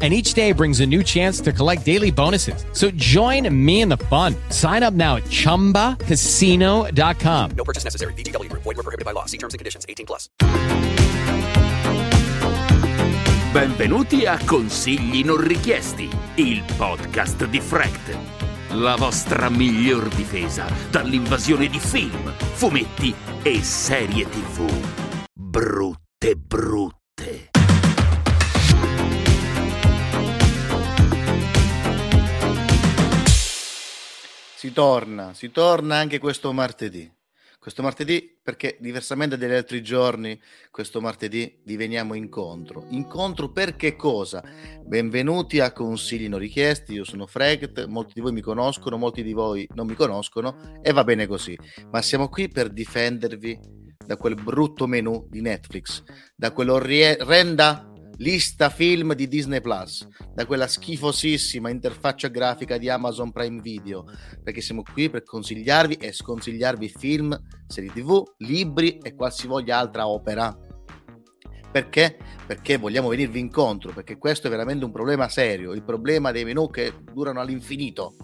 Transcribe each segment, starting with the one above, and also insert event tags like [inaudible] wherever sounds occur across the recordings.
and each day brings a new chance to collect daily bonuses. So join me in the fun. Sign up now at ChumbaCasino.com. No purchase necessary. VGW Group. Void were prohibited by law. See terms and conditions. 18 plus. Benvenuti a Consigli non richiesti, il podcast di Fract. La vostra miglior difesa dall'invasione di film, fumetti e serie tv. Brutte brutte. Si torna, si torna anche questo martedì. Questo martedì, perché diversamente dagli altri giorni, questo martedì vi veniamo incontro. Incontro per che cosa? Benvenuti a Consigli non richiesti, io sono Fregt, molti di voi mi conoscono, molti di voi non mi conoscono e va bene così. Ma siamo qui per difendervi da quel brutto menu di Netflix, da quell'orrenda lista film di Disney Plus, da quella schifosissima interfaccia grafica di Amazon Prime Video, perché siamo qui per consigliarvi e sconsigliarvi film, serie TV, libri e qualsivoglia altra opera. Perché? Perché vogliamo venirvi incontro, perché questo è veramente un problema serio, il problema dei menu che durano all'infinito.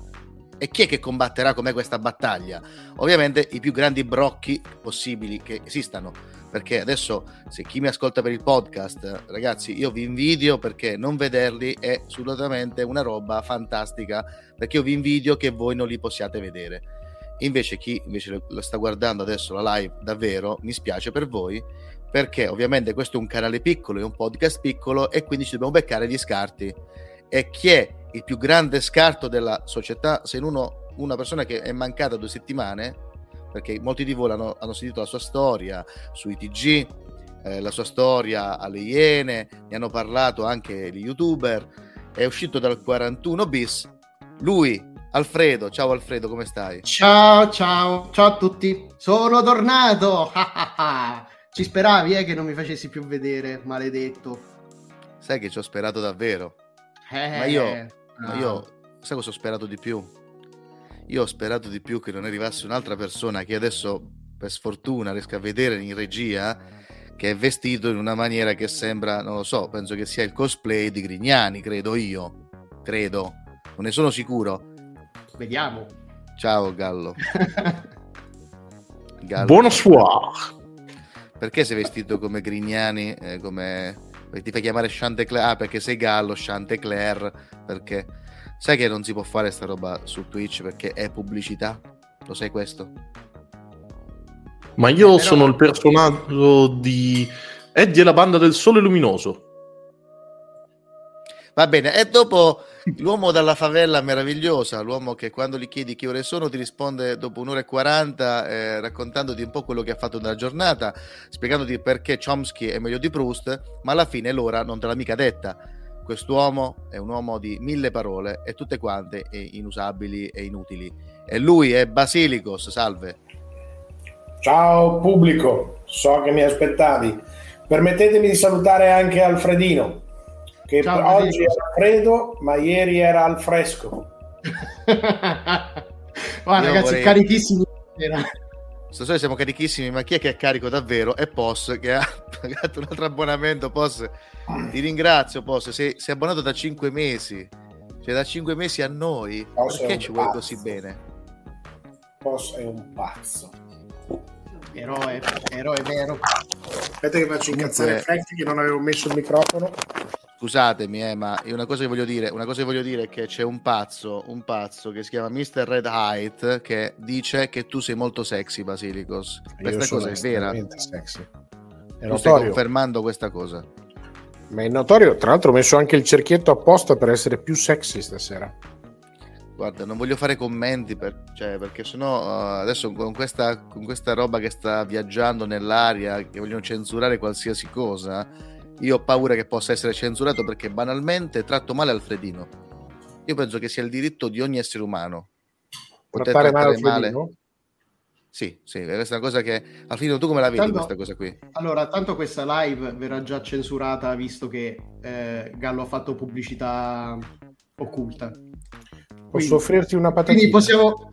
E chi è che combatterà con me questa battaglia? Ovviamente i più grandi brocchi possibili che esistano perché adesso se chi mi ascolta per il podcast, ragazzi, io vi invidio perché non vederli è assolutamente una roba fantastica, perché io vi invidio che voi non li possiate vedere. Invece chi invece lo sta guardando adesso la live davvero, mi spiace per voi, perché ovviamente questo è un canale piccolo, è un podcast piccolo e quindi ci dobbiamo beccare gli scarti. E chi è il più grande scarto della società? Se uno, una persona che è mancata due settimane, perché molti di voi hanno, hanno sentito la sua storia sui TG, eh, la sua storia alle Iene, ne hanno parlato anche gli youtuber, è uscito dal 41 bis, lui, Alfredo, ciao Alfredo, come stai? Ciao, ciao, ciao a tutti, sono tornato, [laughs] ci speravi eh, che non mi facessi più vedere, maledetto. Sai che ci ho sperato davvero, Eh, ma io, no. ma io, sai cosa ho sperato di più? Io ho sperato di più che non arrivasse un'altra persona che adesso, per sfortuna, riesco a vedere in regia, che è vestito in una maniera che sembra, non lo so, penso che sia il cosplay di Grignani, credo io. Credo. Non ne sono sicuro. Vediamo. Ciao Gallo. [laughs] Gallo. Bonsoir. Perché sei vestito come Grignani? eh, come... perché Ti fai chiamare Chantecler? Ah, perché sei Gallo, Chantecler. Perché... Sai che non si può fare sta roba su Twitch perché è pubblicità? Lo sai questo? Ma io Però- sono il personaggio di Eddie e la banda del sole luminoso. Va bene, e dopo l'uomo dalla favela meravigliosa, l'uomo che quando gli chiedi che ore sono ti risponde dopo un'ora e quaranta eh, raccontandoti un po' quello che ha fatto nella giornata, spiegandoti perché Chomsky è meglio di Proust, ma alla fine l'ora non te l'ha mica detta. Quest'uomo è un uomo di mille parole e tutte quante inusabili e inutili. E lui è Basilicos, salve. Ciao pubblico, so che mi aspettavi. Permettetemi di salutare anche Alfredino, che Ciao, oggi era freddo, ma ieri era al fresco. [laughs] Guarda, Io ragazzi, vorrei- carichissimi. Era- Stasera siamo carichissimi, ma chi è che è carico davvero? È POS che ha [laughs] pagato un altro abbonamento. POS, ti ringrazio, POS. Sei, sei abbonato da 5 mesi, cioè da 5 mesi a noi. POS è Perché ci vuoi così bene? Posso è un pazzo. Eroe, eroe vero. Aspetta che faccio incazzare Frank che non avevo messo il microfono. Scusatemi, eh, ma una cosa che voglio dire, una cosa che voglio dire è che c'è un pazzo, un pazzo che si chiama Mr. Red Height che dice che tu sei molto sexy, Basilicos. Questa cosa è vera. sexy. È Tu stai confermando questa cosa. Ma è notorio. Tra l'altro ho messo anche il cerchietto apposta per essere più sexy stasera. Guarda, non voglio fare commenti per- cioè, perché sennò uh, adesso con questa, con questa roba che sta viaggiando nell'aria, che vogliono censurare qualsiasi cosa, io ho paura che possa essere censurato perché banalmente tratto male Alfredino. Io penso che sia il diritto di ogni essere umano poter Trattare male trattare male. Alfredino? Sì, sì, questa è una cosa che Alfino, tu come la vedi Tanto- questa cosa qui? Allora, tanto questa live verrà già censurata visto che eh, Gallo ha fatto pubblicità occulta. Posso Quindi- offrirti una patatina? Quindi possiamo...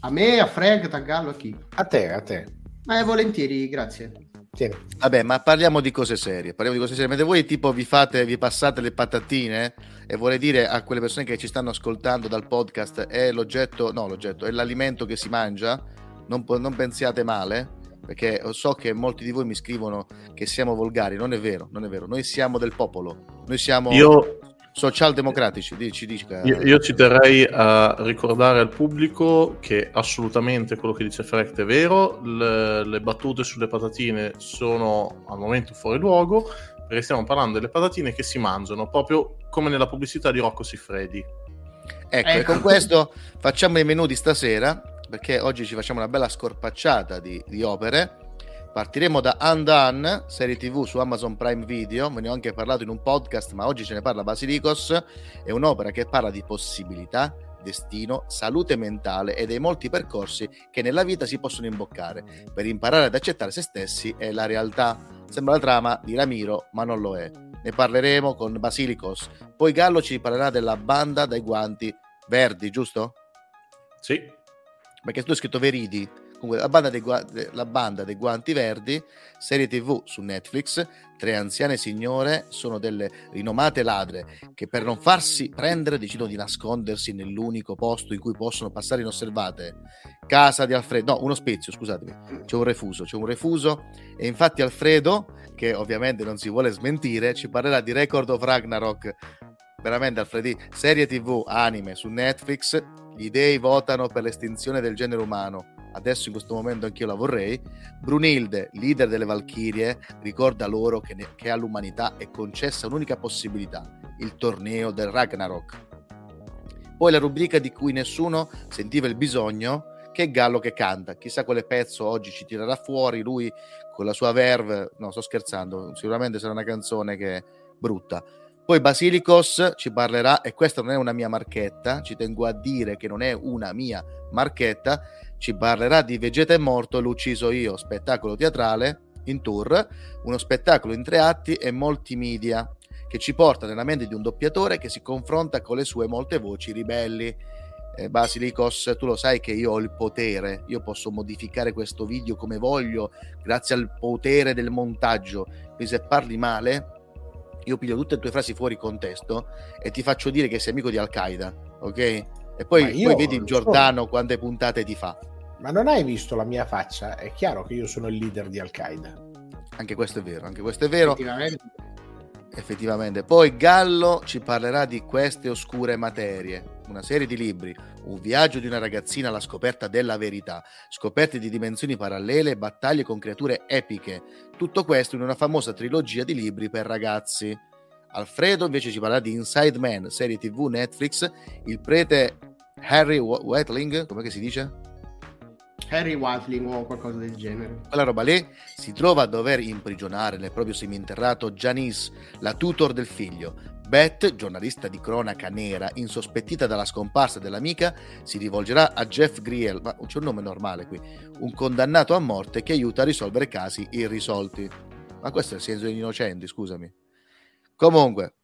A me, a Frank, a Gallo, a chi? A te, a te. Eh, volentieri, grazie. Tieni. Vabbè, ma parliamo di cose serie. Parliamo di cose serie. Mentre voi, tipo, vi fate, vi passate le patatine, e vorrei dire a quelle persone che ci stanno ascoltando dal podcast, è l'oggetto, no, l'oggetto, è l'alimento che si mangia. Non, non pensiate male, perché so che molti di voi mi scrivono che siamo volgari. Non è vero, non è vero. Noi siamo del popolo. Noi siamo Io, socialdemocratici. Dici, dici, io, io ci terrei a ricordare al pubblico che assolutamente quello che dice Frecht è vero, le, le battute sulle patatine sono al momento fuori luogo, perché stiamo parlando delle patatine che si mangiano, proprio come nella pubblicità di Rocco Siffredi. Ecco, e Ecco. con questo facciamo i menù di stasera, perché oggi ci facciamo una bella scorpacciata di, di opere. Partiremo da Undone, serie tv su Amazon Prime Video, ve ne ho anche parlato in un podcast, ma oggi ce ne parla Basilicos, è un'opera che parla di possibilità, destino, salute mentale e dei molti percorsi che nella vita si possono imboccare per imparare ad accettare se stessi e la realtà. Sembra la trama di Ramiro, ma non lo è. Ne parleremo con Basilicos. Poi Gallo ci parlerà della banda dai guanti verdi, giusto? Sì, Perché tu hai scritto Veridi. Comunque, la banda, dei gua- de- la banda dei guanti verdi, serie tv su Netflix. Tre anziane signore sono delle rinomate ladre che per non farsi prendere decidono di nascondersi nell'unico posto in cui possono passare inosservate. Casa di Alfredo, no, uno spezio, scusatemi. C'è un refuso, c'è un refuso. E infatti Alfredo, che ovviamente non si vuole smentire, ci parlerà di Record of Ragnarok. Veramente Alfredi, serie tv, anime su Netflix, gli dei votano per l'estinzione del genere umano. Adesso in questo momento anch'io la vorrei. Brunilde, leader delle Valchirie, ricorda loro che, ne- che all'umanità è concessa un'unica possibilità, il torneo del Ragnarok. Poi la rubrica di cui nessuno sentiva il bisogno, che è Gallo che canta. Chissà quale pezzo oggi ci tirerà fuori lui con la sua verve. No, sto scherzando, sicuramente sarà una canzone che è brutta. Poi Basilicos ci parlerà, e questa non è una mia marchetta, ci tengo a dire che non è una mia marchetta, ci parlerà di Vegeta è morto, l'ho ucciso io, spettacolo teatrale in tour, uno spettacolo in tre atti e multimedia che ci porta nella mente di un doppiatore che si confronta con le sue molte voci ribelli. Eh, Basilicos, tu lo sai che io ho il potere, io posso modificare questo video come voglio grazie al potere del montaggio. Quindi se parli male, io piglio tutte le tue frasi fuori contesto e ti faccio dire che sei amico di Al-Qaeda, ok? E poi, poi vedi Giordano quante puntate ti fa. Ma non hai visto la mia faccia? È chiaro che io sono il leader di Al-Qaeda. Anche questo è vero, anche questo è vero. Effettivamente. Effettivamente. Poi Gallo ci parlerà di queste oscure materie, una serie di libri, un viaggio di una ragazzina alla scoperta della verità, scoperte di dimensioni parallele e battaglie con creature epiche. Tutto questo in una famosa trilogia di libri per ragazzi. Alfredo invece ci parlerà di Inside Man, serie TV Netflix, il prete Harry Watling, come si dice? Harry Watling o qualcosa del genere. quella roba lì si trova a dover imprigionare nel proprio seminterrato Janice, la tutor del figlio. Beth, giornalista di cronaca nera, insospettita dalla scomparsa dell'amica, si rivolgerà a Jeff Griel, ma c'è un nome normale qui, un condannato a morte che aiuta a risolvere casi irrisolti. Ma questo è il senso degli innocenti, scusami. Comunque,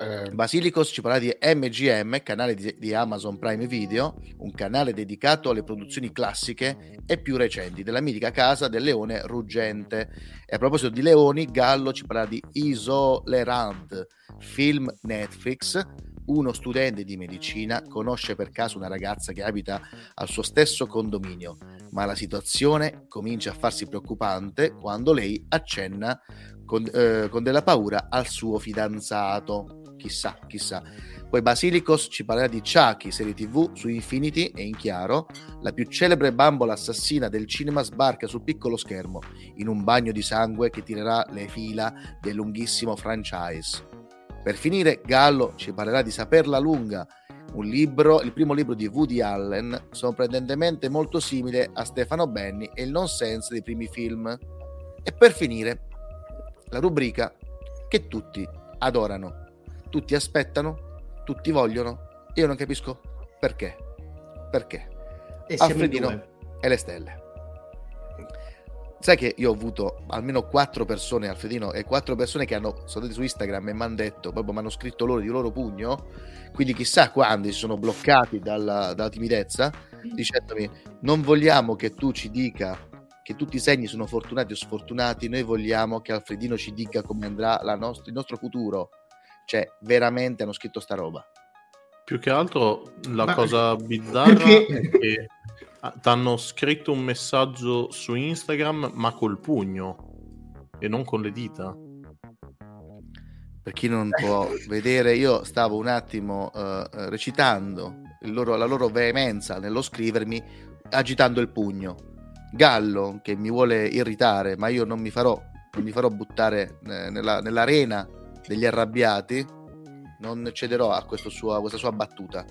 Eh, Basilicos ci parla di MGM, canale di, di Amazon Prime Video, un canale dedicato alle produzioni classiche e più recenti della mitica casa del leone ruggente. E a proposito di leoni, Gallo ci parla di Isolerand, film Netflix. Uno studente di medicina conosce per caso una ragazza che abita al suo stesso condominio, ma la situazione comincia a farsi preoccupante quando lei accenna con, eh, con della paura al suo fidanzato. Chissà, chissà. Poi Basilicos ci parlerà di Chucky, serie tv su Infinity e in chiaro, la più celebre bambola assassina del cinema sbarca sul piccolo schermo, in un bagno di sangue che tirerà le fila del lunghissimo franchise. Per finire, Gallo ci parlerà di Saperla lunga, un libro, il primo libro di Woody Allen, sorprendentemente molto simile a Stefano Benni e il nonsense dei primi film. E per finire, la rubrica che tutti adorano, tutti aspettano, tutti vogliono, io non capisco perché. Perché? E Alfredino e le stelle. Sai che io ho avuto almeno quattro persone, Alfredino, e quattro persone che hanno, sono andate su Instagram e mi hanno detto, proprio mi hanno scritto loro di loro pugno, quindi chissà quando si sono bloccati dalla, dalla timidezza, dicendomi non vogliamo che tu ci dica che tutti i segni sono fortunati o sfortunati, noi vogliamo che Alfredino ci dica come andrà la nost- il nostro futuro. Cioè, veramente hanno scritto sta roba. Più che altro la Ma- cosa bizzarra Perché- è che ti hanno scritto un messaggio su Instagram ma col pugno e non con le dita. Per chi non può [laughs] vedere, io stavo un attimo eh, recitando il loro- la loro veemenza nello scrivermi, agitando il pugno. Gallo che mi vuole irritare, ma io non mi farò, non mi farò buttare eh, nella- nell'arena degli arrabbiati, non cederò a, suo- a questa sua battuta.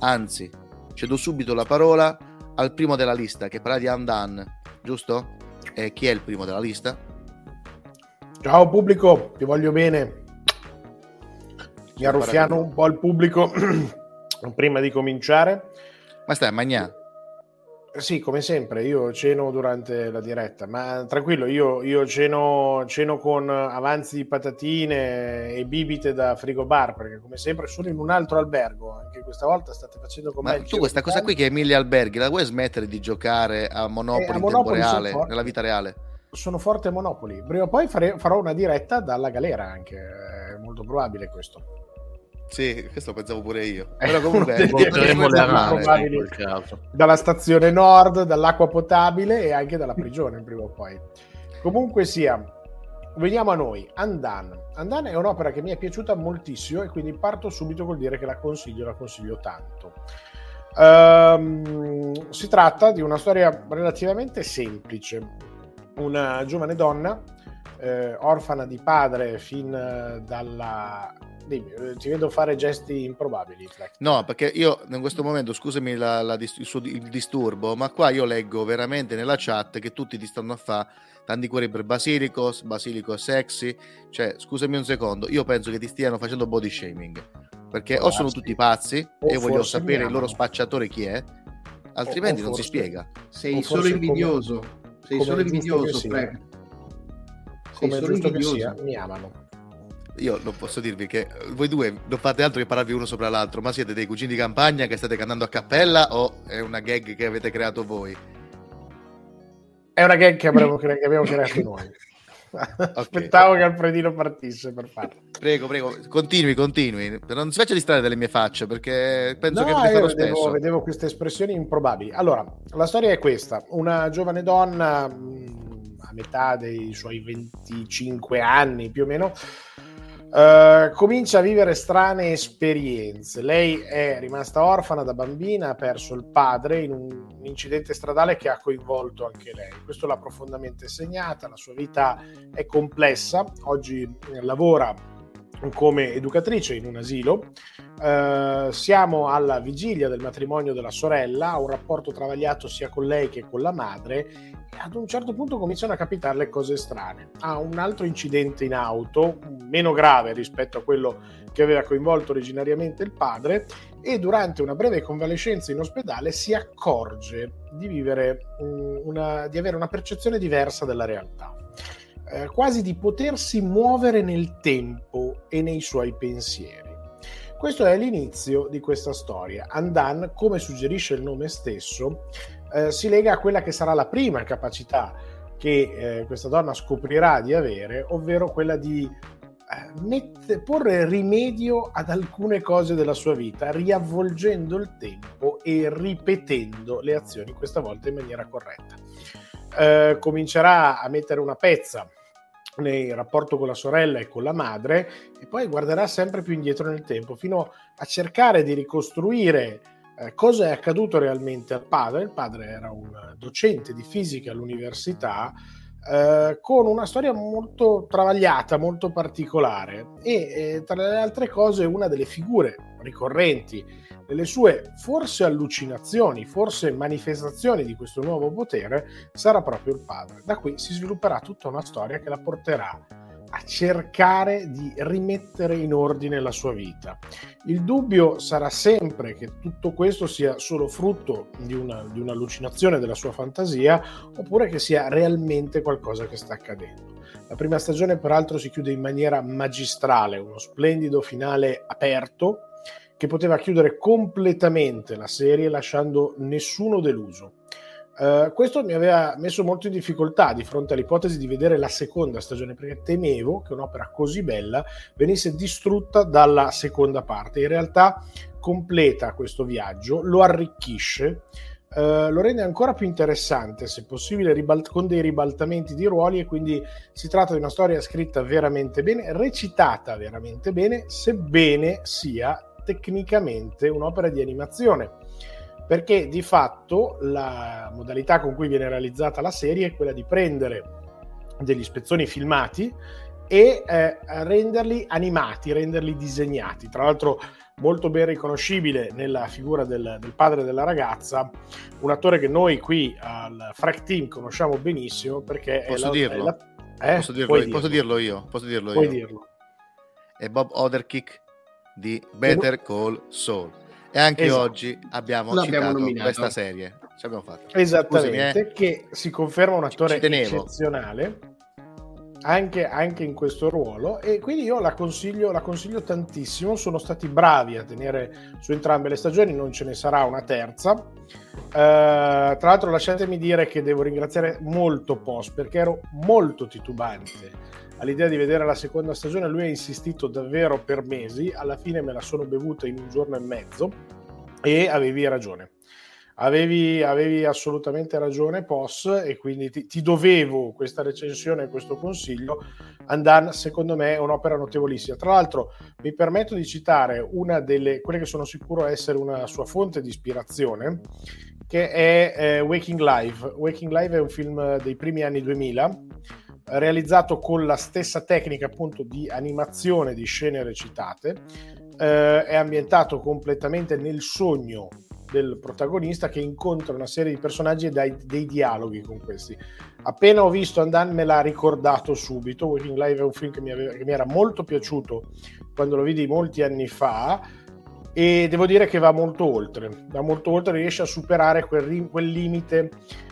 Anzi, cedo subito la parola al primo della lista che parla di Andan, giusto? E chi è il primo della lista? Ciao pubblico, ti voglio bene. Mi arruffiano un po' il pubblico [clears throat] prima di cominciare. Ma stai a Magnà? Sì, come sempre, io ceno durante la diretta, ma tranquillo, io, io ceno, ceno con avanzi di patatine e bibite da frigo bar, perché come sempre sono in un altro albergo, anche questa volta state facendo con Ma tu questa cosa qui che è mille alberghi, la vuoi smettere di giocare a Monopoli Eh, a in Monopoli reale, nella vita reale? Sono forte a Monopoli, prima o poi fare- farò una diretta dalla galera anche, è molto probabile questo. Sì, questo lo pensavo pure io. Eh, Però [laughs] comunque uno dei- Volteremo le Questa è arane probabile. in quel caso. dalla stazione nord, dall'acqua potabile e anche dalla prigione [laughs] prima o poi. Comunque sia, veniamo a noi. Andan. Andan è un'opera che mi è piaciuta moltissimo e quindi parto subito col dire che la consiglio, la consiglio tanto. Ehm, si tratta di una storia relativamente semplice. Una giovane donna, eh, orfana di padre fin eh, dalla... Dimmi, eh, ti vedo fare gesti improbabili. No, perché io in questo momento, scusami la- la il, suo- il disturbo, ma qua io leggo veramente nella chat che tutti ti stanno a fare tanti cuori per Basilicos, Basilico sexy. Cioè, scusami un secondo, io penso che ti stiano facendo body shaming. Perché o sono tutti pazzi O e voglio sapere il loro spacciatore chi è, altrimenti O- o non si spiega. Sei solo invidioso. Sei solo invidioso. Sei Come solo giusto che sia, mi amano. Io non posso dirvi che eh, voi due non fate altro che parlarvi uno sopra l'altro, ma siete dei cugini di campagna che state cantando a cappella o è una gag che avete creato voi? È una gag che, avremo cre- che abbiamo creato noi. [laughs] Aspettavo che Alfredino partisse per farlo. Prego, prego, continui, continui. Non si faccia distrarre dalle mie facce perché penso No, che farò vedevo, spesso. vedevo queste espressioni improbabili. Allora, la storia è questa: una giovane donna mh, a metà dei suoi 25 anni più o meno. eh, comincia a vivere strane esperienze. Lei è rimasta orfana da bambina, ha perso il padre in un incidente stradale che ha coinvolto anche lei. Questo l'ha profondamente segnata, la sua vita è complessa. Oggi lavora come educatrice in un asilo. Eh, siamo alla vigilia del matrimonio della sorella, ha un rapporto travagliato sia con lei che con la madre e ad un certo punto cominciano a capitarle cose strane. Ha un altro incidente in auto, meno grave rispetto a quello che aveva coinvolto originariamente il padre e durante una breve convalescenza in ospedale si accorge di vivere una, di avere una percezione diversa della realtà eh, quasi di potersi muovere nel tempo e nei suoi pensieri. Questo è l'inizio di questa storia. Andan, come suggerisce il nome stesso, eh, si lega a quella che sarà la prima capacità che eh, questa donna scoprirà di avere, ovvero quella di eh, mette- porre rimedio ad alcune cose della sua vita, riavvolgendo il tempo e ripetendo le azioni, questa volta in maniera corretta. Eh, comincerà a mettere una pezza nel rapporto con la sorella e con la madre e poi guarderà sempre più indietro nel tempo fino a cercare di ricostruire eh, cosa è accaduto realmente al padre. Il padre era un docente di fisica all'università eh, con una storia molto travagliata, molto particolare e eh, tra le altre cose una delle figure ricorrenti delle sue forse allucinazioni, forse manifestazioni di questo nuovo potere sarà proprio il padre. Da qui si svilupperà tutta una storia che la porterà a cercare di rimettere in ordine la sua vita. Il dubbio sarà sempre che tutto questo sia solo frutto di, una, di un'allucinazione della sua fantasia oppure che sia realmente qualcosa che sta accadendo. La prima stagione peraltro si chiude in maniera magistrale, uno splendido finale aperto che poteva chiudere completamente la serie lasciando nessuno deluso. Uh, questo mi aveva messo molto in difficoltà di fronte all'ipotesi di vedere la seconda stagione perché temevo che un'opera così bella venisse distrutta dalla seconda parte. In realtà completa questo viaggio, lo arricchisce, uh, lo rende ancora più interessante, se possibile, ribalt- con dei ribaltamenti di ruoli e quindi si tratta di una storia scritta veramente bene, recitata veramente bene, sebbene sia tecnicamente un'opera di animazione perché di fatto la modalità con cui viene realizzata la serie è quella di prendere degli spezzoni filmati e eh, renderli animati, renderli disegnati. Tra l'altro molto ben riconoscibile nella figura del, del, padre della ragazza, un attore che noi qui al Frack Team conosciamo benissimo perché posso la, dirlo? La, eh? posso, dirlo, dirlo. posso dirlo io? Posso dirlo Puoi io? dirlo. È Bob Oderkick di Better Call Saul. E anche Esatto. oggi abbiamo L'abbiamo citato nominato. questa serie. Ce l'abbiamo fatta. Esattamente, Scusami, eh. che si conferma un attore Ci eccezionale anche, anche in questo ruolo e quindi io la consiglio, la consiglio tantissimo, sono stati bravi a tenere su entrambe le stagioni, non ce ne sarà una terza. Eh, tra l'altro lasciatemi dire che devo ringraziare molto Post perché ero molto titubante all'idea di vedere la seconda stagione, lui ha insistito davvero per mesi, alla fine me la sono bevuta in un giorno e mezzo e avevi ragione. Avevi, avevi assolutamente ragione, Pos, e quindi ti, ti dovevo questa recensione e questo consiglio. Andan, secondo me, è un'opera notevolissima. Tra l'altro, mi permetto di citare una delle quelle che sono sicuro essere una sua fonte di ispirazione, che è eh, Waking Live. Waking Live è un film dei primi anni 2000 realizzato con la stessa tecnica appunto di animazione di scene recitate, eh, è ambientato completamente nel sogno del protagonista che incontra una serie di personaggi e dai, dei dialoghi con questi. Appena ho visto Andan me l'ha ricordato subito, Waking Live è un film che mi, aveva, che mi era molto piaciuto quando lo vidi molti anni fa e devo dire che va molto oltre, va molto oltre, riesce a superare quel, quel limite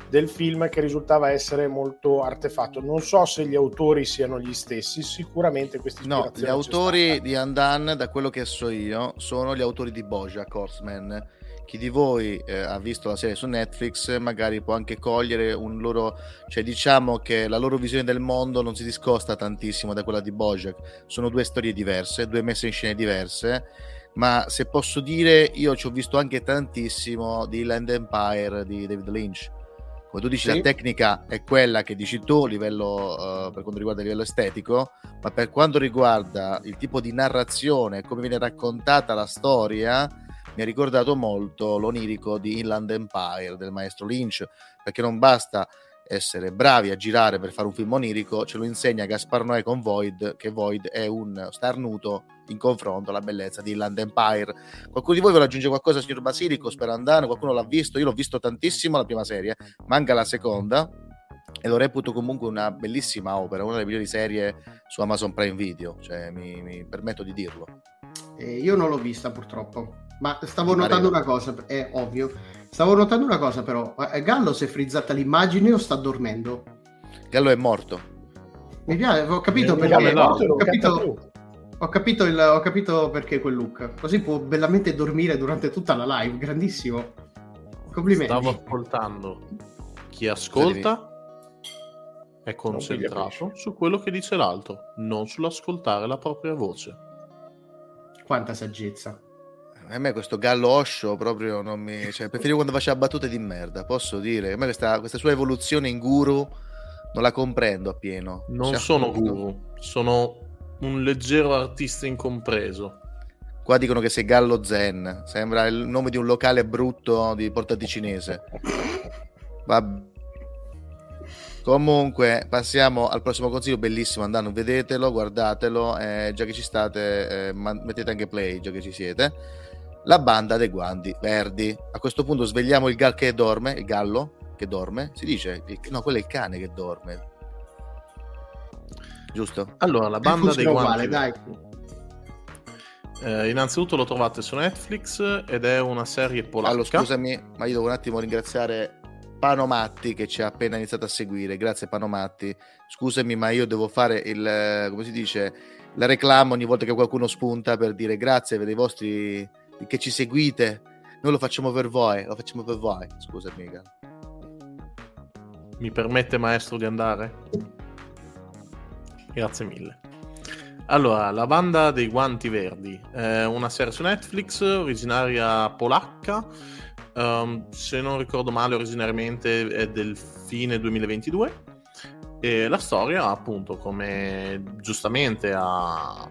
del film che risultava essere molto artefatto. Non so se gli autori siano gli stessi, sicuramente questi No, gli autori di Andan, da quello che so io, sono gli autori di Bojack Horseman. Chi di voi eh, ha visto la serie su Netflix magari può anche cogliere un loro, cioè diciamo che la loro visione del mondo non si discosta tantissimo da quella di Bojack. Sono due storie diverse, due messe in scene diverse, ma se posso dire io ci ho visto anche tantissimo di Land Empire di David Lynch. Come tu dici, Sì. la tecnica è quella che dici tu, a livello, eh, per quanto riguarda il livello estetico, ma per quanto riguarda il tipo di narrazione, come viene raccontata la storia, mi ha ricordato molto l'onirico di Inland Empire del maestro Lynch, perché non basta essere bravi a girare per fare un film onirico, ce lo insegna Gaspar Noè con Void, che Void è un starnuto in confronto alla bellezza di Inland Empire. Qualcuno di voi vuole aggiungere qualcosa, signor Basilico, Sperandano? Qualcuno l'ha visto? Io l'ho visto tantissimo la prima serie, manca la seconda e lo reputo comunque una bellissima opera, una delle migliori serie su Amazon Prime Video, cioè mi, mi permetto di dirlo. Eh, io non l'ho vista purtroppo, ma stavo Mi notando pareva. una cosa, è ovvio. Stavo notando una cosa però, eh, Gallo si è frizzata l'immagine o sta dormendo? Gallo è morto. Mi piace, ho capito perché... Gallo ho, capito, ho, capito il- ho capito perché quel look. Così può bellamente dormire durante tutta la live, grandissimo. Complimenti. Stavo ascoltando. Chi ascolta è concentrato su quello che dice l'altro, non sull'ascoltare la propria voce. Quanta saggezza. A me questo gallo oscio proprio non mi... Cioè, preferivo quando faceva battute di merda, posso dire. A me questa, questa sua evoluzione in guru non la comprendo appieno. Non Cioè, sono guru, sono un leggero artista incompreso. Qua dicono che sei Gallo Zen, sembra il nome di un locale brutto di Porta Ticinese. Vabbè. Comunque, passiamo al prossimo consiglio, bellissimo, andando, vedetelo, guardatelo, eh, già che ci state, eh, mettete anche play, già che ci siete. La banda dei guanti verdi. A questo punto svegliamo il gal che dorme, il gallo che dorme, si dice, il- no, quello è il cane che dorme. giusto? Allora, la banda dei guanti uguale, dai. Eh, innanzitutto lo trovate su Netflix ed è una serie polacca. Allora, scusami, ma io devo un attimo ringraziare Panomatti che ci ha appena iniziato a seguire. Grazie Panomatti. Scusami, ma io devo fare il eh, come si dice la reclamo ogni volta che qualcuno spunta per dire grazie per i vostri che ci seguite. Noi lo facciamo per voi, lo facciamo per voi. Scusami, Mica. Mi permette, maestro, di andare? Grazie mille. Allora, la banda dei guanti verdi è una serie su Netflix originaria polacca. Um, se non ricordo male, originariamente è del fine 2022. E la storia, appunto, come giustamente ha,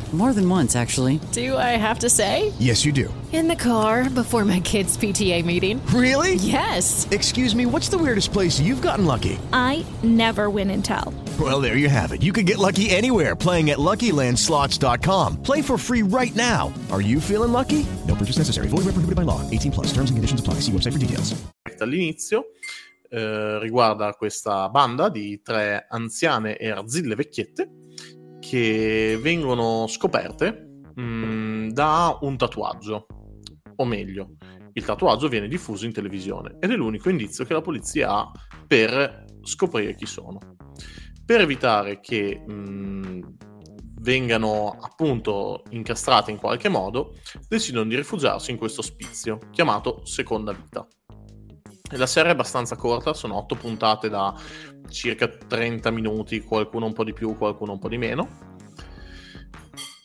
More than once, actually. Do I have to say? Yes, you do. In the car before my kids' PTA meeting. Really? Yes. Excuse me, what's the weirdest place you've gotten lucky? I never win and tell. Well, there you have it. You can get lucky anywhere playing at LuckyLandSlots.com. Play for free right now. Are you feeling lucky? No purchase necessary. Void where prohibited by law. 18 plus. Terms and conditions apply. See website for details. all'inizio eh, riguarda questa banda di tre anziane e arzille vecchiette che vengono scoperte mh, da un tatuaggio, o meglio, il tatuaggio viene diffuso in televisione ed è l'unico indizio che la polizia ha per scoprire chi sono. Per evitare che mh, vengano appunto incastrate in qualche modo, decidono di rifugiarsi in questo ospizio chiamato Seconda Vita. La serie è abbastanza corta, sono otto puntate da circa 30 minuti, qualcuno un po' di più, qualcuno un po' di meno.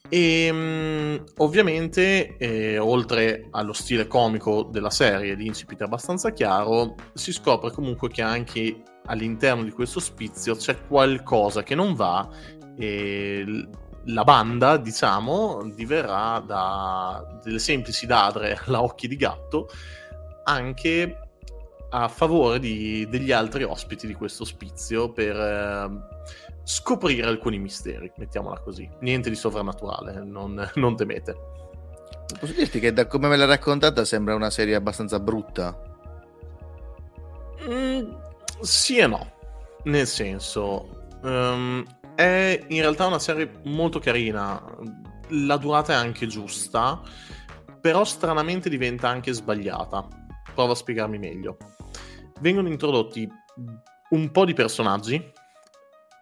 E mh, ovviamente, eh, oltre allo stile comico della serie, l'incipit è abbastanza chiaro, si scopre comunque che anche all'interno di questo ospizio c'è qualcosa che non va e la banda, diciamo, diverrà da delle semplici ladre alla occhi di gatto anche a favore di- degli altri ospiti di questo ospizio per eh, scoprire alcuni misteri, mettiamola così. Niente di sovrannaturale, non, [laughs] non temete. Posso dirti che da come me l'hai raccontata sembra una serie abbastanza brutta. Mm, sì e no, nel senso, ehm, è in realtà una serie molto carina, la durata è anche giusta, però stranamente diventa anche sbagliata. Provo a spiegarmi meglio. Vengono introdotti un po' di personaggi,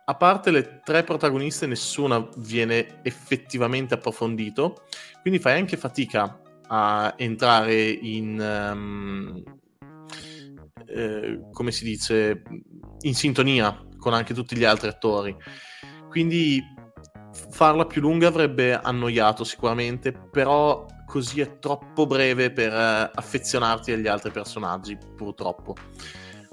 a parte le tre protagoniste, nessuna viene effettivamente approfondito, quindi fai anche fatica a entrare in... ehm, eh, come si dice, in sintonia con anche tutti gli altri attori. Quindi farla più lunga avrebbe annoiato sicuramente, però così è troppo breve per eh, affezionarti agli altri personaggi, purtroppo.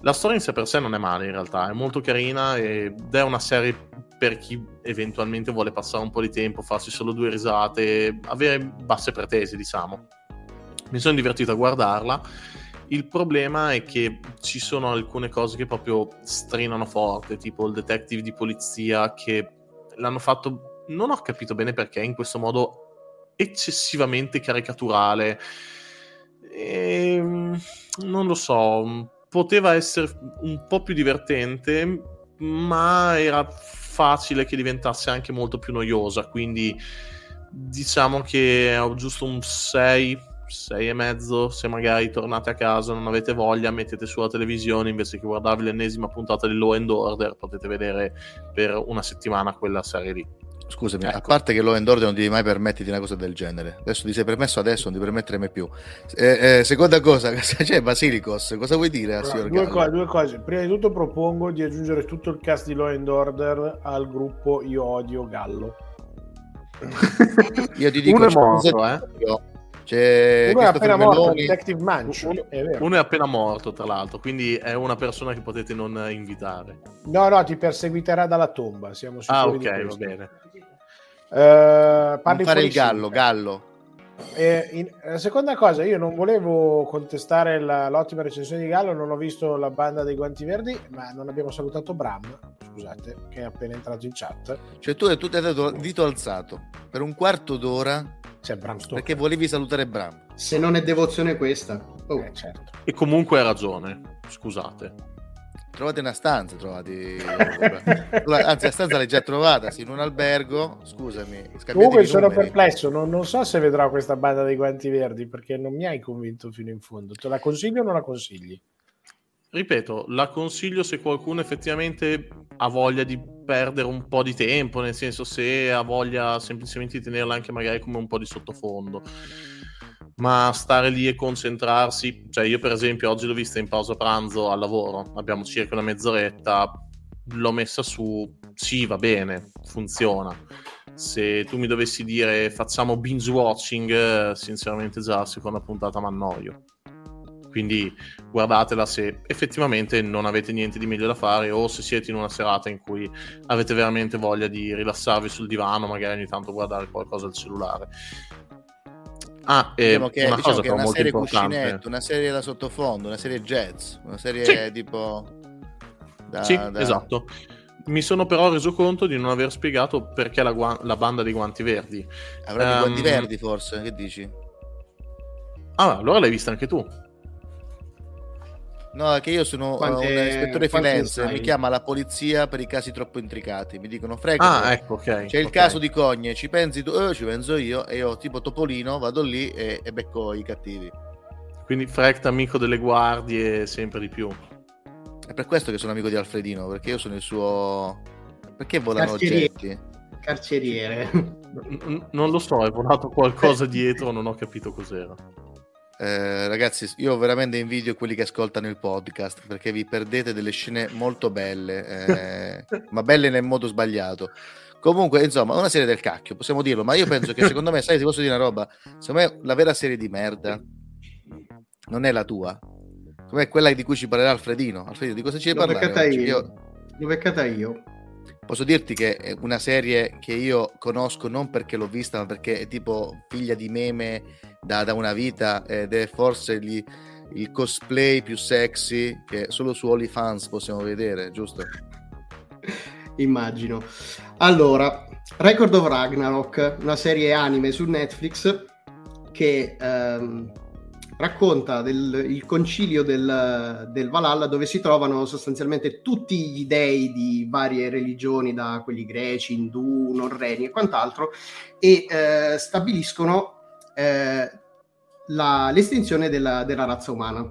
La storia in sé per sé non è male in realtà, è molto carina ed è una serie per chi eventualmente vuole passare un po' di tempo, farsi solo due risate, avere basse pretese, diciamo. Mi sono divertito a guardarla. Il problema è che ci sono alcune cose che proprio strinano forte, tipo il detective di polizia che l'hanno fatto, non ho capito bene perché, in questo modo eccessivamente caricaturale. E, non lo so, poteva essere un po' più divertente, ma era facile che diventasse anche molto più noiosa, quindi diciamo che ho giusto un 6 6 e mezzo se magari tornate a casa non avete voglia mettete sulla televisione invece che guardarvi l'ennesima puntata di Law and Order potete vedere per una settimana quella serie lì Scusami, a Ecco. parte che Law and Order non devi mai permetterti una cosa del genere. Adesso ti sei permesso, adesso non ti permettere mai più. Eh, eh, seconda cosa, [laughs] c'è Basilicos. Cosa vuoi dire al Allora, signor due, cose, due cose. Prima di tutto propongo di aggiungere tutto il cast di Law and Order al gruppo Io odio Gallo. Io ti dico, Uno è morto, esempio- C'è Uno è appena morto. Detective Munch. è vero. Uno è appena morto, tra l'altro, quindi è una persona che potete non invitare. No, no, ti perseguiterà dalla tomba, siamo sicuri Ah, di ok, va bene. Eh, parli fare il gallo, gallo. Eh, in- la seconda cosa, io non volevo contestare la- l'ottima recensione di Gallo, non ho visto la banda dei Guanti Verdi, ma non abbiamo salutato Bram, scusate, che è appena entrato in chat. Cioè tu, tu ti hai dato il dito alzato per un quarto d'ora C'è Bram Stoker. perché volevi salutare Bram. Se non è devozione questa. Oh. Eh, certo. E comunque hai ragione, scusate. Trovate una stanza, trovati. [laughs] Anzi, la stanza l'hai già trovata, sì, in un albergo. Scusami, Comunque sono numeri. perplesso, non, non so se vedrò questa banda dei Guanti Verdi perché non mi hai convinto fino in fondo. Te la consiglio o non la consigli? Ripeto, la consiglio se qualcuno effettivamente ha voglia di perdere un po' di tempo, nel senso se ha voglia semplicemente di tenerla anche magari come un po' di sottofondo. Ma stare lì e concentrarsi, cioè io per esempio oggi l'ho vista in pausa pranzo al lavoro, abbiamo circa una mezz'oretta, l'ho messa su, sì va bene, funziona. Se tu mi dovessi dire facciamo binge watching, eh, sinceramente già la seconda puntata mi annoio. Quindi guardatela se effettivamente non avete niente di meglio da fare o se siete in una serata in cui avete veramente voglia di rilassarvi sul divano, magari ogni tanto guardare qualcosa al cellulare. Ah, Diciamo che, una diciamo che una serie importante. cuscinetto, una serie da sottofondo, una serie jazz, una serie Sì. tipo... Da, sì, da- esatto. Mi sono però reso conto di non aver spiegato perché la, gua- la banda dei guanti verdi. Avrai i guanti Ehm, verdi forse, che dici? Ah, allora l'hai vista anche tu. No, è che io sono uh, Quante- un ispettore sai? mi chiama la polizia per i casi troppo intricati. Mi dicono, frega, Ah, ecco, ok. c'è il ok. caso di Cogne, ci pensi tu? Eh, ci penso io, e io tipo Topolino vado lì e, e becco i cattivi. Quindi Frect amico delle guardie sempre di più. È per questo che sono amico di Alfredino, perché io sono il suo... Perché volano Carceriere. oggetti? Carceriere. N- non lo so, è volato qualcosa dietro, non ho capito cos'era. Eh, ragazzi, io veramente invidio quelli che ascoltano il podcast perché vi perdete delle scene molto belle, eh, ma belle nel modo sbagliato. Comunque, insomma, è una serie del cacchio, possiamo dirlo, ma io penso che secondo me, sai, ti posso dire una roba, secondo me la vera serie di merda non è la tua, come quella di cui ci parlerà Alfredino. Alfredino, di cosa ci devi parlare? oggi? io. L'ho beccata io. Posso dirti che è una serie che io conosco non perché l'ho vista, ma perché è tipo figlia di meme da, da una vita ed è forse gli- il cosplay più sexy che solo su OnlyFans possiamo vedere, giusto? Immagino. Allora, Record of Ragnarok, una serie anime su Netflix che ehm, racconta del, il concilio del, del Valhalla dove si trovano sostanzialmente tutti gli dei di varie religioni, da quelli greci, indù, norreni e quant'altro, e eh, stabiliscono eh, la- l'estinzione della, della razza umana.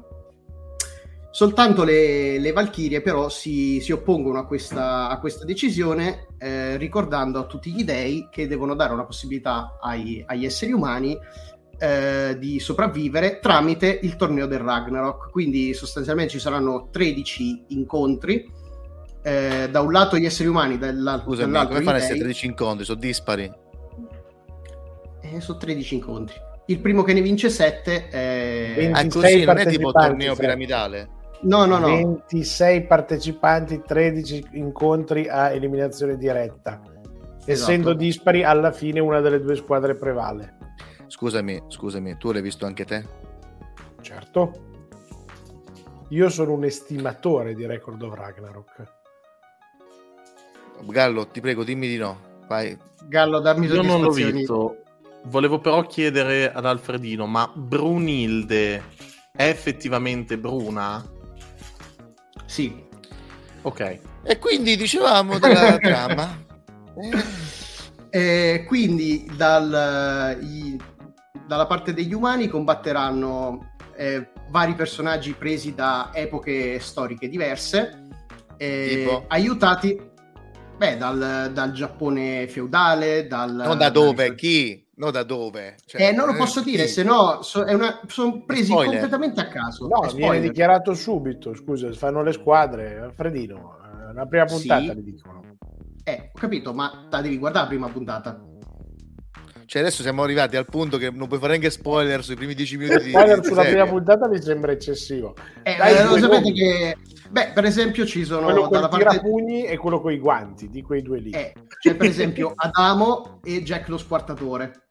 Soltanto le, le Valchirie però si, si oppongono a questa, a questa decisione eh, ricordando a tutti gli dei che devono dare una possibilità ai- agli esseri umani eh, di sopravvivere tramite il torneo del Ragnarok. Quindi sostanzialmente ci saranno 13 incontri. eh, da un lato gli esseri umani, dall'al- Scusami, dall'altro come fanno a essere dei. 13 incontri? Sono dispari. Eh, sono 13 incontri. Il primo che ne vince 7 è... Ah, 26 così non è tipo torneo piramidale. No, no, no. 26 partecipanti, 13 incontri a eliminazione diretta. Esatto. Essendo dispari, alla fine una delle due squadre prevale. Scusami, scusami, tu l'hai visto anche te? Certo. Io sono un estimatore di Record of Ragnarok. Gallo, ti prego, dimmi di no. Vai. Gallo, dammi Io non l'ho visto. Volevo però chiedere ad Alfredino, ma Brunilde è effettivamente bruna? Sì. Ok. E quindi dicevamo della [laughs] trama. Eh, quindi dal- i- dalla parte degli umani combatteranno eh, vari personaggi presi da epoche storiche diverse, eh, Tipo? aiutati beh, dal, dal Giappone feudale, dal... Non da dove, chi? No, da dove? Cioè, Eh, non lo posso dire, se no so- sono presi Spoiler. completamente a caso. No, È viene dichiarato subito. Scusa, fanno le squadre. Alfredino, eh, la prima puntata Sì. dicono. Eh, ho capito, ma la devi guardare la prima puntata. Cioè, adesso siamo arrivati al punto che non puoi fare neanche spoiler sui primi dieci minuti di, Spoiler di sulla serie. prima puntata mi sembra eccessivo. Eh, Dai, eh, lo sapete che... Beh, per esempio ci sono quello con dalla i parte... tirapugni e quello con i guanti, di quei due lì. Eh, c'è per esempio Adamo e Jack lo squartatore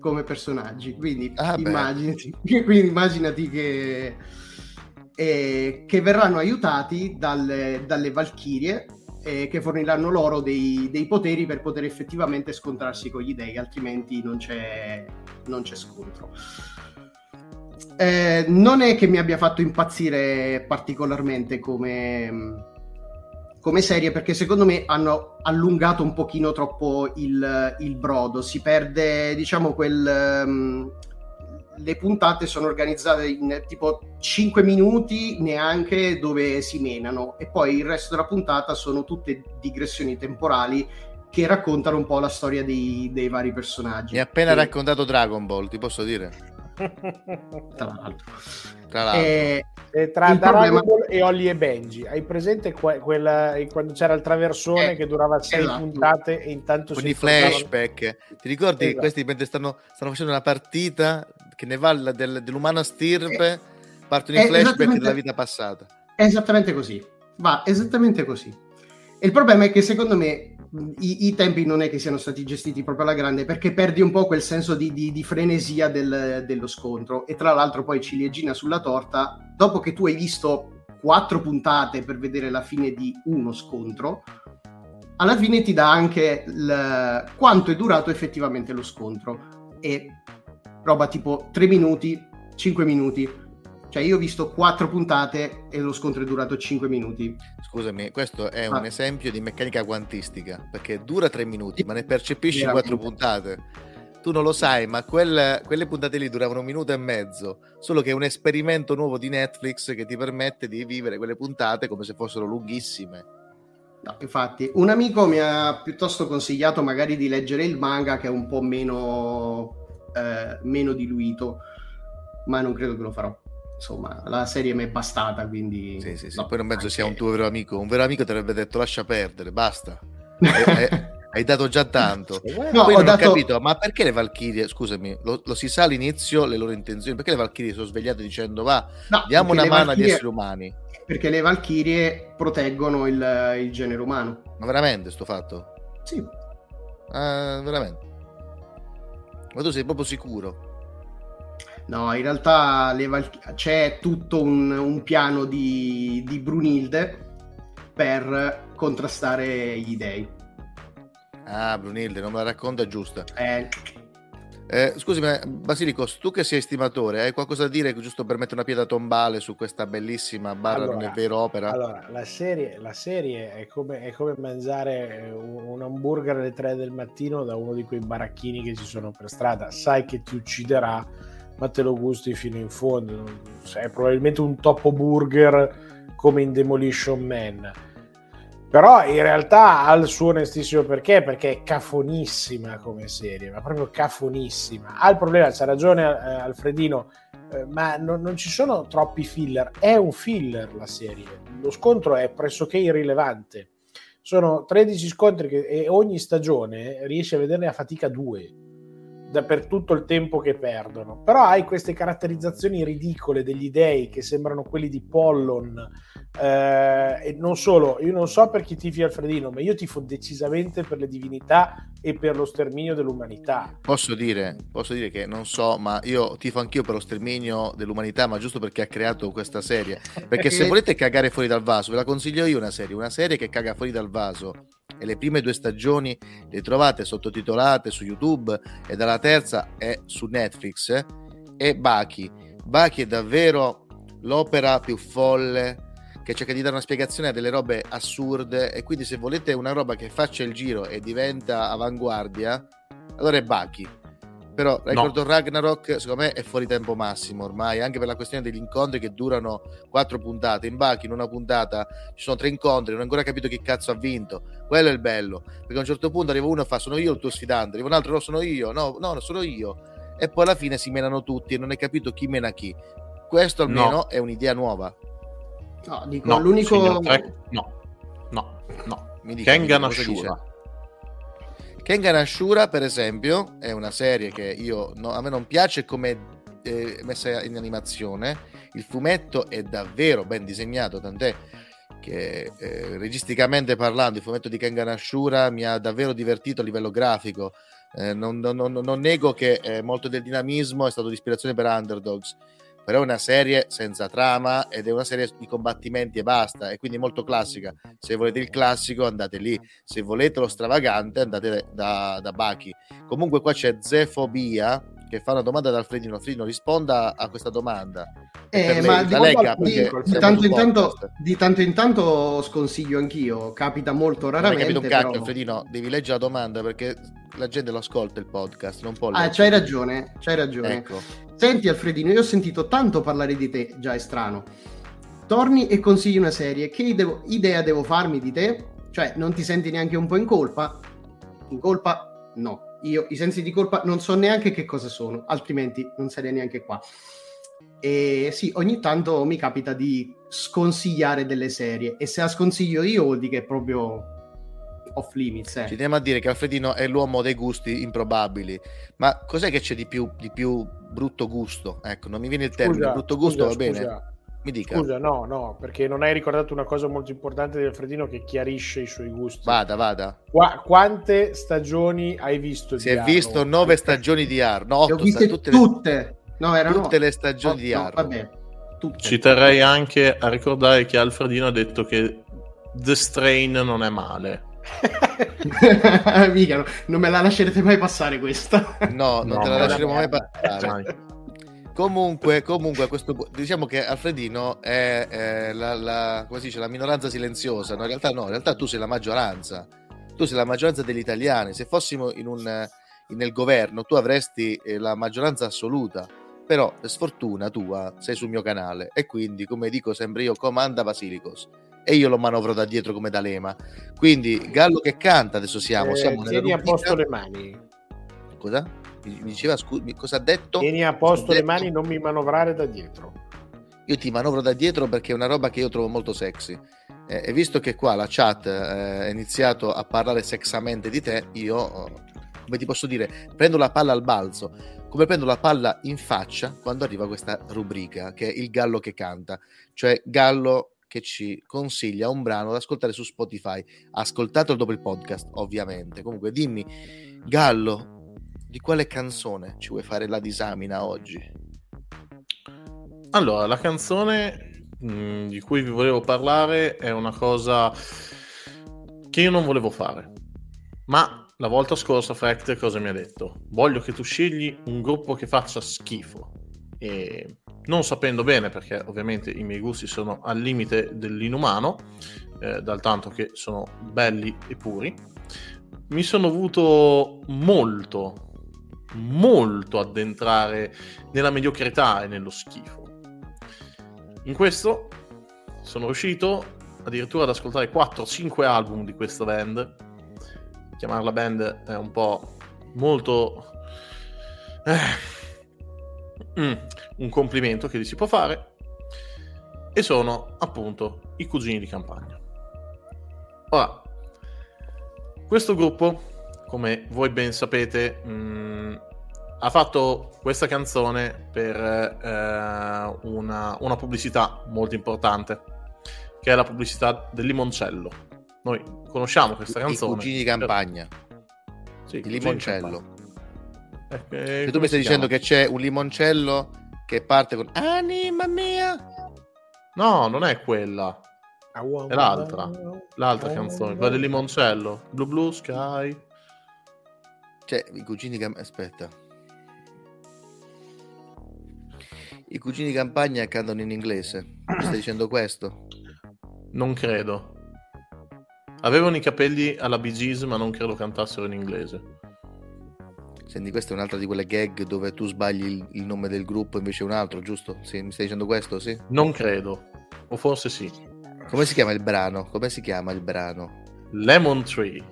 come personaggi. Quindi, Ah, immaginati, [laughs] quindi immaginati che, eh, che verranno aiutati dalle, dalle Valchirie eh, che forniranno loro dei, dei poteri per poter effettivamente scontrarsi con gli dei, altrimenti non c'è, non c'è scontro. Eh, non è che mi abbia fatto impazzire particolarmente come, come serie perché secondo me hanno allungato un pochino troppo il, il brodo. Si perde diciamo quel ehm, le puntate sono organizzate in tipo 5 minuti neanche dove si menano. E poi il resto della puntata sono tutte digressioni temporali che raccontano un po' la storia dei, dei vari personaggi. Mi ha appena Che- raccontato Dragon Ball, ti posso dire? Tra l'altro Tra l'altro. Eh, E tra problema- e Ollie e Benji, hai presente que- quella, quando c'era il traversone Eh, che durava sei esatto. puntate e intanto con si i flashback. Ti ricordi Esatto. questi mentre stanno, stanno facendo una partita che ne va del- dell'umano stirpe, partono i eh, flashback della vita passata. È esattamente così. Va esattamente così. E il problema è che secondo me i, i tempi non è che siano stati gestiti proprio alla grande perché perdi un po' quel senso di, di- di frenesia del- dello scontro. E tra l'altro poi ciliegina sulla torta, dopo che tu hai visto quattro puntate per vedere la fine di uno scontro, alla fine ti dà anche il- quanto è durato effettivamente lo scontro. E roba tipo 3 minuti, 5 minuti. Cioè io ho visto 4 puntate e lo scontro è durato 5 minuti. Scusami, questo è un Ah. esempio di meccanica quantistica, perché dura tre minuti, ma ne percepisci quattro puntate. Tu non lo sai, ma quel- quelle puntate lì duravano un minuto e mezzo, solo che è un esperimento nuovo di Netflix che ti permette di vivere quelle puntate come se fossero lunghissime. No, infatti, un amico mi ha piuttosto consigliato magari di leggere il manga che è un po' meno, eh, meno diluito, ma non credo che lo farò. Insomma, la serie mi è bastata, quindi... Sì, sì, sì. no, Poi non penso sia un anche- tuo vero amico. Un vero amico ti avrebbe detto lascia perdere, basta. [laughs] Eh, hai dato già tanto. No, Poi ho non dato- ho capito, ma perché le Valchirie, scusami, lo, lo si sa all'inizio le loro intenzioni, perché le Valchirie sono svegliate dicendo va, No, diamo una mano agli Valchirie- esseri umani? Perché le Valchirie proteggono il, il genere umano. Ma veramente sto fatto? Sì. Ah, veramente? Ma tu sei proprio sicuro? No, in realtà le Valch- c'è tutto un, un piano di, di Brunilde per contrastare gli dei. Ah, Brunilde, non me la racconta giusta. Eh, Eh, scusami, ma Basilicos, tu che sei estimatore, hai qualcosa da dire giusto per mettere una pietra tombale su questa bellissima barra non è vero opera? Allora, la serie, la serie è, come, è come mangiare un, un hamburger alle 3 del mattino da uno di quei baracchini che ci sono per strada. Sai che ti ucciderà, ma te lo gusti fino in fondo. È probabilmente un topo burger come in Demolition Man. Però in realtà ha il suo onestissimo perché, perché è cafonissima come serie, ma proprio cafonissima. Ha il problema, c'ha ragione eh, Alfredino, eh, ma non, non ci sono troppi filler. È un filler la serie. Lo scontro è pressoché irrilevante. Sono 13 scontri che, e ogni stagione riesce a vederne a fatica due da- per tutto il tempo che perdono. Però hai queste caratterizzazioni ridicole degli dei che sembrano quelli di Pollon. eh, e non solo, io non so per chi tifi Alfredino, ma io tifo decisamente per le divinità e per lo sterminio dell'umanità. Posso dire, posso dire che non so, ma io tifo anch'io per lo sterminio dell'umanità, ma giusto perché ha creato questa serie. Perché se [laughs] volete cagare fuori dal vaso, ve la consiglio io una serie, una serie che caga fuori dal vaso. E le prime due stagioni le trovate sottotitolate su YouTube e dalla terza è su Netflix. eh, E Baki. Baki è davvero l'opera più folle che cerca di dare una spiegazione a delle robe assurde e quindi se volete una roba che faccia il giro e diventa avanguardia, allora è Baki. Però ricordo Ragnarok, secondo me è fuori tempo massimo ormai, anche per la questione degli incontri che durano quattro puntate. In Baki in una puntata ci sono tre incontri, non ho ancora capito chi cazzo ha vinto. Quello è il bello, perché a un certo punto arriva uno e fa sono io il tuo sfidante, arriva un altro no sono io, no, no, no, sono io. E poi alla fine si menano tutti e non hai capito chi mena chi. Questo almeno No. è un'idea nuova. no, dico, No, l'unico... signor no, no, no. Mi dica, mi Kengan Ashura. Kengan Ashura, per esempio, è una serie che io no- a me non piace come eh, messa in animazione. Il fumetto è davvero ben disegnato, tant'è che eh, registicamente parlando, il fumetto di Kengan Ashura mi ha davvero divertito a livello grafico. Eh, non, non- non- non nego che eh, molto del dinamismo è stato di ispirazione per Underdogs, però è una serie senza trama ed è una serie di combattimenti e basta, e quindi molto classica. Se volete il classico andate lì, se volete lo stravagante andate da, da Baki. Comunque qua c'è Zefobia che fa una domanda ad Alfredino. Alfredino risponda a questa domanda. Eh, Per lei, ma di, di- tanto su in tanto, podcast. di tanto in tanto sconsiglio anch'io, capita molto Non hai raramente. capito un cacchio, però- Alfredino. Devi leggere la domanda perché la gente lo ascolta il podcast, non può Ah, leggere. c'hai ragione, c'hai ragione. Ecco. Senti Alfredino, io ho sentito tanto parlare di te, già è strano. Torni e consigli una serie, che devo- idea devo farmi di te? Cioè, non ti senti neanche un po' in colpa? In colpa? No. Io i sensi di colpa non so neanche che cosa sono, altrimenti non sarei neanche qua. E sì, ogni tanto mi capita di sconsigliare delle serie e se la sconsiglio io vuol dire che è proprio off limits. eh. Ci teniamo a dire che Alfredino è l'uomo dei gusti improbabili. Ma cos'è che c'è di più, di più brutto gusto? Ecco, non mi viene il termine. Scusa, brutto gusto scusa, va bene? Mi dica. Scusa, no, no, perché non hai ricordato una cosa molto importante di Alfredino che chiarisce i suoi gusti. Vada, vada. Qua- quante stagioni hai visto? Si di è Arrow? visto nove stagioni di Ar. No, Le ho otto, viste tutte, tutte. le, No, erano tutte le stagioni Oh, di no, Arrow. vabbè, tutte. Ci terrei anche a ricordare che Alfredino ha detto che The Strain non è male. [laughs] Mica, no, non me la lascerete mai passare questa. No, non No, te la lasceremo mai passare. Comunque, comunque questo diciamo che Alfredino è, eh, la, la- dice, la minoranza silenziosa. No, in realtà no, in realtà tu sei la maggioranza. Tu sei la maggioranza degli italiani. Se fossimo in un, eh, nel governo, tu avresti eh, la maggioranza assoluta. Però, per sfortuna tua, sei sul mio canale. E quindi, come dico sempre io, comanda Basilicos. E io lo manovro da dietro come da lema. Quindi, Gallo che canta, adesso siamo. Eh, siamo nella tieni a posto le mani. Cosa? Mi diceva, scu- mi- cosa ha detto? Tieni a posto le mani, non mi manovrare da dietro. io ti manovro da dietro perché è una roba che io trovo molto sexy. Eh, e visto che qua la chat eh, ha iniziato a parlare sexamente di te, io, oh, come ti posso dire, prendo la palla al balzo, come prendo la palla in faccia quando arriva questa rubrica, che è il gallo che canta, cioè Gallo che ci consiglia un brano da ascoltare su Spotify. Ascoltatelo dopo il podcast, ovviamente. Comunque, dimmi, Gallo, di quale canzone ci vuoi fare la disamina oggi? Allora, la canzone mh, di cui vi volevo parlare è una cosa che io non volevo fare. Ma la volta scorsa Fract cosa mi ha detto? Voglio che tu scegli un gruppo che faccia schifo. E non sapendo bene, perché ovviamente i miei gusti sono al limite dell'inumano, eh, dal tanto che sono belli e puri, mi sono avuto molto, molto addentrare nella mediocrità e nello schifo. In questo sono riuscito addirittura ad ascoltare 4-5 album di questa band. Chiamarla band è un po' molto... eh, mm, un complimento che gli si può fare. E sono appunto i cugini di campagna. Ora, questo gruppo, come voi ben sapete, mh, ha fatto questa canzone per eh, una, una pubblicità molto importante, che è la pubblicità del limoncello. Noi conosciamo questa I canzone. cugini di campagna. Sì, il limoncello. Eh, Se tu mi stai dicendo che c'è un limoncello che parte con Anima mia. No, non è quella. È l'altra. L'altra canzone, quella del limoncello. Blue Blue Sky. Cioè, i cugini di campagna. Aspetta. I cugini di campagna cantano in inglese. Mi stai dicendo questo? Non credo. Avevano i capelli alla Bee Gees, ma non credo cantassero in inglese. Senti, questa è un'altra di quelle gag dove tu sbagli il, il nome del gruppo invece un altro, giusto? Sì, mi stai dicendo questo, sì? Non credo. O forse sì. Come si chiama il brano? Come si chiama il brano? Lemon Tree.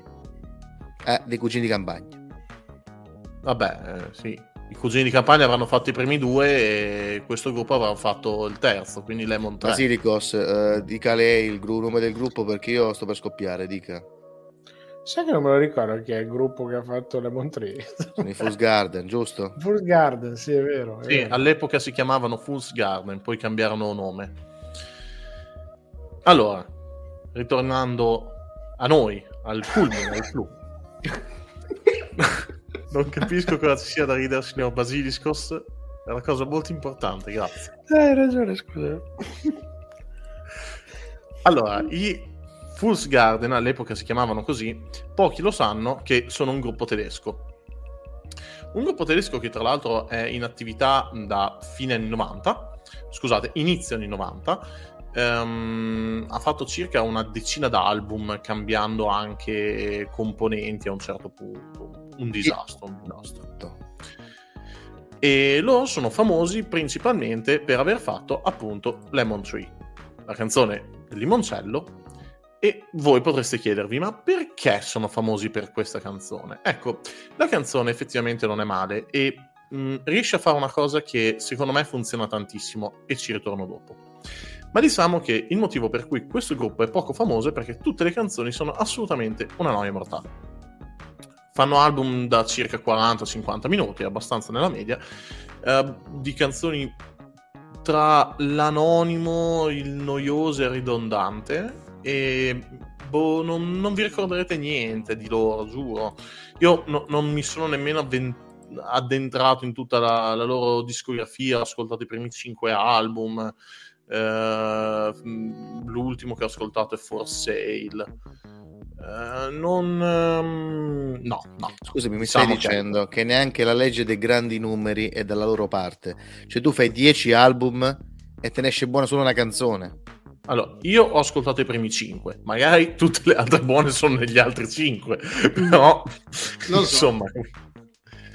Eh, dei cugini di campagna. Vabbè, eh, sì. I cugini di campagna avranno fatto i primi due e questo gruppo avrà fatto il terzo, quindi Lemon 3. Basilicos, eh, dica lei il gru- nome del gruppo perché io sto per scoppiare, dica. Sai che non me lo ricordo chi è il gruppo che ha fatto Lemon Tree? Sono i Fools Garden, giusto? Fools Garden, sì, è vero. È Sì, vero. all'epoca si chiamavano Fool's Garden, poi cambiarono nome. Allora, ritornando a noi, al culmine, al clou. [laughs] non capisco cosa ci sia da ridere, signor Basiliscos. È una cosa molto importante, grazie. Eh, Hai ragione, scusa. Allora, i Fool's Garden all'epoca si chiamavano così, pochi lo sanno che sono un gruppo tedesco. Un gruppo tedesco che tra l'altro è in attività da fine anni 90, scusate, inizio anni 90, ehm, ha fatto circa una decina d'album cambiando anche componenti a un certo punto. Un disastro, un disastro. E loro sono famosi principalmente per aver fatto appunto Lemon Tree, la canzone del limoncello. E voi potreste chiedervi, ma perché sono famosi per questa canzone? Ecco, la canzone effettivamente non è male e mh, riesce a fare una cosa che secondo me funziona tantissimo e ci ritorno dopo. Ma diciamo che il motivo per cui questo gruppo è poco famoso è perché tutte le canzoni sono assolutamente una noia mortale. Fanno album da circa 40-50 minuti, abbastanza nella media, eh, di canzoni tra l'anonimo, il noioso e il ridondante. E boh, non, non vi ricorderete niente di loro, giuro. Io no- non mi sono nemmeno avven- addentrato in tutta la, la loro discografia, ho ascoltato i primi 5 album. Eh, l'ultimo che ho ascoltato è For Sale. Eh, non ehm, no, no. Scusami, mi stai che- dicendo che neanche la legge dei grandi numeri è dalla loro parte. Cioè tu fai 10 album e te ne esce buona solo una canzone. Allora, io ho ascoltato i primi 5, magari tutte le altre buone sono negli altri 5, però Non so. insomma,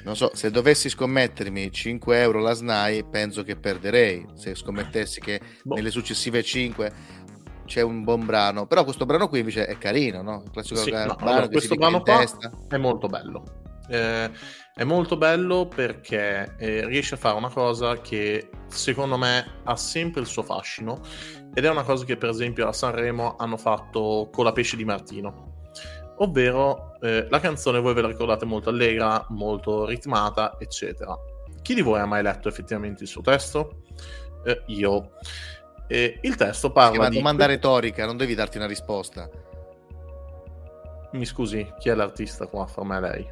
Non so, se dovessi scommettermi 5 euro la SNAI, penso che perderei. Se scommettessi che Boh. nelle successive 5 c'è un buon brano. Però questo brano qui invece è carino, no? Il classico Sì, brano no, allora, questo brano qua testa. è molto bello. Eh, è molto bello perché eh, riesce a fare una cosa che secondo me ha sempre il suo fascino ed è una cosa che per esempio a Sanremo hanno fatto con la pesce di Martino. Ovvero eh, la canzone voi ve la ricordate molto allegra, molto ritmata, eccetera. Chi di voi ha mai letto effettivamente il suo testo? Eh, io. Eh, il testo È parla una di... domanda retorica, non devi darti una risposta. Mi scusi, chi è l'artista qua? Fra me e lei.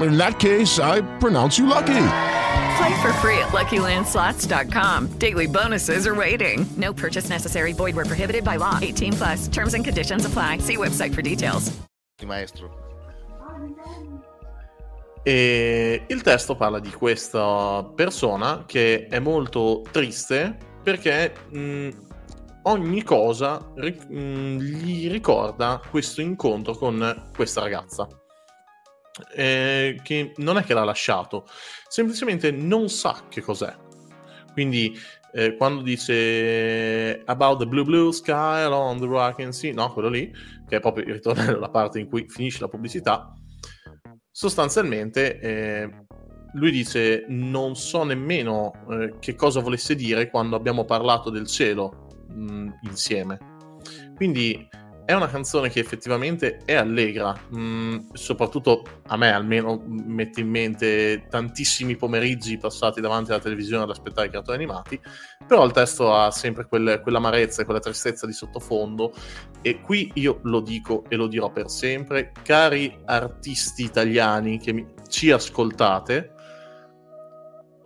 In that case, I pronounce you lucky. Play for free at LuckyLandSlots.com. Daily bonuses are waiting. No purchase necessary. Void were prohibited by law. 18 plus. Terms and conditions apply. See website for details. Maestro. E il testo parla di questa persona che è molto triste perché mh, ogni cosa ri- mh, gli ricorda questo incontro con questa ragazza. Eh, che non è che l'ha lasciato, semplicemente non sa che cos'è. Quindi eh, quando dice about the blue blue sky along the rocking sea, no, quello lì, che è proprio il ritornello, [laughs] la parte in cui finisce la pubblicità, sostanzialmente eh, lui dice non so nemmeno eh, che cosa volesse dire quando abbiamo parlato del cielo mh, insieme. Quindi è una canzone che effettivamente è allegra, mh, soprattutto a me almeno mette in mente tantissimi pomeriggi passati davanti alla televisione ad aspettare i cartoni animati, però il testo ha sempre quel- quell'amarezza e quella tristezza di sottofondo e qui io lo dico e lo dirò per sempre, cari artisti italiani che mi- ci ascoltate,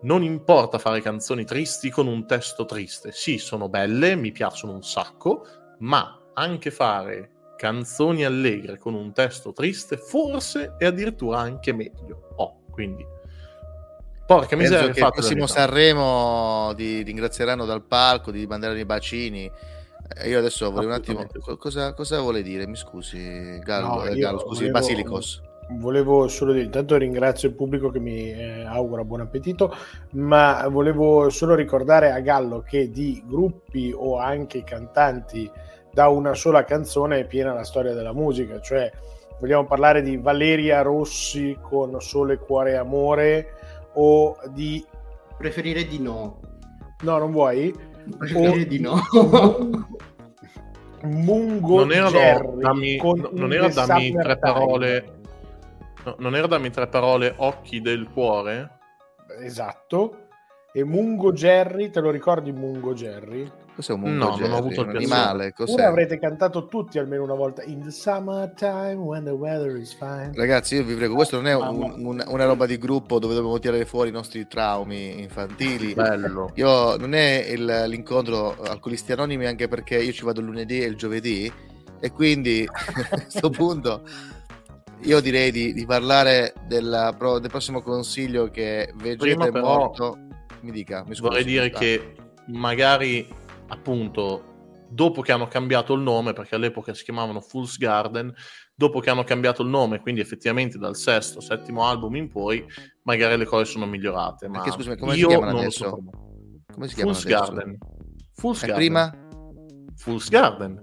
non importa fare canzoni tristi con un testo triste. Sì, sono belle, mi piacciono un sacco, ma anche fare canzoni allegre con un testo triste forse è addirittura anche meglio. Oh, quindi Porca Penso miseria, che il prossimo Sanremo ti ringrazieranno dal palco, di mandare i bacini. Eh, io adesso vorrei un attimo. co- Cosa, cosa vuole dire? Mi scusi, Gallo, No, eh, Gallo, scusi, volevo- Basilicos. Volevo solo dire, intanto ringrazio il pubblico che mi eh, augura buon appetito, ma volevo solo ricordare a Gallo che di gruppi o anche cantanti da una sola canzone è piena la storia della musica, cioè vogliamo parlare di Valeria Rossi con Sole, Cuore e Amore o di... Preferirei di no. No, non vuoi? Preferirei O di no. [laughs] Mungo non erano Jerry dammi, con no- non era dammi tre parole. no, non era dammi tre parole occhi del cuore? Esatto. E Mungo Jerry, te lo ricordi Mungo Jerry? Cos'è un No, non ho avuto il un piacere. animale? Cos'è? Ora avrete cantato tutti almeno una volta In the summertime when the weather is fine. Ragazzi, io vi prego, questo non è un- un- una roba di gruppo dove dobbiamo tirare fuori i nostri traumi infantili. Bello. Io non è il- l'incontro alcolisti anonimi anche perché io ci vado il lunedì e il giovedì e quindi [laughs] a questo punto io direi di, di parlare della pro- del prossimo consiglio che Vegeta Prima è però morto. Mi dica, mi scusi. Vorrei dire Ah. che magari appunto dopo che hanno cambiato il nome, perché all'epoca si chiamavano Fool's Garden, dopo che hanno cambiato il nome, quindi effettivamente dal sesto, settimo album in poi, magari le cose sono migliorate. Ma Perché, scusami, come si io chiamano non lo adesso? so come. Come si chiamano Fool's adesso? Garden. Fool's E Garden. prima? Fool's Garden.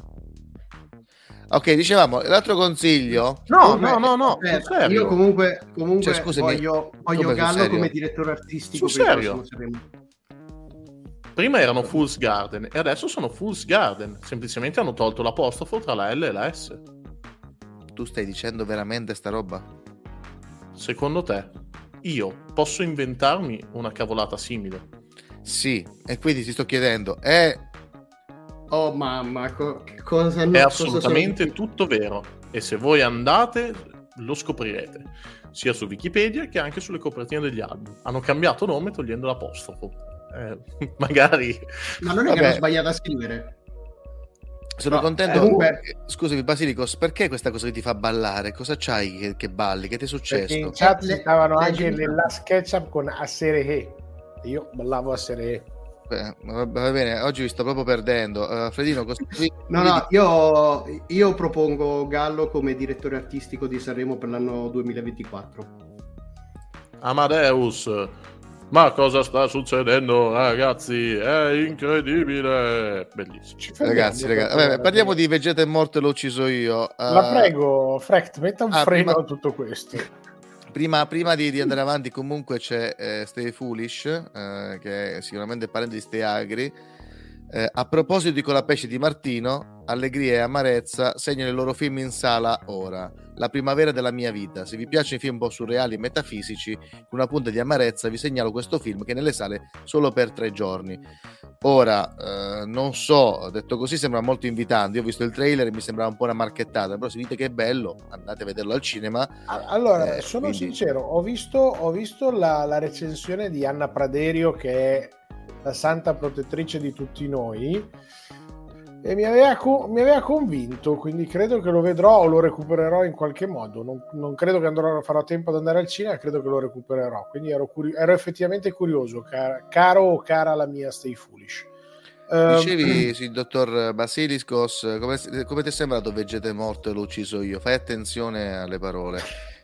Ok, dicevamo, l'altro consiglio... No, Comunque, no, no, no, serio. Io comunque, comunque Cioè, scusami, voglio, voglio come Gallo come direttore artistico Sul serio? Prima erano Fool's Garden e adesso sono Fool's Garden. Semplicemente hanno tolto l'apostrofo tra la L e la S. Tu stai dicendo veramente sta roba? Secondo te, io posso inventarmi una cavolata simile? Sì, e quindi ti sto chiedendo, è Oh mamma, co- che cosa È cosa assolutamente sono- tutto vero. E se voi andate, lo scoprirete. Sia su Wikipedia che anche sulle copertine degli album. Hanno cambiato nome togliendo l'apostrofo. Eh, [laughs] magari... Ma non è che Vabbè. hanno sbagliato a scrivere. Sono No, contento. eh, comunque- Scusami, Basilicos, perché questa cosa che ti fa ballare? Cosa c'hai che, che balli? Che ti è Perché in successo? chat Le- stavano le- anche le- nella SketchUp con Aserehe. Io ballavo Aserehe. Beh, va, va bene, oggi vi sto proprio perdendo. Uh, Fredino, cosa [laughs] No, no, io, io propongo Gallo come direttore artistico di Sanremo per l'anno 2024. Amadeus. Ma cosa sta succedendo, ragazzi? È incredibile. Bellissimo. Ragazzi, ragazzi, vabbè, parliamo di Vegeta è morto e l'ho ucciso io. La Uh, prego, Frecht, metta un ah, freno prima- a tutto questo. Prima, prima di, di andare avanti, comunque c'è eh, Stay Foolish, eh, che è sicuramente parente di Stay Agri. Eh, a proposito di Colapesce di Martino, Allegria e Amarezza segnano il loro film in sala ora. La primavera della mia vita. Se vi piacciono i film un po' surreali e metafisici, con una punta di amarezza, vi segnalo questo film che è nelle sale solo per tre giorni. Ora, eh, non so, detto così sembra molto invitante. Io ho visto il trailer e mi sembrava un po' una marchettata, però se dite che è bello, andate a vederlo al cinema. Allora, Eh, sono quindi- sincero, ho visto, ho visto la, la recensione di Anna Praderio, che è la santa protettrice di tutti noi, e mi aveva, mi aveva convinto, quindi credo che lo vedrò o lo recupererò in qualche modo. Non, non credo che andrò, farò tempo ad andare al cinema, credo che lo recupererò. Quindi ero, curi- ero effettivamente curioso, cara- caro o cara la mia Stay Foolish. Ehm, Dicevi, [clears throat] sì, dottor Basiliscos, come, come ti è sembrato Vegeta è morto e l'ho ucciso io? Fai attenzione alle parole.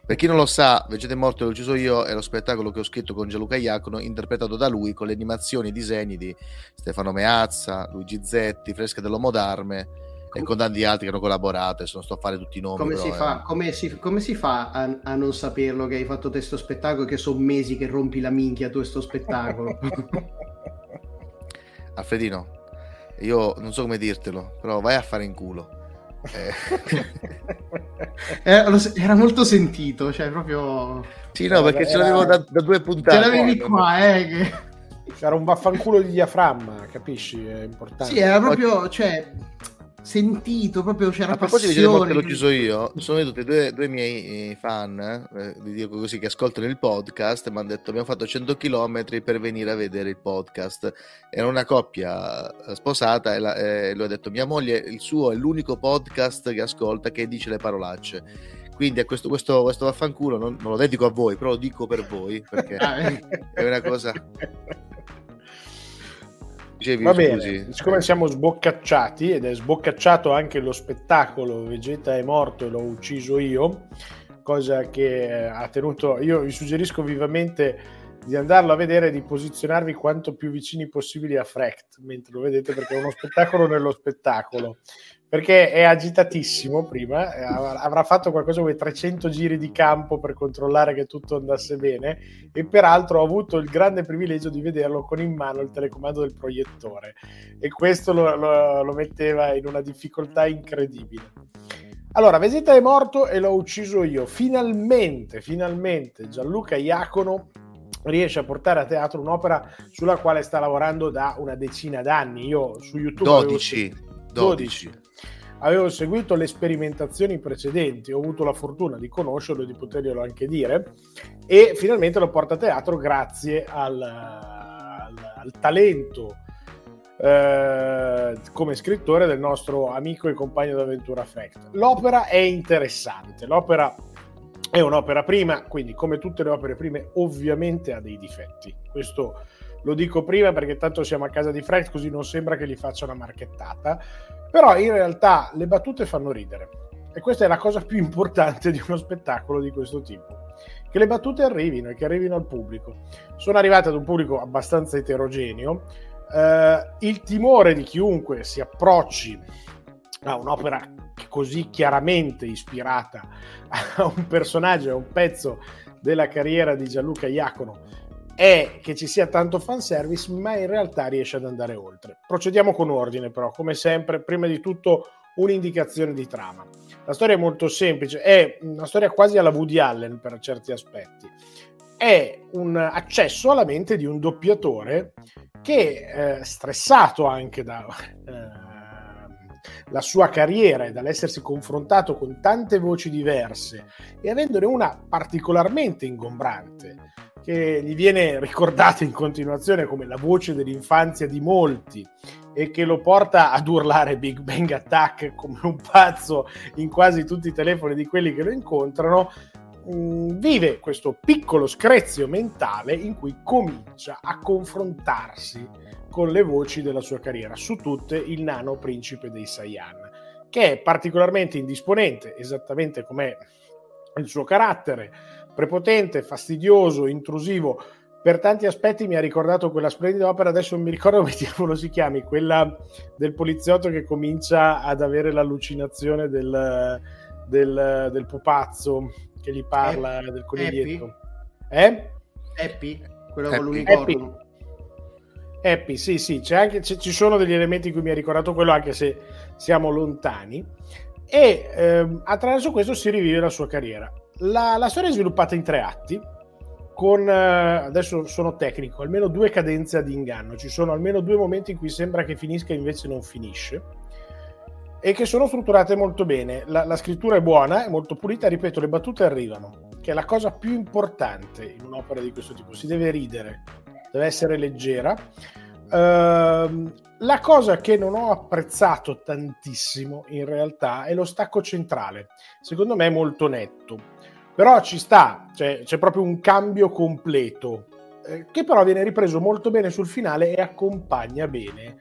Per chi non lo sa, Vegeta è morto e l'ho ucciso io è lo spettacolo che ho scritto con Gianluca Iacono, interpretato da lui con le animazioni e i disegni di Stefano Meazza, Luigi Zetti, Fresca dell'Uomo d'Arme e con tanti altri che hanno collaborato. Adesso non sto a fare tutti i nomi. Come però, si, eh. fa, come, si, come si fa a, a non saperlo che hai fatto te sto spettacolo che sono mesi che rompi la minchia tu e sto spettacolo? [laughs] Alfredino, io non so come dirtelo, però vai a fare in culo. Eh. [laughs] Eh, lo era molto sentito, cioè proprio... Sì, no, perché ce l'avevo da, da due puntate. Ce l'avevi qua, eh, che... Era un vaffanculo di diaframma, capisci? È importante. Sì, era proprio, cioè, sentito, proprio c'era A proposito di Morte l'ho passione. chiuso io, sono venuti due, due miei eh, fan, eh, vi dico così, che ascoltano il podcast, mi hanno detto abbiamo fatto 100 km per venire a vedere il podcast. Era una coppia eh, sposata e, la- e lui ha detto mia moglie, il suo è l'unico podcast che ascolta che dice le parolacce. Quindi a questo, questo, questo vaffanculo non, non lo dedico a voi, però lo dico per voi, perché [laughs] è una cosa... Dicevi, Va bene, scusi. siccome siamo sboccacciati ed è sboccacciato anche lo spettacolo Vegeta è morto e l'ho ucciso io, cosa che eh, ha tenuto, io vi suggerisco vivamente di andarlo a vedere e di posizionarvi quanto più vicini possibili a Frecht mentre lo vedete perché è uno spettacolo nello spettacolo perché è agitatissimo prima, eh, av- avrà fatto qualcosa come 300 giri di campo per controllare che tutto andasse bene e peraltro ho avuto il grande privilegio di vederlo con in mano il telecomando del proiettore e questo lo, lo- lo metteva in una difficoltà incredibile. Allora, Vegeta è morto e l'ho ucciso io. Finalmente, finalmente Gianluca Iacono riesce a portare a teatro un'opera sulla quale sta lavorando da una decina d'anni. Io su YouTube avevo 12, 12. 12. Avevo seguito le sperimentazioni precedenti, ho avuto la fortuna di conoscerlo e di poterglielo anche dire e finalmente lo porta a teatro grazie al, al- al talento eh, come scrittore del nostro amico e compagno d'avventura Fact. L'opera è interessante, l'opera è un'opera prima, quindi come tutte le opere prime ovviamente ha dei difetti. Questo lo dico prima perché tanto siamo a casa di Frecht così non sembra che gli faccia una marchettata, però in realtà le battute fanno ridere e questa è la cosa più importante di uno spettacolo di questo tipo. Che le battute arrivino e che arrivino al pubblico. Sono arrivate ad un pubblico abbastanza eterogeneo. Eh, il timore di chiunque si approcci a un'opera così chiaramente ispirata a un personaggio, a un pezzo della carriera di Gianluca Iacono è che ci sia tanto fanservice, ma in realtà riesce ad andare oltre. Procediamo con ordine, però, come sempre, prima di tutto un'indicazione di trama. La storia è molto semplice, è una storia quasi alla Woody Allen per certi aspetti. È un accesso alla mente di un doppiatore che, eh, stressato anche da la sua carriera e dall'essersi confrontato con tante voci diverse e avendone una particolarmente ingombrante che gli viene ricordata in continuazione come la voce dell'infanzia di molti e che lo porta ad urlare Big Bang Attack come un pazzo in quasi tutti i telefoni di quelli che lo incontrano, mh, vive questo piccolo screzio mentale in cui comincia a confrontarsi con le voci della sua carriera, su tutte il nano principe dei Saiyan, che è particolarmente indisponente, esattamente come il suo carattere, prepotente, fastidioso, intrusivo. Per tanti aspetti mi ha ricordato quella splendida opera, adesso non mi ricordo [laughs] come diavolo si chiami, quella del poliziotto che comincia ad avere l'allucinazione del, del, del pupazzo che gli parla Happy? del coniglietto. Eh? Happy? Quello Happy. con l'unicorno. Happy, sì, sì, anche, c'è- ci sono degli elementi in cui mi ha ricordato quello, anche se siamo lontani. E ehm, attraverso questo si rivive la sua carriera. La, la storia è sviluppata in tre atti, con eh, adesso sono tecnico, almeno due cadenze ad inganno. Ci sono almeno due momenti in cui sembra che finisca e invece non finisce. E che sono strutturate molto bene. La, la scrittura è buona, è molto pulita, ripeto, le battute arrivano, che è la cosa più importante in un'opera di questo tipo. Si deve ridere, deve essere leggera. Ehm, la cosa che non ho apprezzato tantissimo in realtà è lo stacco centrale. Secondo me è molto netto. Però ci sta, cioè, c'è proprio un cambio completo, eh, che però viene ripreso molto bene sul finale e accompagna bene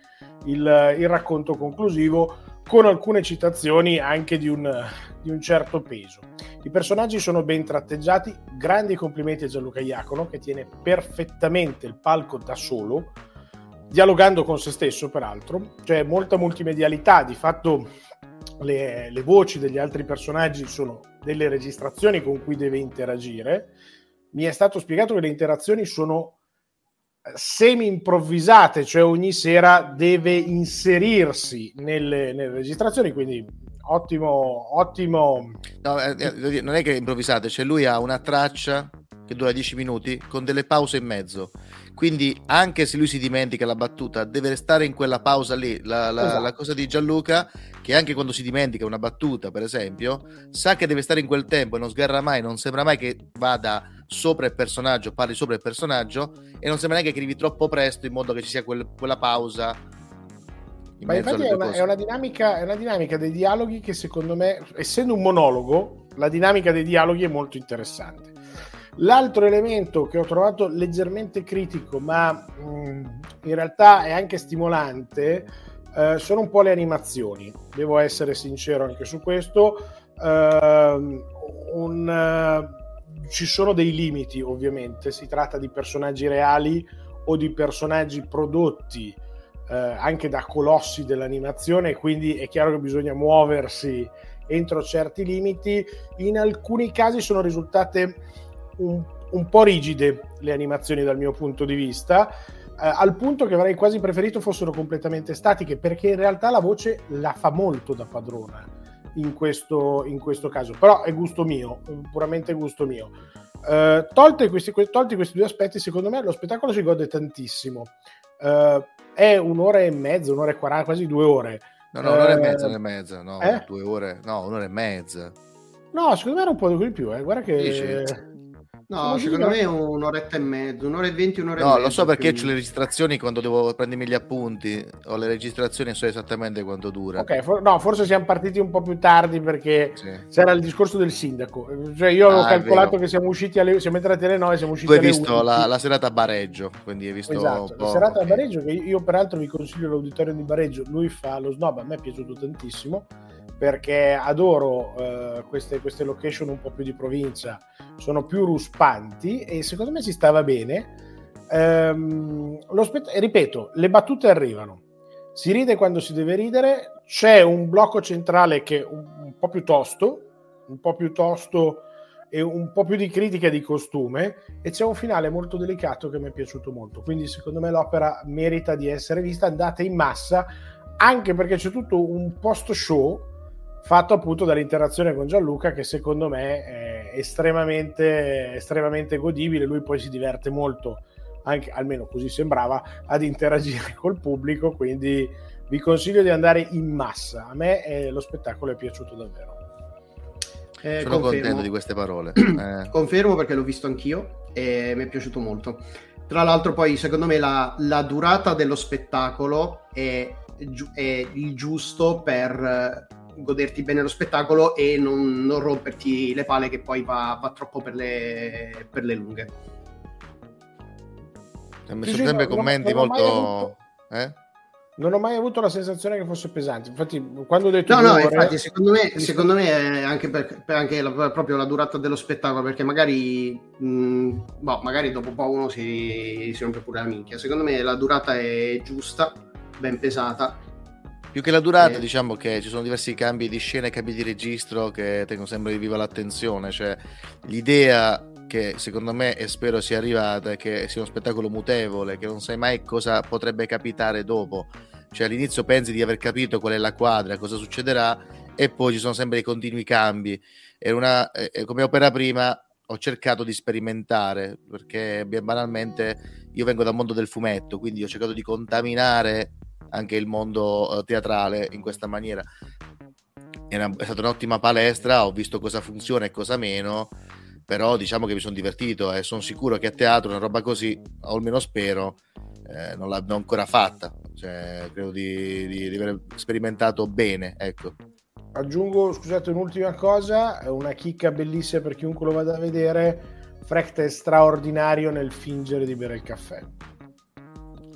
il, il racconto conclusivo con alcune citazioni anche di un, di un certo peso. I personaggi sono ben tratteggiati, grandi complimenti a Gianluca Iacono che tiene perfettamente il palco da solo, dialogando con se stesso peraltro, c'è molta multimedialità, di fatto le, le voci degli altri personaggi sono delle registrazioni con cui deve interagire. Mi è stato spiegato che le interazioni sono semi improvvisate, cioè ogni sera deve inserirsi nelle, nelle registrazioni, quindi ottimo, ottimo. No, eh, eh, non è che è improvvisato, cioè lui ha una traccia che dura 10 minuti con delle pause in mezzo. Quindi anche se lui si dimentica la battuta, deve restare in quella pausa lì. La, la- Esatto. la cosa di Gianluca, che anche quando si dimentica una battuta, per esempio, sa che deve stare in quel tempo e non sgarra mai, non sembra mai che vada sopra il personaggio, parli sopra il personaggio e non sembra neanche che arrivi troppo presto in modo che ci sia quel- quella pausa. in Ma infatti è una, è una dinamica, è una dinamica dei dialoghi che secondo me, essendo un monologo, la dinamica dei dialoghi è molto interessante. L'altro elemento che ho trovato leggermente critico, ma mh, in realtà è anche stimolante, eh, sono un po' le animazioni. Devo essere sincero anche su questo. Ehm, un, eh, ci sono dei limiti, ovviamente. Si tratta di personaggi reali o di personaggi prodotti eh, anche da colossi dell'animazione, quindi è chiaro che bisogna muoversi entro certi limiti. In alcuni casi sono risultate un, un po' rigide le animazioni dal mio punto di vista, eh, al punto che avrei quasi preferito fossero completamente statiche, perché in realtà la voce la fa molto da padrona in questo, in questo caso, però è gusto mio, puramente gusto mio. Eh, tolte questi, que- tolti questi due aspetti, secondo me lo spettacolo si gode tantissimo. Eh, è un'ora e mezza, un'ora e quaranta, quasi due ore. No, no, un'ora e Eh, mezza, un'ora e mezza, no, eh? due ore, no, un'ora e mezza. No, secondo me era un po' di più, eh. guarda che... Dici? No, secondo me un'oretta e mezzo, un'ora e venti, un'ora e No, mezza. lo so perché più. ho le registrazioni quando devo prendermi gli appunti. Ho le registrazioni e so esattamente quanto dura. Ok, for- no, forse siamo partiti un po' più tardi perché c'era il discorso del sindaco. Cioè, io avevo Ah, calcolato che siamo usciti alle siamo entrati alle 9, siamo usciti Tu hai alle visto 11. la, la serata a Bareggio, quindi hai visto Esatto, un la serata a ok. Bareggio che io peraltro vi consiglio l'auditorium di Bareggio, lui fa lo snob, a me è piaciuto tantissimo perché adoro eh, queste, queste location un po' più di provincia, sono più ruspanti e secondo me si stava bene. Ehm, spett- ripeto, le battute arrivano, si ride quando si deve ridere, c'è un blocco centrale che è un, un po' più tosto, un po' più tosto e un po' più di critica di costume e c'è un finale molto delicato che mi è piaciuto molto. Quindi secondo me l'opera merita di essere vista andate in massa anche perché c'è tutto un post show fatto appunto dall'interazione con Gianluca che secondo me è estremamente, estremamente godibile lui poi si diverte molto anche, almeno così sembrava ad interagire [laughs] col pubblico quindi vi consiglio di andare in massa a me eh, lo spettacolo è piaciuto davvero Eh, Sono confermo. contento di queste parole. [clears throat] Eh. Confermo perché l'ho visto anch'io e mi è piaciuto molto. Tra l'altro, poi secondo me la, la durata dello spettacolo è, è il giusto per goderti bene lo spettacolo e non, non romperti le palle che poi va, va troppo per le, per le lunghe. Ha messo sì, sempre commenti non ho mai molto. Eh? non ho mai avuto la sensazione che fosse pesante infatti quando ho detto No, no, ore- infatti, secondo me, secondo me è anche, per, per anche la- proprio la durata dello spettacolo, perché magari, mh, boh, magari dopo un po' uno si, si rompe pure la minchia. Secondo me la durata è giusta, ben pesata. Più che la durata, Eh. diciamo che ci sono diversi cambi di scena e cambi di registro che tengono sempre viva l'attenzione. Cioè, l'idea che secondo me e spero sia arrivata è che sia uno spettacolo mutevole, che non sai mai cosa potrebbe capitare dopo. Cioè, all'inizio pensi di aver capito qual è la quadra, cosa succederà, e poi ci sono sempre dei continui cambi. Una, eh, come opera prima ho cercato di sperimentare perché banalmente io vengo dal mondo del fumetto, quindi ho cercato di contaminare anche il mondo eh, teatrale in questa maniera. È, una- è stata un'ottima palestra, ho visto cosa funziona e cosa meno, però diciamo che mi sono divertito e sono sicuro che a teatro una roba così, o almeno spero, eh, non l'abbiamo ancora fatta. Cioè, credo di, di- di aver sperimentato bene, ecco. aggiungo scusate un'ultima cosa una chicca bellissima per chiunque lo vada a vedere Frecht è straordinario nel fingere di bere il caffè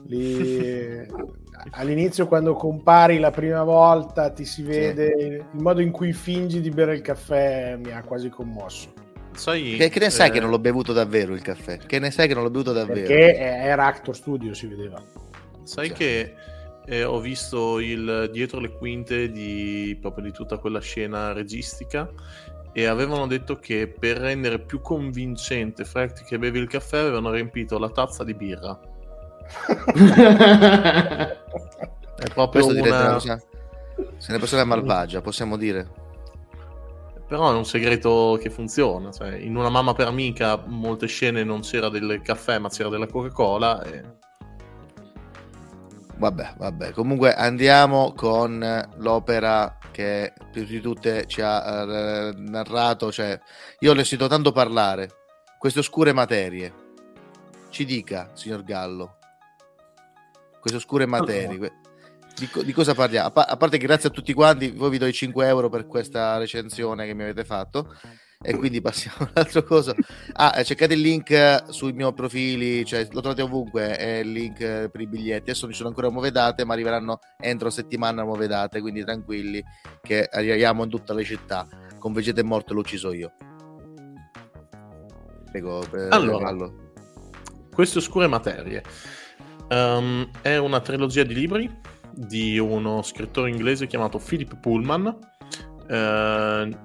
Lì, [laughs] all'inizio quando compari la prima volta ti si vede il modo in cui fingi di bere il caffè mi ha quasi commosso Sai, Che, che ne sai eh, che non l'ho bevuto davvero il caffè? Che ne sai che non l'ho bevuto davvero? perché era Actor Studio si vedeva Sai che eh, ho visto il dietro le quinte di, proprio di tutta quella scena registica e avevano detto che per rendere più convincente Frecht che beve il caffè avevano riempito la tazza di birra. [laughs] È proprio Questo una... una cosa- se ne persona malvagia, possiamo dire. Però è un segreto che funziona. Cioè, in una mamma per amica, molte scene non c'era del caffè, ma c'era della Coca-Cola. E... Vabbè, vabbè. Comunque andiamo con l'opera che più di tutte ci ha eh, narrato. Cioè, io le sento tanto parlare. Queste oscure materie. Ci dica, signor Gallo. Queste oscure materie. Di, co- di cosa parliamo? A, pa- a parte che grazie a tutti quanti, voi vi do i 5 euro per questa recensione che mi avete fatto. E quindi passiamo [laughs] all'altra cosa. Ah, eh, cercate il link eh, sui miei profili, cioè lo trovate ovunque, è il link eh, per i biglietti. Adesso non ci sono ancora nuove date, ma arriveranno entro settimana nuove date, quindi tranquilli che arriviamo in tutte le città. Con Vegeta è morto l'ho ucciso io. Prego, eh, Allora, Gallo. Queste oscure materie Ehm, è una trilogia di libri di uno scrittore inglese chiamato Philip Pullman, eh,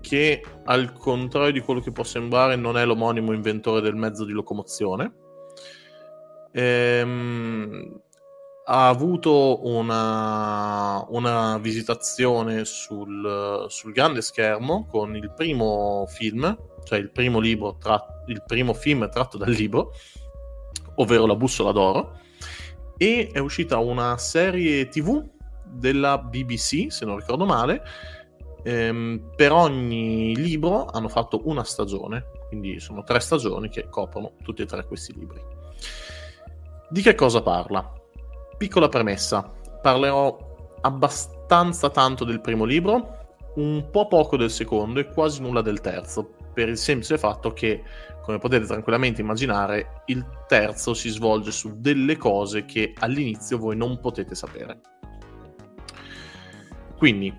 che al contrario di quello che può sembrare non è l'omonimo inventore del mezzo di locomozione. Ehm, ha avuto una, una visitazione sul, sul grande schermo con il primo film, cioè il primo, libro tra- il primo film tratto dal libro, ovvero La bussola d'oro, e è uscita una serie tv della BBC, se non ricordo male. Ehm, per ogni libro hanno fatto una stagione, quindi sono tre stagioni che coprono tutti e tre questi libri. Di che cosa parla? Piccola premessa, parlerò abbastanza tanto del primo libro, un po' poco del secondo e quasi nulla del terzo, per il semplice fatto che, come potete tranquillamente immaginare, il terzo si svolge su delle cose che all'inizio voi non potete sapere. Quindi,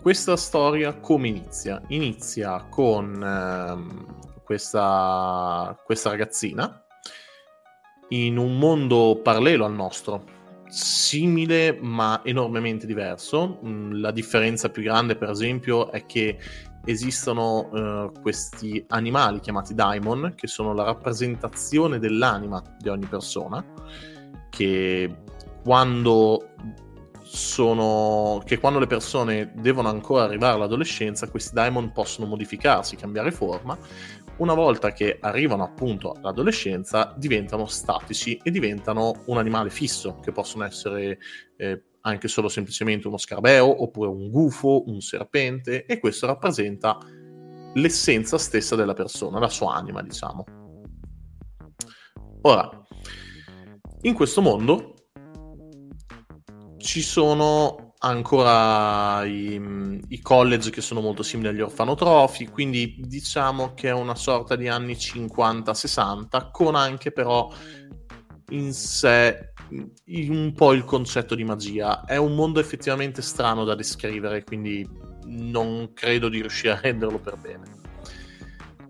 questa storia come inizia? Inizia con ehm, questa, questa ragazzina in un mondo parallelo al nostro, simile ma enormemente diverso. Mm, La differenza più grande, per esempio, è che esistono eh, questi animali chiamati daimon, che sono la rappresentazione dell'anima di ogni persona, che quando sono che quando le persone devono ancora arrivare all'adolescenza, questi daimon possono modificarsi, cambiare forma. Una volta che arrivano appunto all'adolescenza, diventano statici e diventano un animale fisso, che possono essere eh, anche solo semplicemente uno scarabeo, oppure un gufo, un serpente, e questo rappresenta l'essenza stessa della persona, la sua anima, diciamo. Ora, in questo mondo ci sono ancora i, i college che sono molto simili agli orfanotrofi, quindi diciamo che è una sorta di anni 50-60, con anche però in sé un po' il concetto di magia. È un mondo effettivamente strano da descrivere, quindi non credo di riuscire a [laughs] renderlo per bene.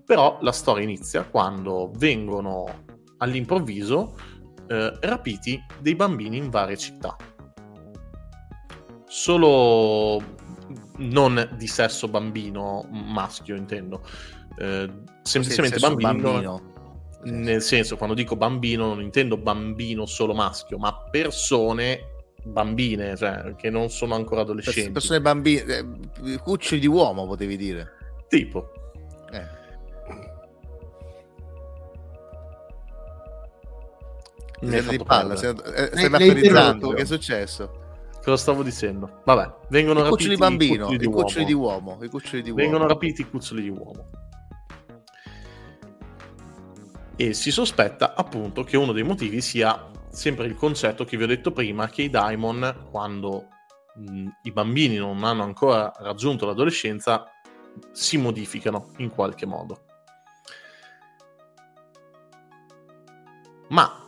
Però la storia inizia quando vengono all'improvviso eh, rapiti dei bambini in varie città. Solo non di sesso bambino maschio, intendo. Eh, semplicemente bambino, bambino. Nel senso, quando dico bambino, non intendo bambino solo maschio, ma persone bambine, cioè che non sono ancora adolescenti. Persone bambine, eh, cuccioli di uomo potevi dire. Tipo. Eh. Mi hai Sei di palla, sei, eh, martorizzando, interrotto. che è successo? Cosa stavo dicendo? Vabbè, vengono I rapiti cuccioli bambino, i cuccioli di i cuccioli di uomo. uomo, i cuccioli di uomo. Vengono rapiti i cuccioli di uomo. E si sospetta appunto che uno dei motivi sia sempre il concetto che vi ho detto prima, che i daimon, quando mh, i bambini non hanno ancora raggiunto l'adolescenza, si modificano in qualche modo. Ma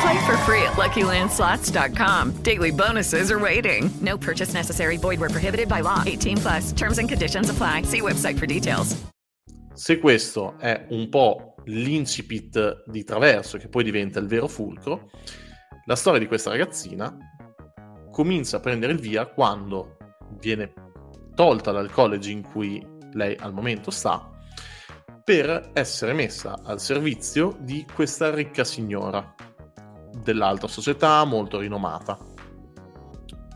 Play for free at LuckyLandSlots.com. Daily bonuses are waiting. No purchase necessary. Void were prohibited by law. 18 plus. Terms and conditions apply. See website for details. Se questo è un po' l'incipit di Traverso, che poi diventa il vero fulcro, la storia di questa ragazzina comincia a prendere il via quando viene tolta dal college in cui lei al momento sta per essere messa al servizio di questa ricca signora dell'alta società molto rinomata.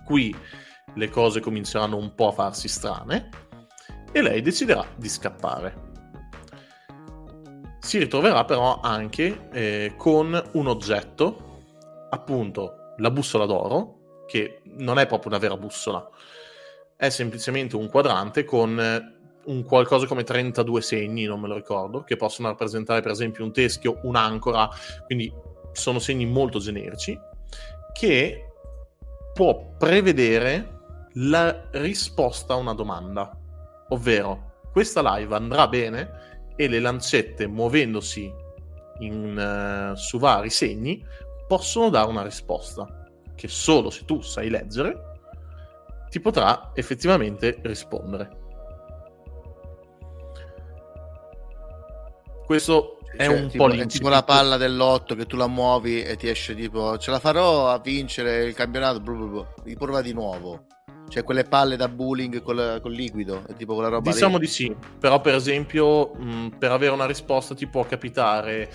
Qui le cose cominceranno un po' a farsi strane e lei deciderà di scappare. Si ritroverà però anche eh, con un oggetto, appunto la bussola d'oro, che non è proprio una vera bussola, è semplicemente un quadrante con eh, un qualcosa come 32 segni, non me lo ricordo, che possono rappresentare per esempio un teschio, un'ancora, quindi sono segni molto generici, che può prevedere la risposta a una domanda, ovvero questa live andrà bene e le lancette muovendosi in, uh, su vari segni possono dare una risposta che solo se tu sai leggere ti potrà effettivamente rispondere. Questo è Cioè, un tipo, po' è l'incipit. tipo la palla dell'otto che tu la muovi e ti esce tipo ce la farò a vincere il campionato blu blu blu. riprova di nuovo cioè quelle palle da bowling col, col liquido è tipo quella roba Diciamo lì. di sì, però per esempio mh, per avere una risposta ti può capitare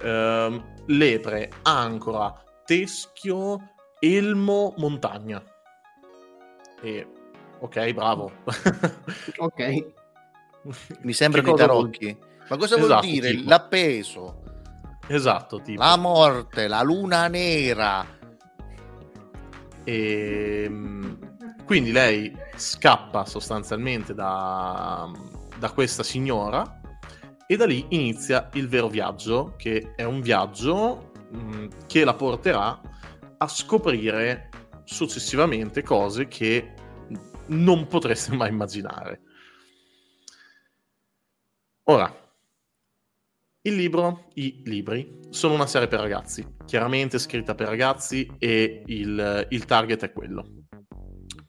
ehm, lepre, ancora, teschio, elmo, montagna. E ok, bravo. ok. [laughs] mi sembrano Che i cosa vuol- tarocchi ma cosa Esatto, vuol dire tipo. l'appeso Esatto, tipo. la morte la luna nera E mh, quindi lei scappa sostanzialmente da, da questa signora e da lì inizia il vero viaggio, che è un viaggio mh, che la porterà a scoprire successivamente cose che non potreste mai immaginare. Ora, il libro, i libri, sono una serie per ragazzi, chiaramente scritta per ragazzi e il, il target è quello.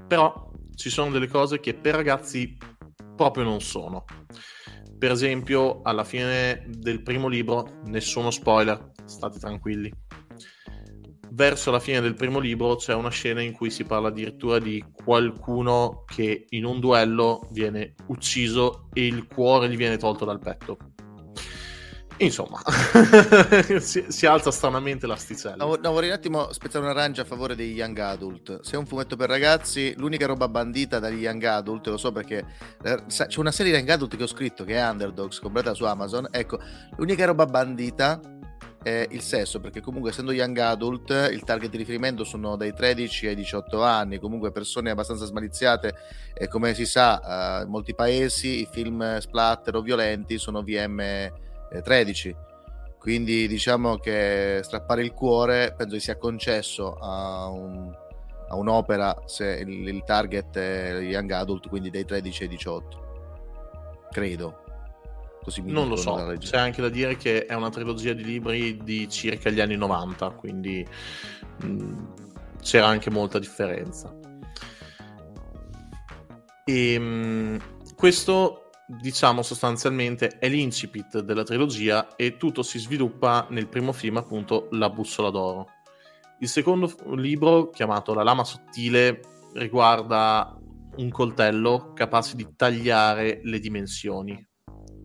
Però ci sono delle cose che per ragazzi proprio non sono. Per esempio, alla fine del primo libro, nessuno spoiler, state tranquilli. Verso la fine del primo libro c'è una scena in cui si parla addirittura di qualcuno che in un duello viene ucciso e il cuore gli viene tolto dal petto. Insomma, [laughs] si, si alza stranamente l'asticella. No, no, vorrei un attimo spezzare una rancia a favore degli young adult. Se è un fumetto per ragazzi, l'unica roba bandita dagli young adult, lo so perché eh, c'è una serie di young adult che ho scritto che è Underdogs, comprata su Amazon. Ecco, l'unica roba bandita è il sesso, perché comunque essendo young adult, il target di riferimento sono dai 13 ai 18 anni, comunque persone abbastanza smaliziate e come si sa, eh, in molti paesi i film splatter o violenti sono VM 13 quindi diciamo che strappare il cuore penso che sia concesso a, un- a un'opera se il, il target è young adult quindi dai 13 ai 18 credo. Così mi Non lo so, c'è anche da dire che è una trilogia di libri di circa gli anni 90, quindi mh, c'era anche molta differenza. E mh, questo, diciamo, sostanzialmente è l'incipit della trilogia e tutto si sviluppa nel primo film, appunto, La bussola d'oro. Il secondo libro, chiamato La lama sottile, riguarda un coltello capace di tagliare le dimensioni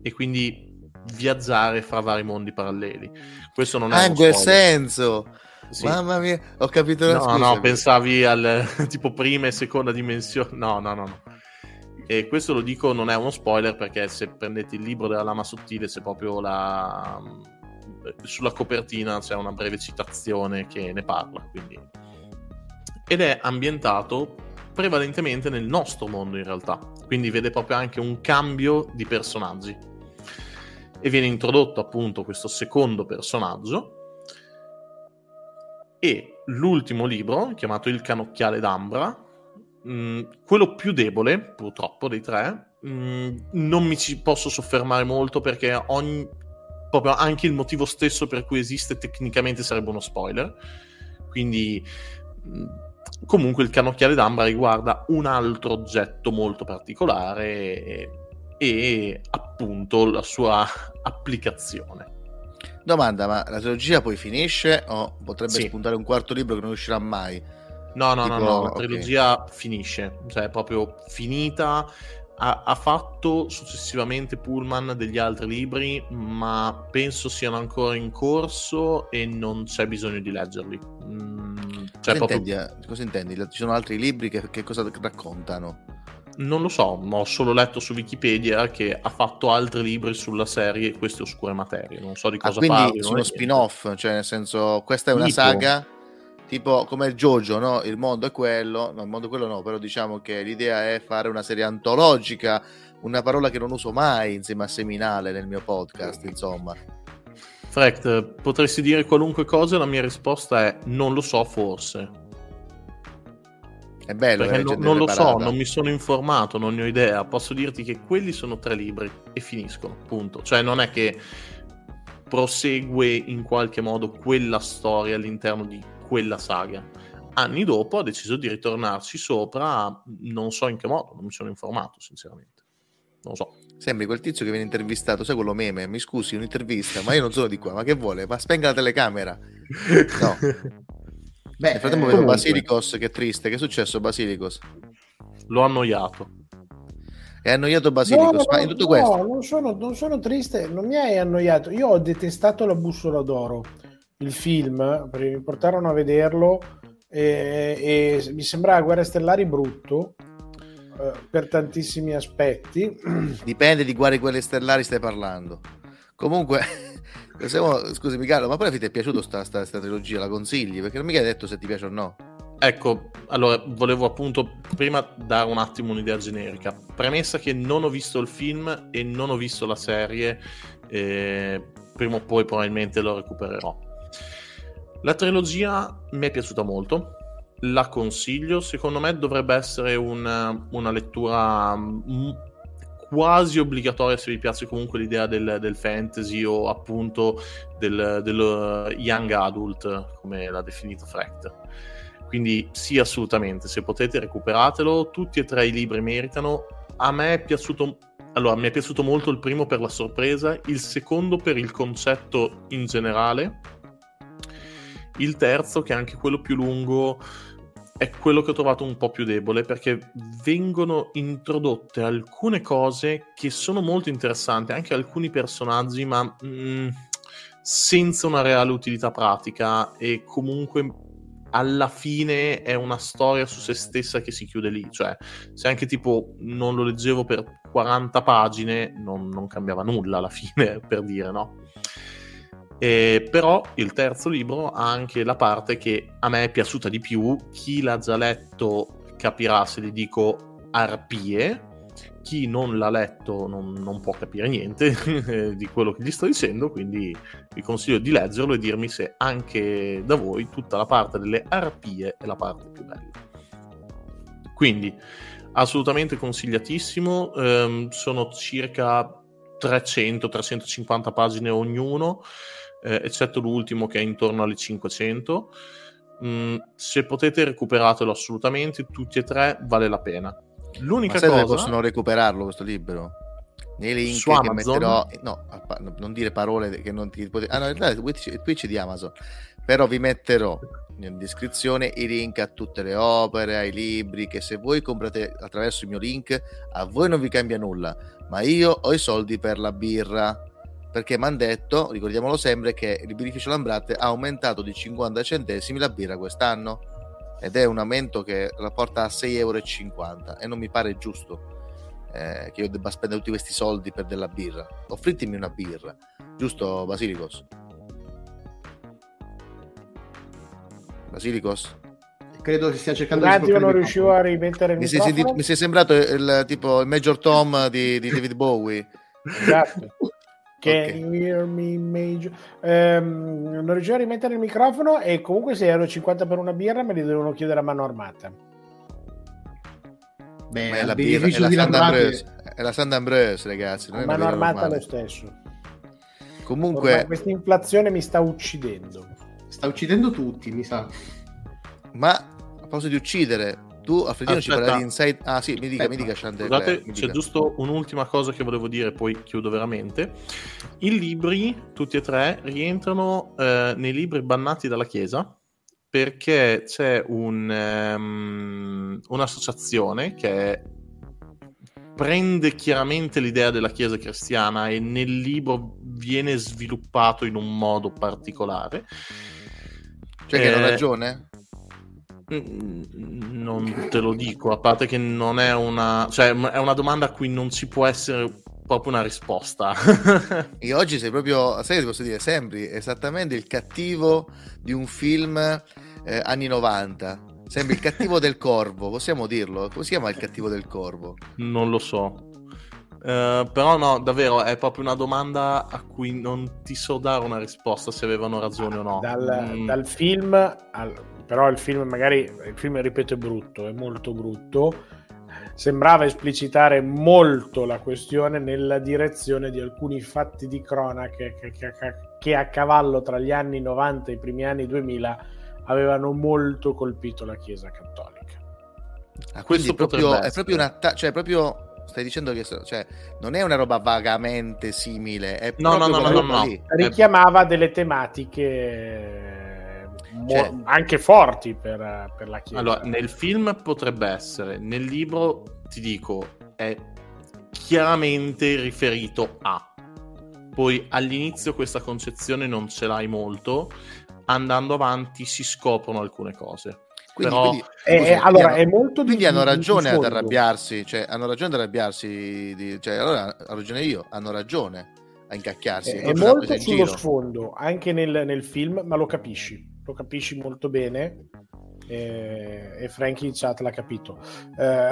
e quindi viaggiare fra vari mondi paralleli. Questo non è ah in quel senso Sì. mamma mia ho capito la No, scusa no, pensavi al [laughs] tipo prima e seconda dimensione. No, no, no, no. E questo lo dico non è uno spoiler perché se prendete il libro della lama sottile c'è proprio la sulla copertina c'è una breve citazione che ne parla, quindi. Ed è ambientato prevalentemente nel nostro mondo in realtà, quindi vede proprio anche un cambio di personaggi. E viene introdotto appunto questo secondo personaggio. E l'ultimo libro, chiamato Il canocchiale d'ambra, mh, quello più debole purtroppo dei tre, mh, non mi ci posso soffermare molto perché ogni, proprio anche il motivo stesso per cui esiste tecnicamente sarebbe uno spoiler, quindi mh, comunque il canocchiale d'ambra riguarda un altro oggetto molto particolare e, e appunto la sua [laughs] applicazione. Domanda, ma la trilogia poi finisce o potrebbe Sì. spuntare un quarto libro che non uscirà mai? No, no, no, Tipo, no, la ok. trilogia finisce, cioè è proprio finita. Ha, ha fatto successivamente Pullman degli altri libri, ma penso siano ancora in corso e non c'è bisogno di leggerli. Mm, cioè cosa, proprio- intendi, eh? Cosa intendi? Ci sono altri libri che, che cosa raccontano? Non lo so, ho solo letto su Wikipedia che ha fatto altri libri sulla serie Queste oscure materie. Non so di Ah, cosa quindi parli. sono spin-off, cioè nel senso questa è una Tipo. saga tipo come il Jojo, no? Il mondo è quello, no, il mondo è quello no, però diciamo che l'idea è fare una serie antologica, una parola che non uso mai insieme a seminale nel mio podcast, insomma. Frect, potresti dire qualunque cosa? La mia risposta è non lo so, forse. È bello, Perché eh, no- non lo so, non mi sono informato, non ne ho idea. Posso dirti che quelli sono tre libri e finiscono, punto. Cioè non è che prosegue in qualche modo quella storia all'interno di quella saga. Anni dopo ha deciso di ritornarci sopra, non so in che modo, non mi sono informato sinceramente. Non lo so. Sembri quel tizio che viene intervistato, sai quello meme? Mi scusi, un'intervista, ma io non sono di qua, ma che vuole? Ma spenga la telecamera. No. [laughs] Beh, Nel frattempo eh, vedo comunque. Basilicos che è triste. Che è successo Basilicos? L'ho annoiato. È annoiato Basilicos, No, ma no, in tutto no, questo... non sono, non sono triste, non mi hai annoiato. Io ho detestato la bussola d'oro, il film, perché mi portarono a vederlo e, e mi sembrava Guerre Stellari brutto eh, per tantissimi aspetti. [clears throat] Dipende di quali quelle stellari stai parlando. Comunque, [laughs] siamo- scusi Micalo, ma poi ti è piaciuto sta, sta, sta trilogia? La consigli? Perché non mica hai detto se ti piace o no. Ecco, allora volevo appunto prima dare un attimo un'idea generica. Premessa che non ho visto il film e non ho visto la serie, eh, prima o poi probabilmente lo recupererò. La trilogia mi è piaciuta molto, la consiglio, secondo me dovrebbe essere una, una lettura mm, quasi obbligatoria se vi piace comunque l'idea del, del fantasy o appunto del, dello young adult, come l'ha definito Frecht. Quindi sì, assolutamente, se potete recuperatelo, tutti e tre i libri meritano. A me è piaciuto allora, mi è piaciuto molto il primo per la sorpresa, il secondo per il concetto in generale, il terzo, che è anche quello più lungo, è quello che ho trovato un po' più debole perché vengono introdotte alcune cose che sono molto interessanti, anche alcuni personaggi, ma mm, senza una reale utilità pratica e comunque alla fine è una storia su se stessa che si chiude lì, cioè se anche tipo non lo leggevo per 40 pagine non, non cambiava nulla alla fine [laughs] per dire no. Eh, però il terzo libro ha anche la parte che a me è piaciuta di più. Chi l'ha già letto capirà se gli dico arpie. Chi non l'ha letto non, non può capire niente [laughs] di quello che gli sto dicendo, quindi vi consiglio di leggerlo e dirmi se anche da voi tutta la parte delle arpie è la parte più bella. Quindi assolutamente consigliatissimo, ehm, sono circa 300-350 pagine ognuno eh, eccetto l'ultimo che è intorno alle 500. Mm, se potete recuperatelo assolutamente, tutti e tre vale la pena. L'unica dove cosa possono recuperarlo questo libro? Nei link Su che Amazon? metterò. No, non dire parole che non ti potete. Ah, no, in realtà Twitch, Twitch di Amazon. Però vi metterò in descrizione i link a tutte le opere, ai libri. Che se voi comprate attraverso il mio link, a voi non vi cambia nulla. Ma io ho i soldi per la birra. Perché mi hanno detto, ricordiamolo sempre, che il birrificio Lambrate ha aumentato di 50 centesimi la birra quest'anno ed è un aumento che la porta a 6,50 euro e non mi pare giusto eh, che io debba spendere tutti questi soldi per della birra. Offritemi una birra, giusto Basilicos? Basilicos? credo che stia cercando Un di attimo non riuscivo a rimettere il Mi sei, sentito- mi sei sembrato il, tipo il Major Tom di, di David Bowie. Esatto. Can you hear me, Major? Ehm, non riuscivo a rimettere il microfono e comunque se ero 50 per una birra me li devono chiedere a mano armata. Beh, è la birra, è la di San Lambrate- Ambrose, è la San Ambrose, ragazzi. Non A mano armata normale. lo stesso. Comunque, Ormai questa inflazione mi sta uccidendo. Sta uccidendo tutti, mi sa. ma a proposito di uccidere, tu Alfredino ci Aspetta. parlavi di Inside... Ah sì, mi dica, mi dica Chantel. Scusate, mi c'è dica. giusto un'ultima cosa che volevo dire, poi chiudo veramente. I libri, tutti e tre, rientrano eh, nei libri bannati dalla Chiesa perché c'è un, ehm, un'associazione che prende chiaramente l'idea della Chiesa cristiana e nel libro viene sviluppato in un modo particolare. Cioè che hanno Eh, ragione? Mm, Non te lo dico, a parte che non è una, cioè è una domanda a cui non ci può essere proprio una risposta. [laughs] E oggi sei proprio, sai che ti posso dire, sembri esattamente il cattivo di un film eh, anni 90. Sembri il cattivo del corvo, possiamo dirlo? Come si chiama il cattivo del corvo? non lo so. Eh, però no, davvero è proprio una domanda a cui non ti so dare una risposta se avevano ragione o no. Dal, Mm, dal film, al- però il film magari, il film ripeto è brutto, è molto brutto, sembrava esplicitare molto la questione nella direzione di alcuni fatti di cronaca che, che- che- che a cavallo tra gli anni 90 e i primi anni 2000 avevano molto colpito la Chiesa cattolica. Ah, quindi Questo è proprio, è proprio un essere. attacco, cioè proprio stai dicendo che cioè, non è una roba vagamente simile, è No, no, no, no, no, lì. Richiamava delle tematiche Cioè- anche forti per, per la Chiesa. Allora, nel film potrebbe essere, nel libro ti dico, è chiaramente riferito a. Poi all'inizio questa concezione non ce l'hai molto, andando avanti si scoprono alcune cose. Quindi, Però quindi- Eh, scusa, eh, allora, quindi è molto di- quindi hanno ragione ad arrabbiarsi, cioè hanno ragione ad arrabbiarsi, di- cioè allora ho ragione io, hanno ragione a incacchiarsi. è non è molto sullo giro. sfondo anche nel, nel film, ma lo capisci, lo capisci molto bene. eh, E, Frankie in chat l'ha capito. Eh,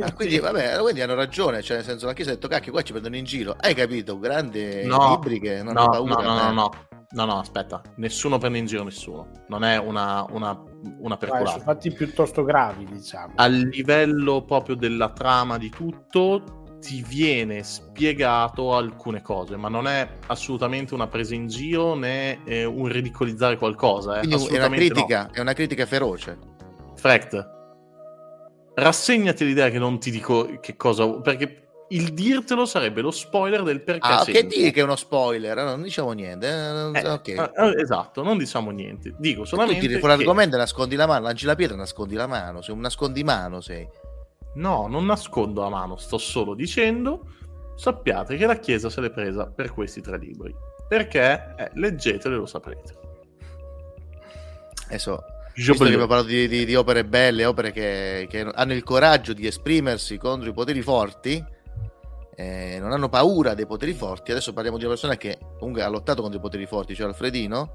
Ah, [laughs] quindi vabbè, quindi hanno ragione, cioè nel senso la Chiesa ha detto cacchio, qua ci prendono in giro. Hai capito? Grande No, libri che non no, hanno paura. no, no, no, eh. no, no, no, aspetta, nessuno prende in giro nessuno, non è una, una, una Vai, sono perculata. fatti piuttosto gravi, diciamo. a livello proprio della trama di tutto ti viene spiegato alcune cose, ma non è assolutamente una presa in giro né eh, un ridicolizzare qualcosa. eh, Quindi è una assolutamente no. critica, è una critica feroce. Fract, rassegnati l'idea che non ti dico che cosa, perché il dirtelo sarebbe lo spoiler del perché. Ah, che dire che è uno spoiler? Non diciamo niente. eh, Eh, ok. eh, eh, esatto, non diciamo niente. Dico tu solamente tiri fuori che- l'argomento e nascondi la mano, lanci la pietra e nascondi la mano. Sei un nascondimano, sei. No, non nascondo la mano, sto solo dicendo, sappiate che la Chiesa se l'è presa per questi tre libri. Perché eh, leggeteli e lo saprete. Adesso, Jo visto che abbiamo parlato di, di- di opere belle, opere che, che hanno il coraggio di esprimersi contro i poteri forti, eh, non hanno paura dei poteri forti. Adesso parliamo di una persona che comunque ha lottato contro i poteri forti, cioè Alfredino,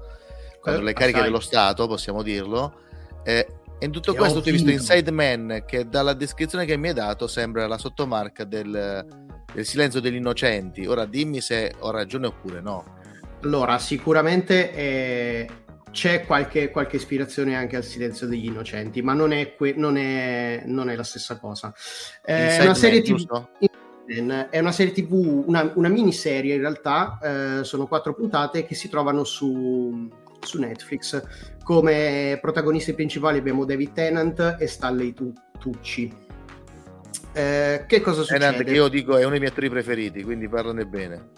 contro Eh, le cariche assai. dello Stato, possiamo dirlo. Eh, e in tutto Che questo ho tu hai visto. Inside Man, che dalla descrizione che mi hai dato sembra la sottomarca del, del silenzio degli innocenti. Ora dimmi se ho ragione oppure no. Allora, sicuramente eh, c'è qualche, qualche ispirazione anche al silenzio degli innocenti, ma non è, que- non è, non è la stessa cosa. Eh, è Inside una serie Man, TV. È una serie TV, una, una miniserie in realtà, eh, sono quattro puntate che si trovano su, su Netflix. Come protagonisti principali abbiamo David Tennant e Stanley Tu- Tucci. Eh, che cosa succede? Tennant, che io dico è uno dei miei attori preferiti, quindi parlane bene.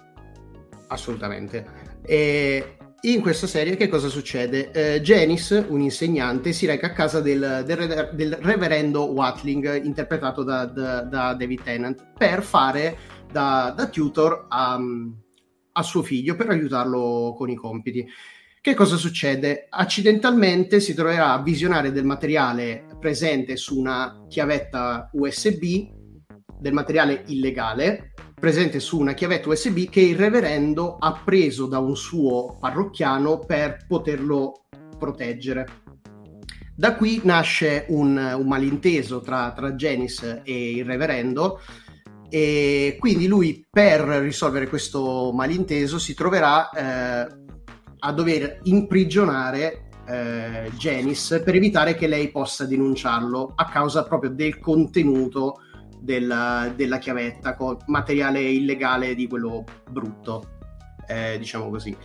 Assolutamente. E in questa serie che cosa succede? Eh, Janice, un insegnante, si reca a casa del, del del reverendo Watling, interpretato da, da- da David Tennant, per fare da, da tutor a, a suo figlio, per aiutarlo con i compiti. Che cosa succede? Accidentalmente si troverà a visionare del materiale presente su una chiavetta USB, del materiale illegale, presente su una chiavetta USB che il reverendo ha preso da un suo parrocchiano per poterlo proteggere. Da qui nasce un, un malinteso tra, tra Janice e il reverendo e quindi lui per risolvere questo malinteso si troverà eh, a dover imprigionare eh, Janice per evitare che lei possa denunciarlo a causa proprio del contenuto della, della chiavetta con materiale illegale di quello brutto, eh, diciamo così.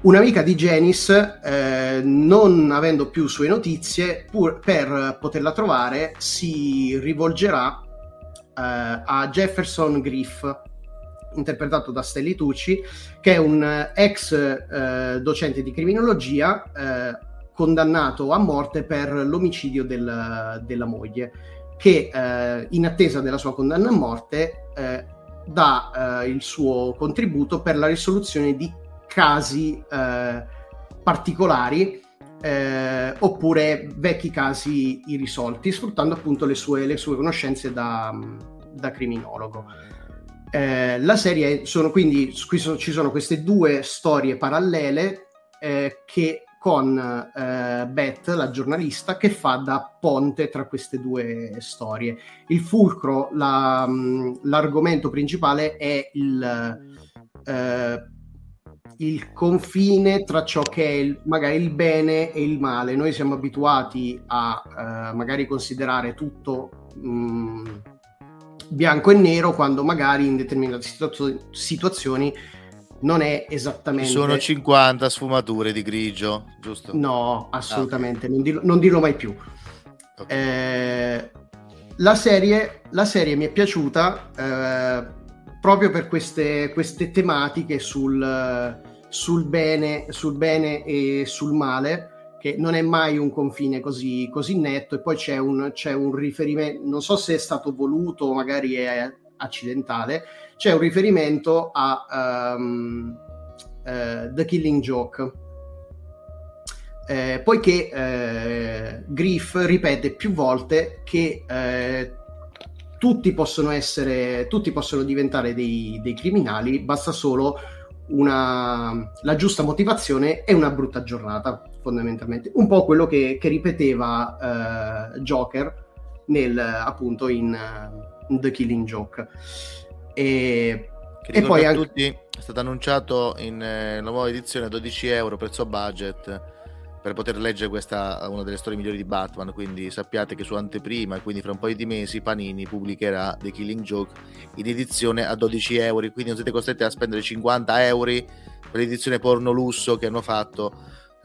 Un'amica di Janice, eh, non avendo più sue notizie, pur per poterla trovare, si rivolgerà eh, a Jefferson Griff, interpretato da Stelli Tucci, che è un ex eh, docente di criminologia eh, condannato a morte per l'omicidio del, della moglie, che eh, in attesa della sua condanna a morte eh, dà eh, il suo contributo per la risoluzione di casi eh, particolari eh, oppure vecchi casi irrisolti, sfruttando appunto le sue, le sue conoscenze da, da criminologo. Eh, la serie sono quindi qui sono, ci sono queste due storie parallele eh, che con eh, Beth, la giornalista, che fa da ponte tra queste due storie. Il fulcro, la, mh, l'argomento principale è il, eh, il confine tra ciò che è il, magari il bene e il male. Noi siamo abituati a eh, magari considerare tutto mh, bianco e nero quando magari in determinate situ- situazioni non è esattamente... Sono 50 sfumature di grigio, giusto? No, assolutamente, ah, okay. non, dirlo, non, dirlo, mai più. Okay. Eh, la, serie, la, serie, mi è piaciuta eh, proprio per queste, queste tematiche sul, sul, bene, sul bene e sul male che non è mai un confine così, così netto e poi c'è un, c'è un riferimento, non so se è stato voluto o magari è accidentale, c'è un riferimento a um, uh, The Killing Joke. Eh, poiché eh, Griff ripete più volte che eh, tutti possono essere, tutti possono diventare dei, dei criminali, basta solo una, la giusta motivazione e una brutta giornata, fondamentalmente. Un po' quello che, che ripeteva uh, Joker nel, appunto in, uh, The Killing Joke. E, e poi a anche... tutti è stato annunciato in eh, nuova edizione 12 euro prezzo budget per poter leggere questa una delle storie migliori di Batman quindi sappiate che su anteprima quindi fra un paio di mesi Panini pubblicherà The Killing Joke in edizione a 12 euro quindi non siete costretti a spendere 50 euro per l'edizione porno lusso che hanno fatto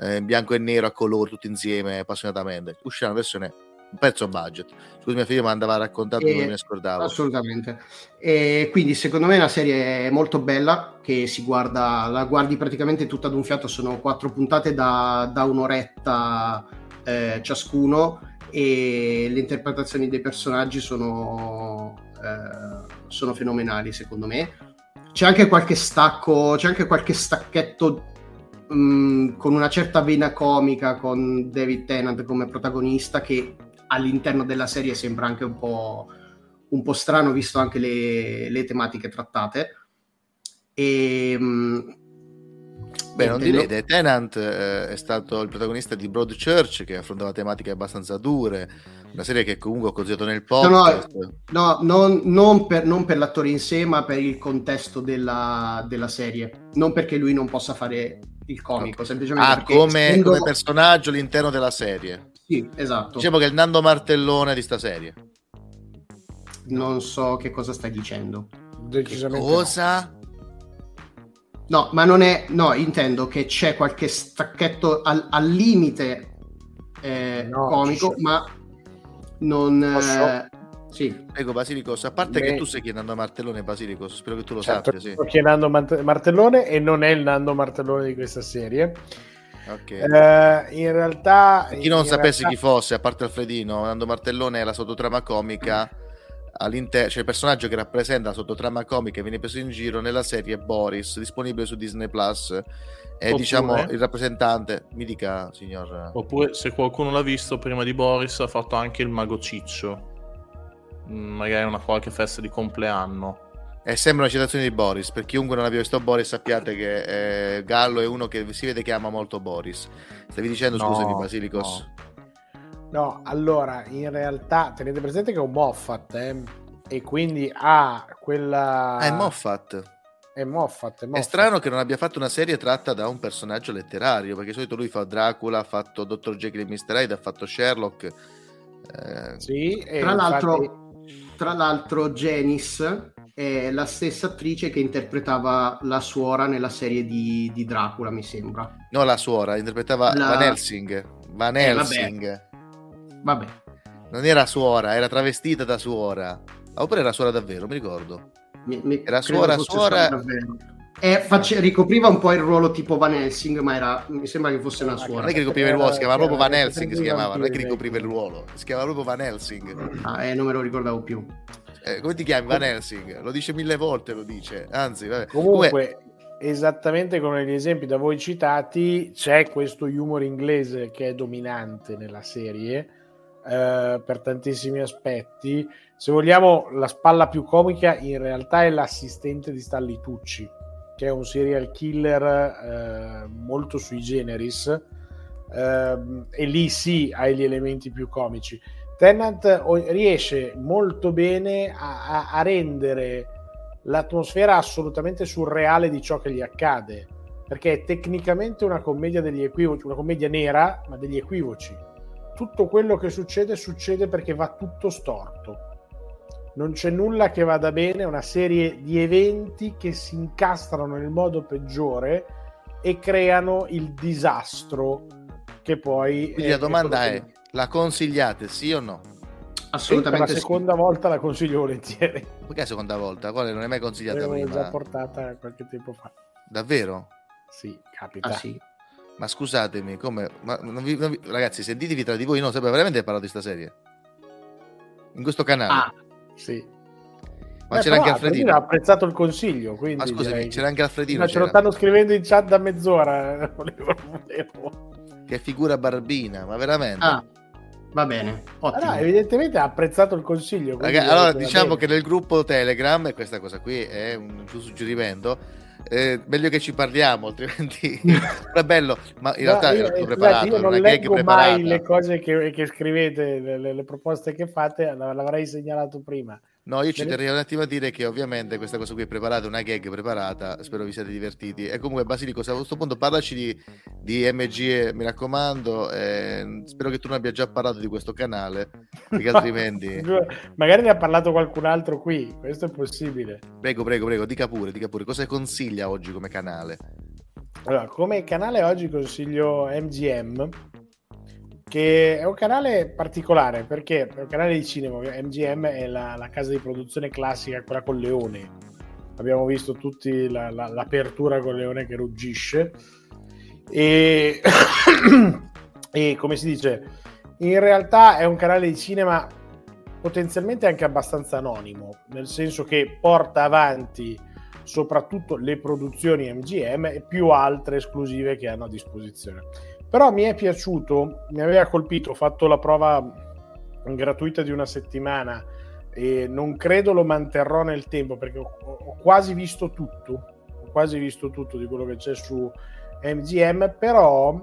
eh, bianco e nero a colore tutti insieme appassionatamente uscirà una versione un pezzo budget. Scusi, mia figlia mi andava raccontato e, me ne scordavo. Assolutamente. E quindi secondo me è una serie molto bella che si guarda, la guardi praticamente tutta ad un fiato, sono quattro puntate da, da un'oretta eh, ciascuno e le interpretazioni dei personaggi sono, eh, sono fenomenali secondo me. C'è anche qualche stacco, c'è anche qualche stacchetto mh, mm, con una certa vena comica con David Tennant come protagonista che all'interno della serie sembra anche un po', un po strano visto anche le, le tematiche trattate. E, ehm, Beh, non direi, The Tenant eh, è stato il protagonista di Broadchurch che affrontava tematiche abbastanza dure, una serie che comunque ho consigliato nel podcast. No, no, no non, non, per, non, per, l'attore in sé, ma per il contesto della, della, serie. Non perché lui non possa fare il comico, okay. semplicemente ah, come, essendo... come personaggio all'interno della serie. Sì, esatto. Diciamo che è il Nando Martellone di sta serie. Non so che cosa stai dicendo. Decisamente cosa? No. no. ma non è... No, intendo che c'è qualche stacchetto al, al limite eh, no, comico, ma non... Eh, sì. Prego Basilicos, a parte Beh. che tu stai chiedendo Martellone Basilicos, spero che tu lo certo, sappia. Sì. Sto chiedendo Martellone e non è il Nando Martellone di questa serie. Okay. Uh, in realtà, chi non sapesse realtà... chi fosse, a parte Alfredino, Nando Martellone è la sottotrama comica all'interno, cioè il personaggio che rappresenta la sottotrama comica e viene preso in giro nella serie Boris, disponibile su Disney Plus. È Oppure... diciamo il rappresentante, mi dica signor. Oppure se qualcuno l'ha visto prima di Boris, ha fatto anche il Mago Ciccio, magari una qualche festa di compleanno. E sembra una citazione di Boris. Per chiunque non abbia visto Boris, sappiate che eh, Gallo è uno che si vede che ama molto Boris. Stavi dicendo, no, scusami, Basilicos? No. No, allora, in realtà tenete presente che è un Moffat, eh? E quindi ha quella... Ah, è Moffat. È Moffat, è È Moffat. strano che non abbia fatto una serie tratta da un personaggio letterario, perché di solito lui fa Dracula, ha fatto Dr. Jekyll e Mr. Hyde, ha fatto Sherlock. eh, Sì, e Tra l'altro, infatti- tra l'altro, Janice è la stessa attrice che interpretava la suora nella serie di, di Dracula, mi sembra. No, la suora, interpretava La- Van Helsing. Van Eh, vabbè. Helsing. Vabbè, Non era suora, era travestita da suora. Ah, oppure era suora davvero, mi ricordo. mi- mi- Era suora- suora davvero. Eh, face- ricopriva un po' il ruolo tipo Van Helsing, ma era, mi sembra che fosse una suora. Non è che ricopriva il ruolo, si chiamava proprio Van Helsing, si chiamava, non è che ricopriva il ruolo, si chiamava proprio Van Helsing. Ah, eh, non me lo ricordavo più. Eh, come ti chiami Van Helsing? Lo dice mille volte, lo dice. Anzi, vabbè. Comunque, esattamente come negli esempi da voi citati, c'è questo humor inglese che è dominante nella serie eh, per tantissimi aspetti. Se vogliamo, la spalla più comica in realtà è l'assistente di Stanley Tucci, che è un serial killer eh, molto sui generis. ehm, e lì sì hai gli elementi più comici. Tennant riesce molto bene a, a- a rendere l'atmosfera assolutamente surreale di ciò che gli accade, perché è tecnicamente una commedia degli equivoci, una commedia nera, ma degli equivoci. Tutto quello che succede succede perché va tutto storto. Non c'è nulla che vada bene, è una serie di eventi che si incastrano nel modo peggiore e creano il disastro che poi... Quindi la domanda è, la consigliate, sì o no? Sì, per la seconda volta la consiglio volentieri. Perché la seconda volta? Quale non è mai consigliata L'avevo prima? già portata qualche tempo fa. Davvero? Sì, capita. Ah, sì. Ma scusatemi, come? Ma non vi- non vi- ragazzi, sentitevi tra di voi, no, sapete veramente parlato di sta serie? In questo canale? Ah, sì. Ma Beh, c'era anche Alfredino. ho apprezzato il consiglio. Quindi Ma scusami, direi- c'era anche Alfredino. Ma ce lo stanno scrivendo in chat da mezz'ora. [laughs] Volevo- volevo. Che figura barbina, ma veramente. Ah, va bene, Ah, ottimo. no, evidentemente ha apprezzato il consiglio. Raga, allora diciamo che nel gruppo Telegram, e questa cosa qui è un suggerimento, eh, meglio che ci parliamo, altrimenti [laughs] è bello, ma in No, realtà io, era tutto preparato, io non leggo mai le cose che, che scrivete, le, le- le proposte che fate, l'av- l'avrei segnalato prima. No, io ci terrei un attimo a dire che ovviamente questa cosa qui è preparata, una gag preparata, spero vi siate divertiti. E comunque Basilico, a questo punto parlaci di, di MG, mi raccomando, eh, spero che tu non abbia già parlato di questo canale, perché [laughs] altrimenti... Magari ne ha parlato qualcun altro qui, questo è possibile. Prego, prego, prego, dica pure, dica pure, cosa consiglia oggi come canale? Allora, come canale oggi consiglio MGM, che è un canale particolare perché è un canale di cinema. MGM è la, la casa di produzione classica, quella con Leone. Abbiamo visto tutti la- la- l'apertura con Leone che ruggisce. E, [coughs] e come si dice, in realtà è un canale di cinema potenzialmente anche abbastanza anonimo, nel senso che porta avanti soprattutto le produzioni MGM e più altre esclusive che hanno a disposizione. Però mi è piaciuto, mi aveva colpito, ho fatto la prova gratuita di una settimana e non credo lo manterrò nel tempo perché ho, quasi visto tutto, ho quasi visto tutto di quello che c'è su MGM, però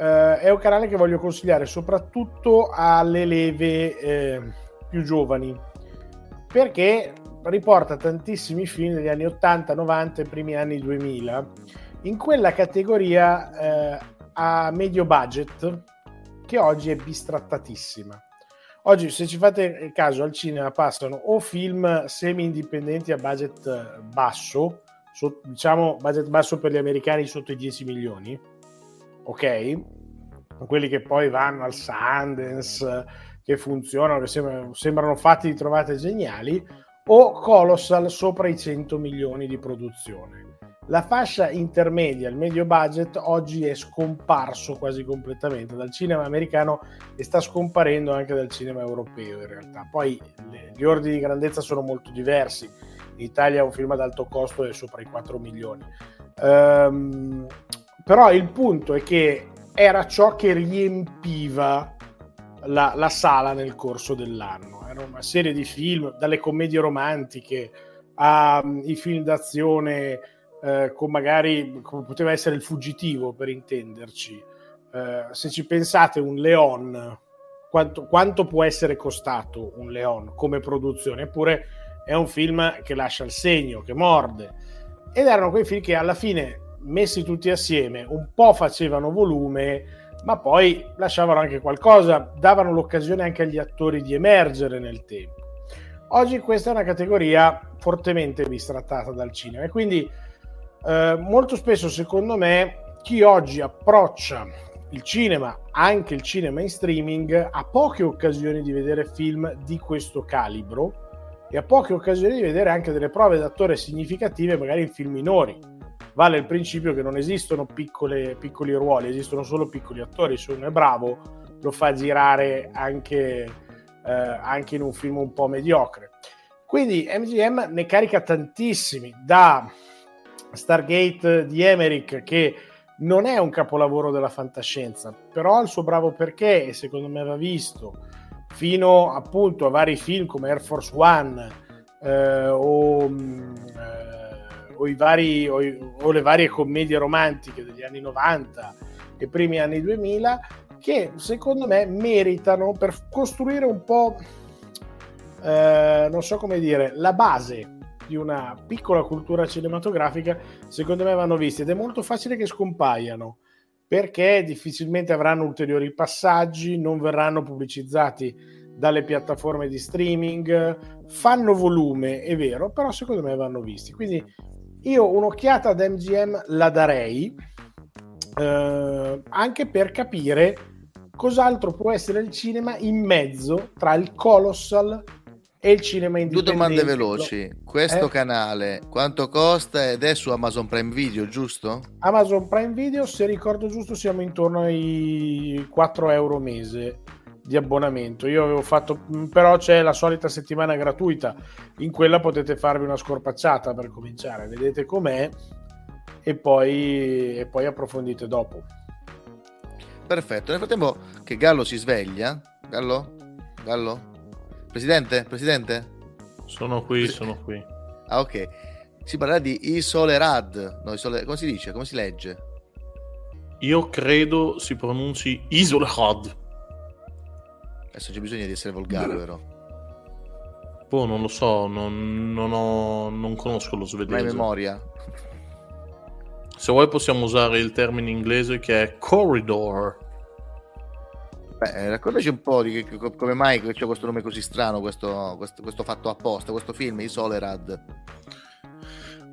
eh, è un canale che voglio consigliare soprattutto alle leve eh, più giovani perché riporta tantissimi film degli anni 80, 90 e primi anni 2000 in quella categoria eh, a medio budget che oggi è bistrattatissima. Oggi, se ci fate caso, al cinema passano o film semi-indipendenti a budget basso, so- diciamo budget basso per gli americani sotto i 10 milioni, ok? Quelli che poi vanno al Sundance, che funzionano, che sembra- sembrano fatti di trovate geniali, o Colossal sopra i 100 milioni di produzione. La fascia intermedia, il medio budget, oggi è scomparso quasi completamente dal cinema americano e sta scomparendo anche dal cinema europeo in realtà. Poi le- gli ordini di grandezza sono molto diversi. In Italia un film ad alto costo è sopra i 4 milioni. Ehm, però il punto è che era ciò che riempiva la, la sala nel corso dell'anno. Era una serie di film, dalle commedie romantiche ai film d'azione eh, con magari come poteva essere il fuggitivo per intenderci. Eh, se ci pensate, un Leon quanto, quanto può essere costato un Leon come produzione, eppure è un film che lascia il segno, che morde. Ed erano quei film che alla fine, messi tutti assieme, un po' facevano volume, ma poi lasciavano anche qualcosa, davano l'occasione anche agli attori di emergere nel tempo. Oggi questa è una categoria fortemente bistrattata dal cinema e quindi eh, molto spesso secondo me chi oggi approccia il cinema, anche il cinema in streaming, ha poche occasioni di vedere film di questo calibro e ha poche occasioni di vedere anche delle prove d'attore significative magari in film minori. Vale il principio che non esistono piccole, piccoli ruoli, esistono solo piccoli attori. Se uno è bravo, lo fa girare anche, eh, anche in un film un po' mediocre. Quindi MGM ne carica tantissimi, da Stargate di Emmerich che non è un capolavoro della fantascienza, però il suo bravo perché e secondo me va visto, fino appunto a vari film come Air Force One eh, o, mm, eh, o, vari, o, o, le varie commedie romantiche degli anni 90 e primi anni 2000 che secondo me meritano per costruire un po', eh, non so come dire, la base di una piccola cultura cinematografica, secondo me vanno visti ed è molto facile che scompaiano perché difficilmente avranno ulteriori passaggi, non verranno pubblicizzati dalle piattaforme di streaming, fanno volume, è vero, però secondo me vanno visti. Quindi io un'occhiata ad MGM la darei eh, anche per capire cos'altro può essere il cinema in mezzo tra il Colossal e il cinema indipendente. Due domande veloci. Questo eh? canale quanto costa ed è su Amazon Prime Video, giusto? Amazon Prime Video, se ricordo giusto, siamo intorno ai 4 euro mese di abbonamento. Io avevo fatto, mm, però c'è la solita settimana gratuita, in quella potete farvi una scorpacciata per cominciare, vedete com'è e poi, e poi approfondite dopo. Perfetto, nel frattempo che Gallo si sveglia, Gallo? Gallo? Presidente? Presidente? Sono qui, sono qui. Ah, ok. Si parla di Isolerad. No, isole... Come si dice? Come si legge? Io credo si pronunci Isolerad. Adesso c'è bisogno di essere volgare, vero? Boh, non lo so, non, non, ho, non conosco lo svedese. Ma memoria? Se vuoi possiamo usare il termine inglese che è corridor. Beh, raccontaci un po' di come mai c'è questo nome così strano, questo, questo, questo fatto apposta, questo film, Isolerad.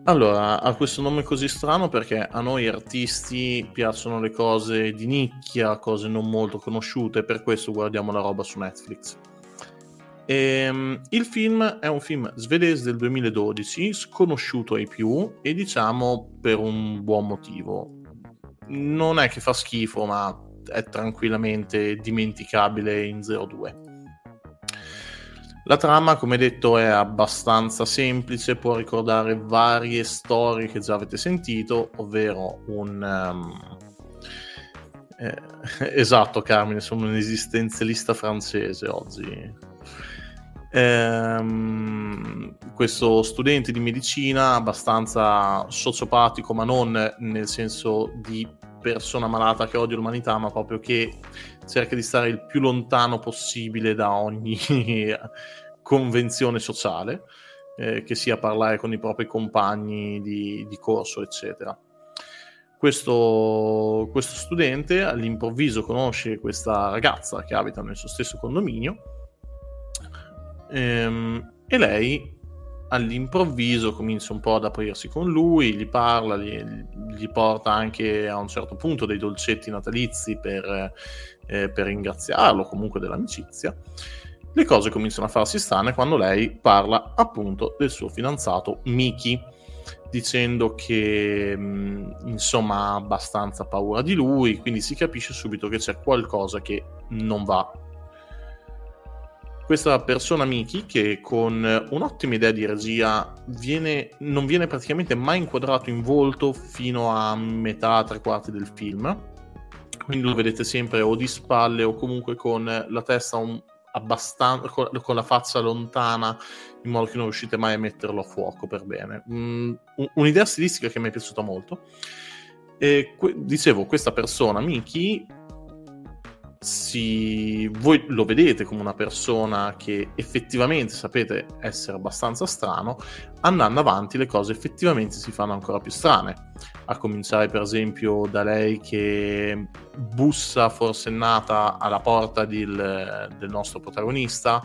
Allora, ha questo nome così strano perché a noi artisti piacciono le cose di nicchia, cose non molto conosciute, per questo guardiamo la roba su Netflix. Ehm, il film è un film svedese del 2012, sconosciuto ai più e diciamo per un buon motivo. Non è che fa schifo, ma è tranquillamente dimenticabile in 02. La trama, come detto, è abbastanza semplice, può ricordare varie storie che già avete sentito, ovvero un... Um, eh, [laughs] esatto, Carmine, sono un esistenzialista francese oggi. Ehm, questo studente di medicina abbastanza sociopatico, ma non nel senso di persona malata che odia l'umanità, ma proprio che cerca di stare il più lontano possibile da ogni [laughs] convenzione sociale, eh, che sia parlare con i propri compagni di, di corso, eccetera. Questo, questo, studente all'improvviso conosce questa ragazza che abita nel suo stesso condominio ehm, e lei all'improvviso comincia un po' ad aprirsi con lui, gli parla, gli, gli porta anche a un certo punto dei dolcetti natalizi per, eh, per ringraziarlo comunque dell'amicizia. Le cose cominciano a farsi strane quando lei parla appunto del suo fidanzato Miki, dicendo che mh, insomma ha abbastanza paura di lui, quindi si capisce subito che c'è qualcosa che non va questa persona Miki che con un'ottima idea di regia viene, non viene praticamente mai inquadrato in volto fino a metà, tre quarti del film. Quindi lo vedete sempre o di spalle o comunque con la testa un, abbastanza con, con, la faccia lontana in modo che non riuscite mai a metterlo a fuoco per bene. Mm, un'idea stilistica che mi è piaciuta molto. E, que- dicevo, questa persona, Miki, si, voi lo vedete come una persona che effettivamente sapete essere abbastanza strano, andando avanti le cose effettivamente si fanno ancora più strane. A cominciare per esempio da lei che bussa forsennata alla porta del, del nostro protagonista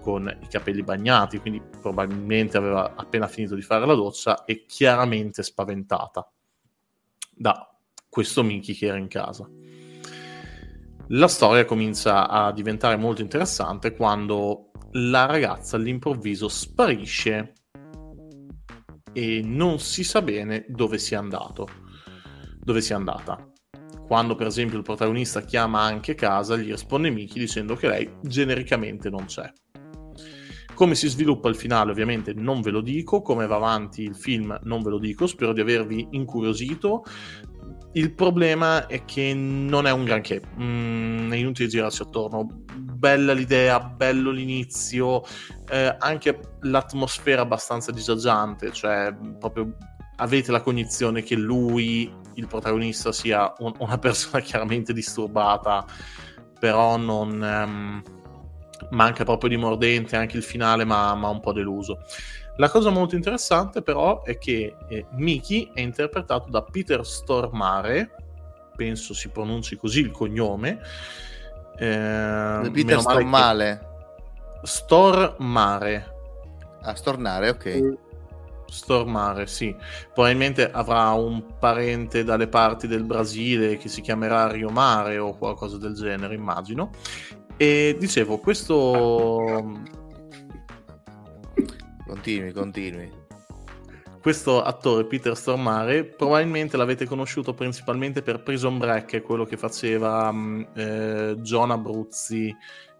con i capelli bagnati, quindi probabilmente aveva appena finito di fare la doccia e chiaramente spaventata da questo Mickey che era in casa la storia comincia a diventare molto interessante quando la ragazza all'improvviso sparisce e non si sa bene dove sia andato, dove sia andata. Quando per esempio il protagonista chiama anche casa, gli risponde Miki dicendo che lei genericamente non c'è. Come si sviluppa il finale ovviamente non ve lo dico, come va avanti il film non ve lo dico, spero di avervi incuriosito. Il problema è che non è un granché, mm, è inutile girarsi attorno. Bella l'idea, bello l'inizio, eh, anche l'atmosfera abbastanza disagiante, cioè proprio avete la cognizione che lui, il protagonista, sia un, una persona [laughs] chiaramente disturbata, però non... Um, manca proprio di mordente anche il finale, ma, ma un po' deluso. La cosa molto interessante però è che eh, Miki è interpretato da Peter Stormare, penso si pronunci così il cognome. Eh, Peter Stormale. Che... Stormare. Ah, Stornare, ok. Stormare, sì. Probabilmente avrà un parente dalle parti del Brasile che si chiamerà Riomare o qualcosa del genere, immagino. E dicevo, questo Continui, continui. Questo attore, Peter Stormare, probabilmente l'avete conosciuto principalmente per Prison Break, quello che faceva um, eh, John Abruzzi,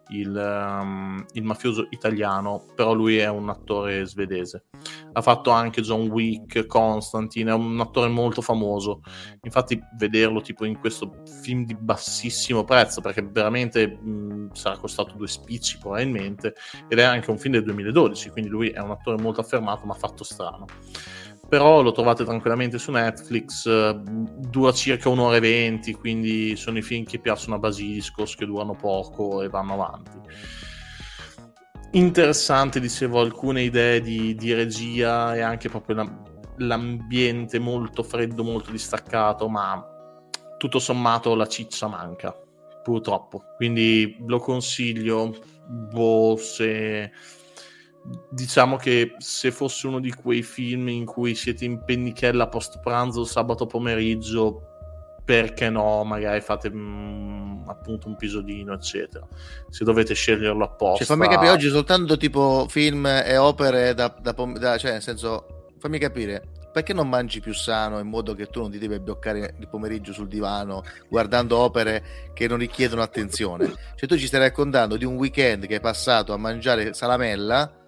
il, um, il, mafioso italiano, però lui è un attore svedese. Ha fatto anche John Wick, Constantine, è un attore molto famoso. Infatti vederlo tipo in questo film di bassissimo prezzo, perché veramente mh, sarà costato due spicci probabilmente, ed è anche un film del 2012, quindi lui è un attore molto affermato ma fatto strano però lo trovate tranquillamente su Netflix, dura circa un'ora e venti, quindi sono i film che piacciono a Basiliscos, che durano poco e vanno avanti. Interessante, dicevo, alcune idee di, di regia e anche proprio la, l'ambiente molto freddo, molto distaccato, ma tutto sommato la ciccia manca, purtroppo. Quindi lo consiglio, boh, se diciamo che se fosse uno di quei film in cui siete in pennichella post pranzo sabato pomeriggio perché no magari fate mm, appunto un pisodino eccetera. Se dovete sceglierlo apposta. Cioè, fammi capire oggi soltanto tipo film e opere da, da, da cioè nel senso fammi capire perché non mangi più sano in modo che tu non ti devi bloccare il pomeriggio sul divano guardando opere che non richiedono attenzione? Cioè tu ci stai raccontando di un weekend che hai passato a mangiare salamella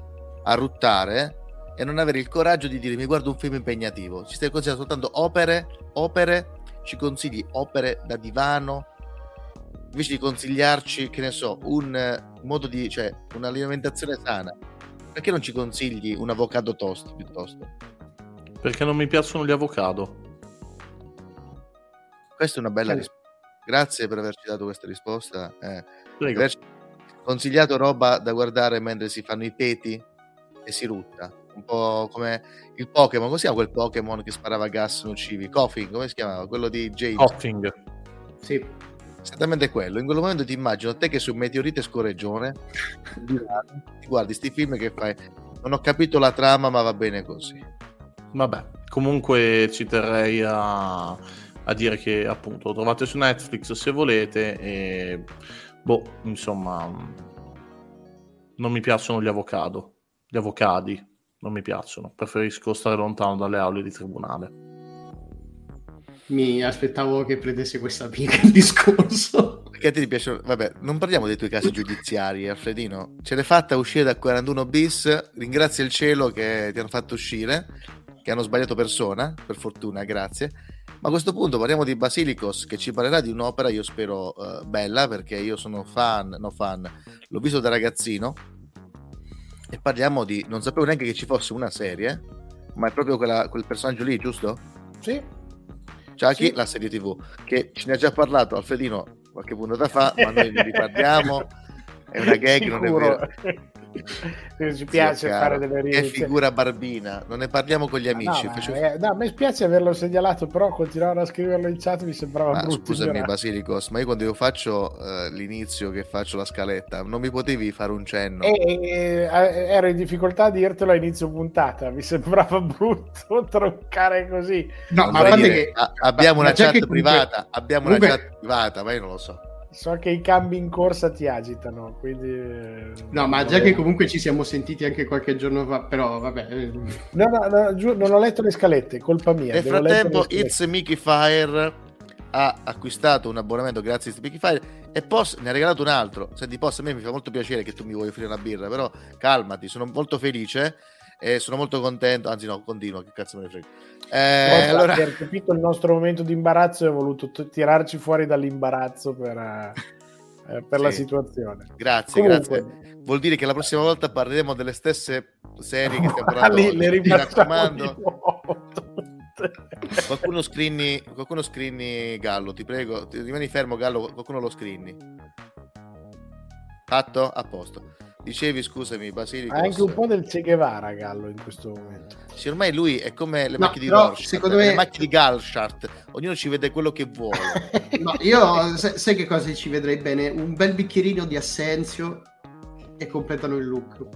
a ruttare e non avere il coraggio di dire mi guardo un film impegnativo. Ci stai consigliando soltanto opere, opere, ci consigli opere da divano, invece di consigliarci, che ne so, un modo di, cioè, un'alimentazione sana. Perché non ci consigli un avocado toast piuttosto? Perché non mi piacciono gli avocado. Questa è una bella risposta. Grazie per averci dato questa risposta. Eh, averci consigliato roba da guardare mentre si fanno i peti e si rutta. Un po' come il Pokémon, come si chiama quel Pokémon che sparava gas nocivi? Coughing, come si chiamava? Quello di James. Coughing. Sì. Esattamente quello. In quel momento ti immagino te che su Meteorite Scorreggione ti guardi sti film che fai. Non ho capito la trama, ma va bene così. Vabbè, comunque ci terrei a, a dire che appunto lo trovate su Netflix se volete e boh, insomma, non mi piacciono gli avocado gli avvocati non mi piacciono, preferisco stare lontano dalle aule di tribunale. Mi aspettavo che prendesse questa piega il discorso. Perché a te ti piace? Vabbè, non parliamo dei tuoi casi giudiziari, Alfredino. Ce l'hai fatta uscire da 41 bis. Ringrazia il cielo che ti hanno fatto uscire, che hanno sbagliato persona, per fortuna, grazie. Ma a questo punto parliamo di Basilicos, che ci parlerà di un'opera, io spero uh, bella, perché io sono fan, no fan, l'ho visto da ragazzino e parliamo di... non sapevo neanche che ci fosse una serie, ma è proprio quella, quel personaggio lì, giusto? Sì. Chucky, sì. la serie tv, che ce ne ha già parlato Alfredino qualche puntata fa, ma noi ne riparliamo. [laughs] È una gag, non è vero. Ci piace Zio fare delle Che riedizioni. figura barbina, non ne parliamo con gli amici. No, ma, Facevo- eh, no, a me spiace averlo segnalato, però continuare a scriverlo in chat mi sembrava Ma brutto. scusami ignorante. Basilicos, ma io quando io faccio eh, l'inizio che faccio la scaletta, non mi potevi fare un cenno? E, e- eh, ero in difficoltà a dirtelo a inizio puntata, mi sembrava [laughs] brutto troncare così. No, ma guarda dire, che- a- abbiamo ma una chat che comunque- privata, abbiamo comunque- una chat privata, ma io non lo so. So che i cambi in corsa ti agitano, quindi... eh, No, ma già che comunque ci siamo sentiti anche qualche giorno fa, però vabbè. eh, No, no, no, giù- non ho letto le scalette, colpa mia. Nel frattempo. It's Mickey Fire ha acquistato un abbonamento grazie a It's Mickey Fire e Post ne ha regalato un altro. Senti, Post, a me mi fa molto piacere che tu mi vuoi offrire una birra, però calmati, sono molto felice e sono molto contento. Anzi, no, continua, che cazzo me ne frega. Eh, allora, aver capito il nostro momento di imbarazzo e ho voluto t- tirarci fuori dall'imbarazzo per, eh, per la Sì. situazione. grazie, Comunque- grazie. Vuol dire che la prossima volta parleremo delle stesse serie che stiamo [laughs] Ah, parlando lì oggi. le Mi raccomando. [laughs] Qualcuno screenni, qualcuno screenni Gallo, ti prego, rimani fermo Gallo, qualcuno lo screenni. Fatto? A posto. Dicevi, scusami, Basilico. Ha anche un po' del Che Guevara Gallo in questo momento. Sì, ormai lui è come le No, macchine di Rorschach, secondo le me- macchine di Galshart. Ognuno ci vede quello che vuole. [laughs] No, io sai, sai che cosa ci vedrei bene? Un bel bicchierino di Assenzio e completano il look.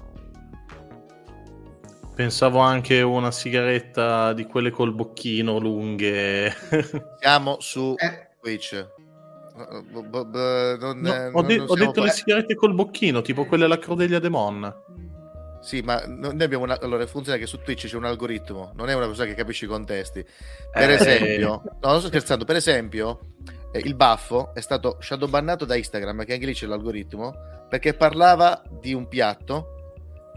Pensavo anche una sigaretta di quelle col bocchino lunghe. [laughs] Siamo su Eh. Twitch. B- b- non- No, eh, ho, de- ho detto le qua- sigarette col bocchino, tipo quelle alla Crodeglia Demon. Sì, ma no- noi abbiamo una... Allora, funziona che su Twitch c'è un algoritmo, non è una persona che capisce i contesti. Per Eh. esempio, no, non sto scherzando, per esempio, eh, il baffo è stato shadowbannato da Instagram, che anche lì c'è l'algoritmo, perché parlava di un piatto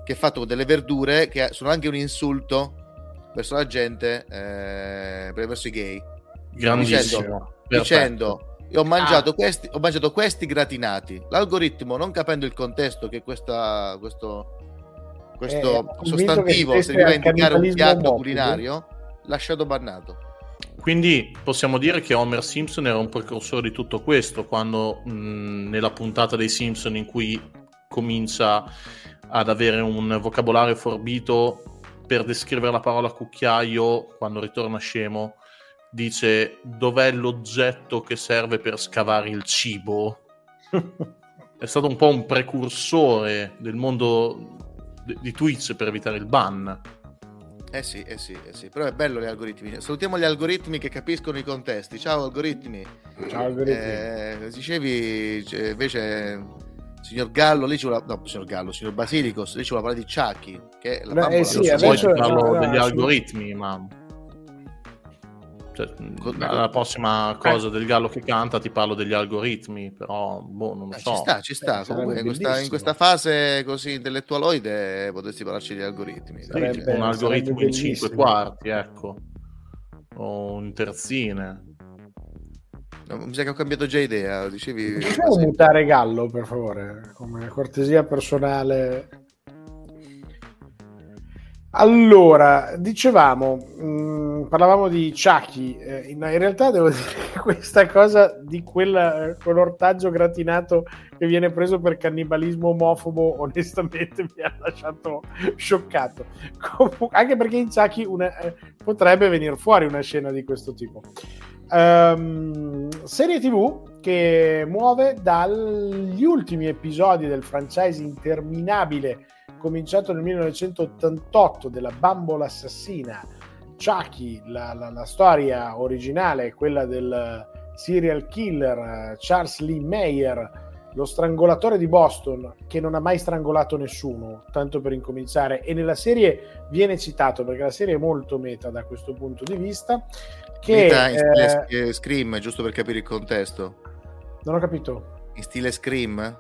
che è fatto con delle verdure che sono anche un insulto verso la gente, eh, verso i gay. Grandissimo. Dicendo, dicendo io ho mangiato, questi, ho mangiato questi gratinati. L'algoritmo, non capendo il contesto che questa, questo, questo Eh, sostantivo serviva a indicare un piatto omofobo. culinario, lasciato bannato. Quindi possiamo dire che Homer Simpson era un precursore di tutto questo, quando mh, nella puntata dei Simpson in cui comincia ad avere un vocabolario forbito per descrivere la parola cucchiaio, quando ritorna scemo, dice dov'è l'oggetto che serve per scavare il cibo? È stato un po' un precursore del mondo di- Twitch per evitare il ban. Eh sì, eh sì, eh sì, però è bello gli algoritmi. Salutiamo gli algoritmi che capiscono i contesti. Ciao algoritmi. Ciao, algoritmi. Eh, dicevi invece signor Gallo, lì ci vuole no, signor Gallo, signor Basilicos, lì ci vuole parlare di Chucky, che è la Beh, eh sì. Poi adesso- ti parlo degli algoritmi, ma cioè, Co- la, la prossima cosa del gallo che canta ti parlo degli algoritmi, però boh, non lo Eh, so. Ci sta, ci sta. Eh, Comunque, in questa, in questa fase così intellettualoide potresti parlarci di algoritmi. Sì, sarebbe- tipo un algoritmo in cinque quarti, ecco. O in terzine. No, mi sa che ho cambiato già idea. Dicevi. Possiamo mutare Gallo, per favore, come cortesia personale. Allora, dicevamo, mh, parlavamo di Chucky, eh, in, in realtà devo [laughs] dire che questa cosa di quella, eh, quell'ortaggio gratinato che viene preso per cannibalismo omofobo, [laughs] onestamente mi ha lasciato scioccato. Comunque, anche perché in Chucky una- eh, potrebbe venire fuori una scena di questo tipo. Ehm, serie TV che muove dagli ultimi episodi del franchise interminabile cominciato nel 1988 della bambola assassina Chucky, la, la- la storia originale, quella del serial killer eh, Charles Lee Mayer, lo strangolatore di Boston che non ha mai strangolato nessuno, tanto per incominciare, e nella serie viene citato perché la serie è molto meta da questo punto di vista. Che Meta in stile eh, eh, Scream, giusto per capire il contesto. non ho capito. In stile Scream?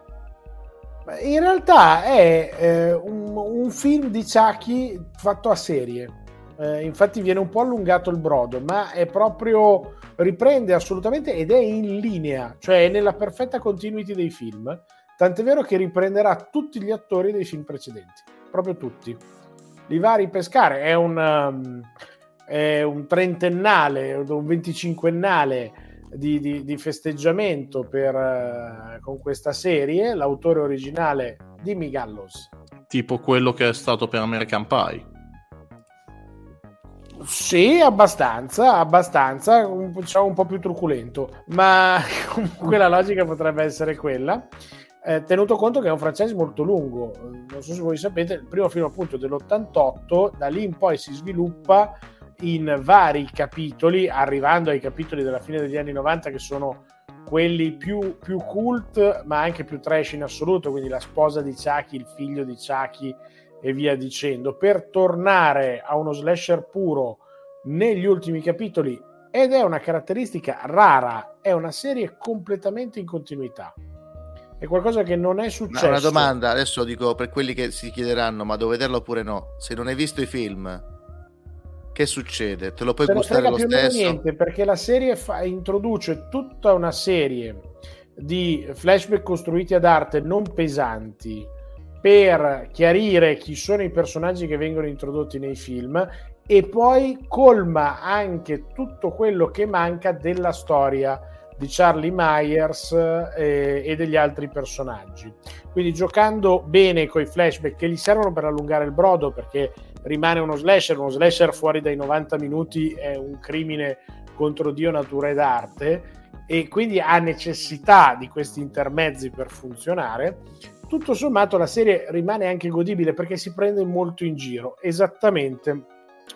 In realtà è eh, un, un film di Chucky fatto a serie. Eh, infatti viene un po' allungato il brodo, ma è proprio riprende assolutamente ed è in linea, cioè è nella perfetta continuity dei film. Tant'è vero che riprenderà tutti gli attori dei film precedenti, proprio tutti. Li va a ripescare. È un, um, è un trentennale, un venticinquennale di, di- di festeggiamento per, eh, con questa serie. L'autore originale, dimmi Gallos. Tipo quello che è stato per American Pie. Sì, abbastanza, abbastanza, un, diciamo un po' più truculento, ma [laughs] comunque la logica potrebbe essere quella. Eh, tenuto conto che è un franchise molto lungo, non so se voi sapete, il primo film appunto è dell'88, da lì in poi si sviluppa in vari capitoli, arrivando ai capitoli della fine degli anni 90 che sono quelli più, più cult, ma anche più trash in assoluto, quindi la sposa di Chucky, il figlio di Chucky e via dicendo, per tornare a uno slasher puro negli ultimi capitoli ed è una caratteristica rara, è una serie completamente in continuità. È qualcosa che non è Ma successo. una domanda, adesso dico per quelli che si chiederanno, ma devo vederlo oppure no? Se non hai visto i film, che succede? Te lo puoi Te gustare lo più o meno stesso? niente perché la serie fa- introduce tutta una serie di flashback costruiti ad arte non pesanti per chiarire chi sono i personaggi che vengono introdotti nei film e poi colma anche tutto quello che manca della storia di Charlie Myers eh, e degli altri personaggi. Quindi giocando bene con i flashback che gli servono per allungare il brodo perché rimane uno slasher, uno slasher fuori dai 90 minuti è un crimine contro Dio, natura ed arte e quindi ha necessità di questi intermezzi per funzionare. Tutto sommato la serie rimane anche godibile perché si prende molto in giro, esattamente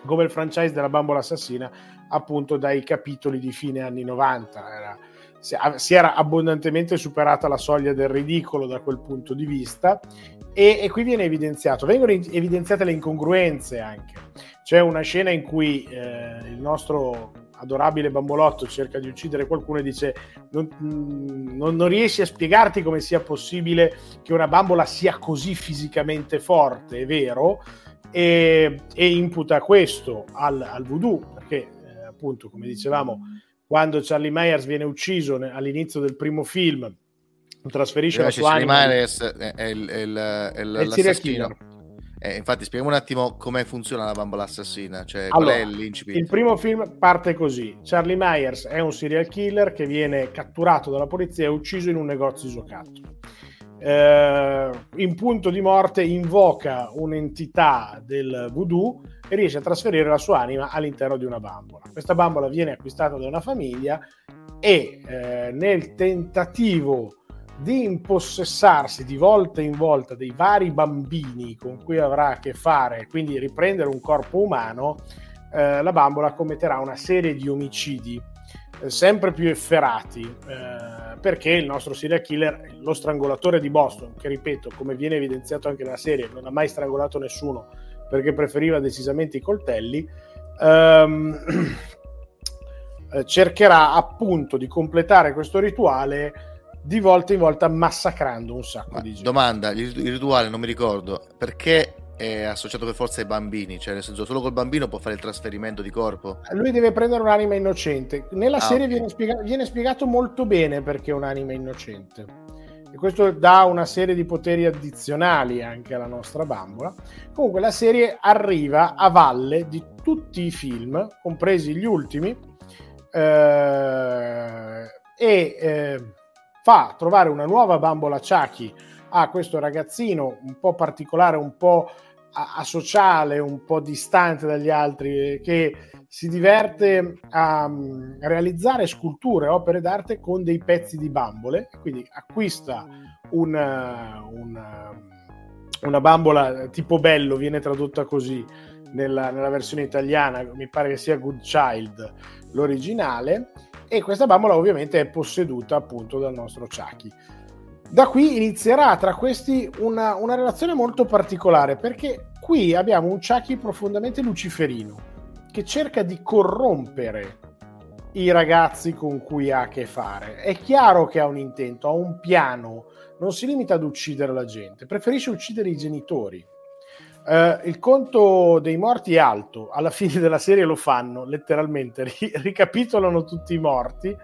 come il franchise della bambola assassina, appunto dai capitoli di fine anni 90. Era- si, era abbondantemente superata la soglia del ridicolo da quel punto di vista e, e qui viene evidenziato, vengono evidenziate le incongruenze anche. C'è una scena in cui eh, il nostro adorabile bambolotto cerca di uccidere qualcuno e dice non, mm, non- non riesci a spiegarti come sia possibile che una bambola sia così fisicamente forte, è vero? E, e imputa questo al, al voodoo, perché eh, appunto, come dicevamo, quando Charlie Myers viene ucciso all'inizio del primo film, trasferisce la sua Charlie anima. Myers è, il, è il- è il- È l'assassino. Eh, infatti, spieghiamo un attimo come funziona la bambola assassina. Cioè, qual Allora, è l'incipit? il primo film parte così: Charlie Myers è un serial killer che viene catturato dalla polizia e ucciso in un negozio di giocattoli. Eh, in punto di morte invoca un'entità del voodoo e riesce a trasferire la sua anima all'interno di una bambola. Questa bambola viene acquistata da una famiglia e eh, nel tentativo di impossessarsi di volta in volta dei vari bambini con cui avrà a che fare, quindi riprendere un corpo umano, eh, la bambola commetterà una serie di omicidi sempre più efferati, eh, perché il nostro serial killer, lo strangolatore di Boston, che ripeto, come viene evidenziato anche nella serie, non ha mai strangolato nessuno perché preferiva decisamente i coltelli, ehm, eh, [clears throat] cercherà appunto di completare questo rituale di volta in volta massacrando un sacco di gente. Domanda, il rituale non mi ricordo, perché è associato per forza ai bambini? Cioè, nel senso, solo col bambino può fare il trasferimento di corpo? Lui deve prendere un'anima innocente. Nella Ah, serie ok. viene, spiega- viene spiegato molto bene perché è un'anima innocente. E questo dà una serie di poteri addizionali anche alla nostra bambola. Comunque la serie arriva a valle di tutti i film, compresi gli ultimi, eh, e eh, fa trovare una nuova bambola Chucky a questo ragazzino un po' particolare, un po' asociale, un po' distante dagli altri, eh, che si diverte a mm, realizzare sculture, opere d'arte con dei pezzi di bambole, quindi acquista una, una, una bambola tipo bello, viene tradotta così nella, nella versione italiana, mi pare che sia Good Child l'originale, e questa bambola ovviamente è posseduta appunto dal nostro Chucky. Da qui inizierà tra questi una, una relazione molto particolare perché qui abbiamo un Chucky profondamente luciferino che cerca di corrompere i ragazzi con cui ha a che fare. È chiaro che ha un intento, ha un piano, non si limita ad uccidere la gente, preferisce uccidere i genitori. Eh, il conto dei morti è alto, alla fine della serie lo fanno letteralmente, [laughs] ri- ricapitolano tutti i morti.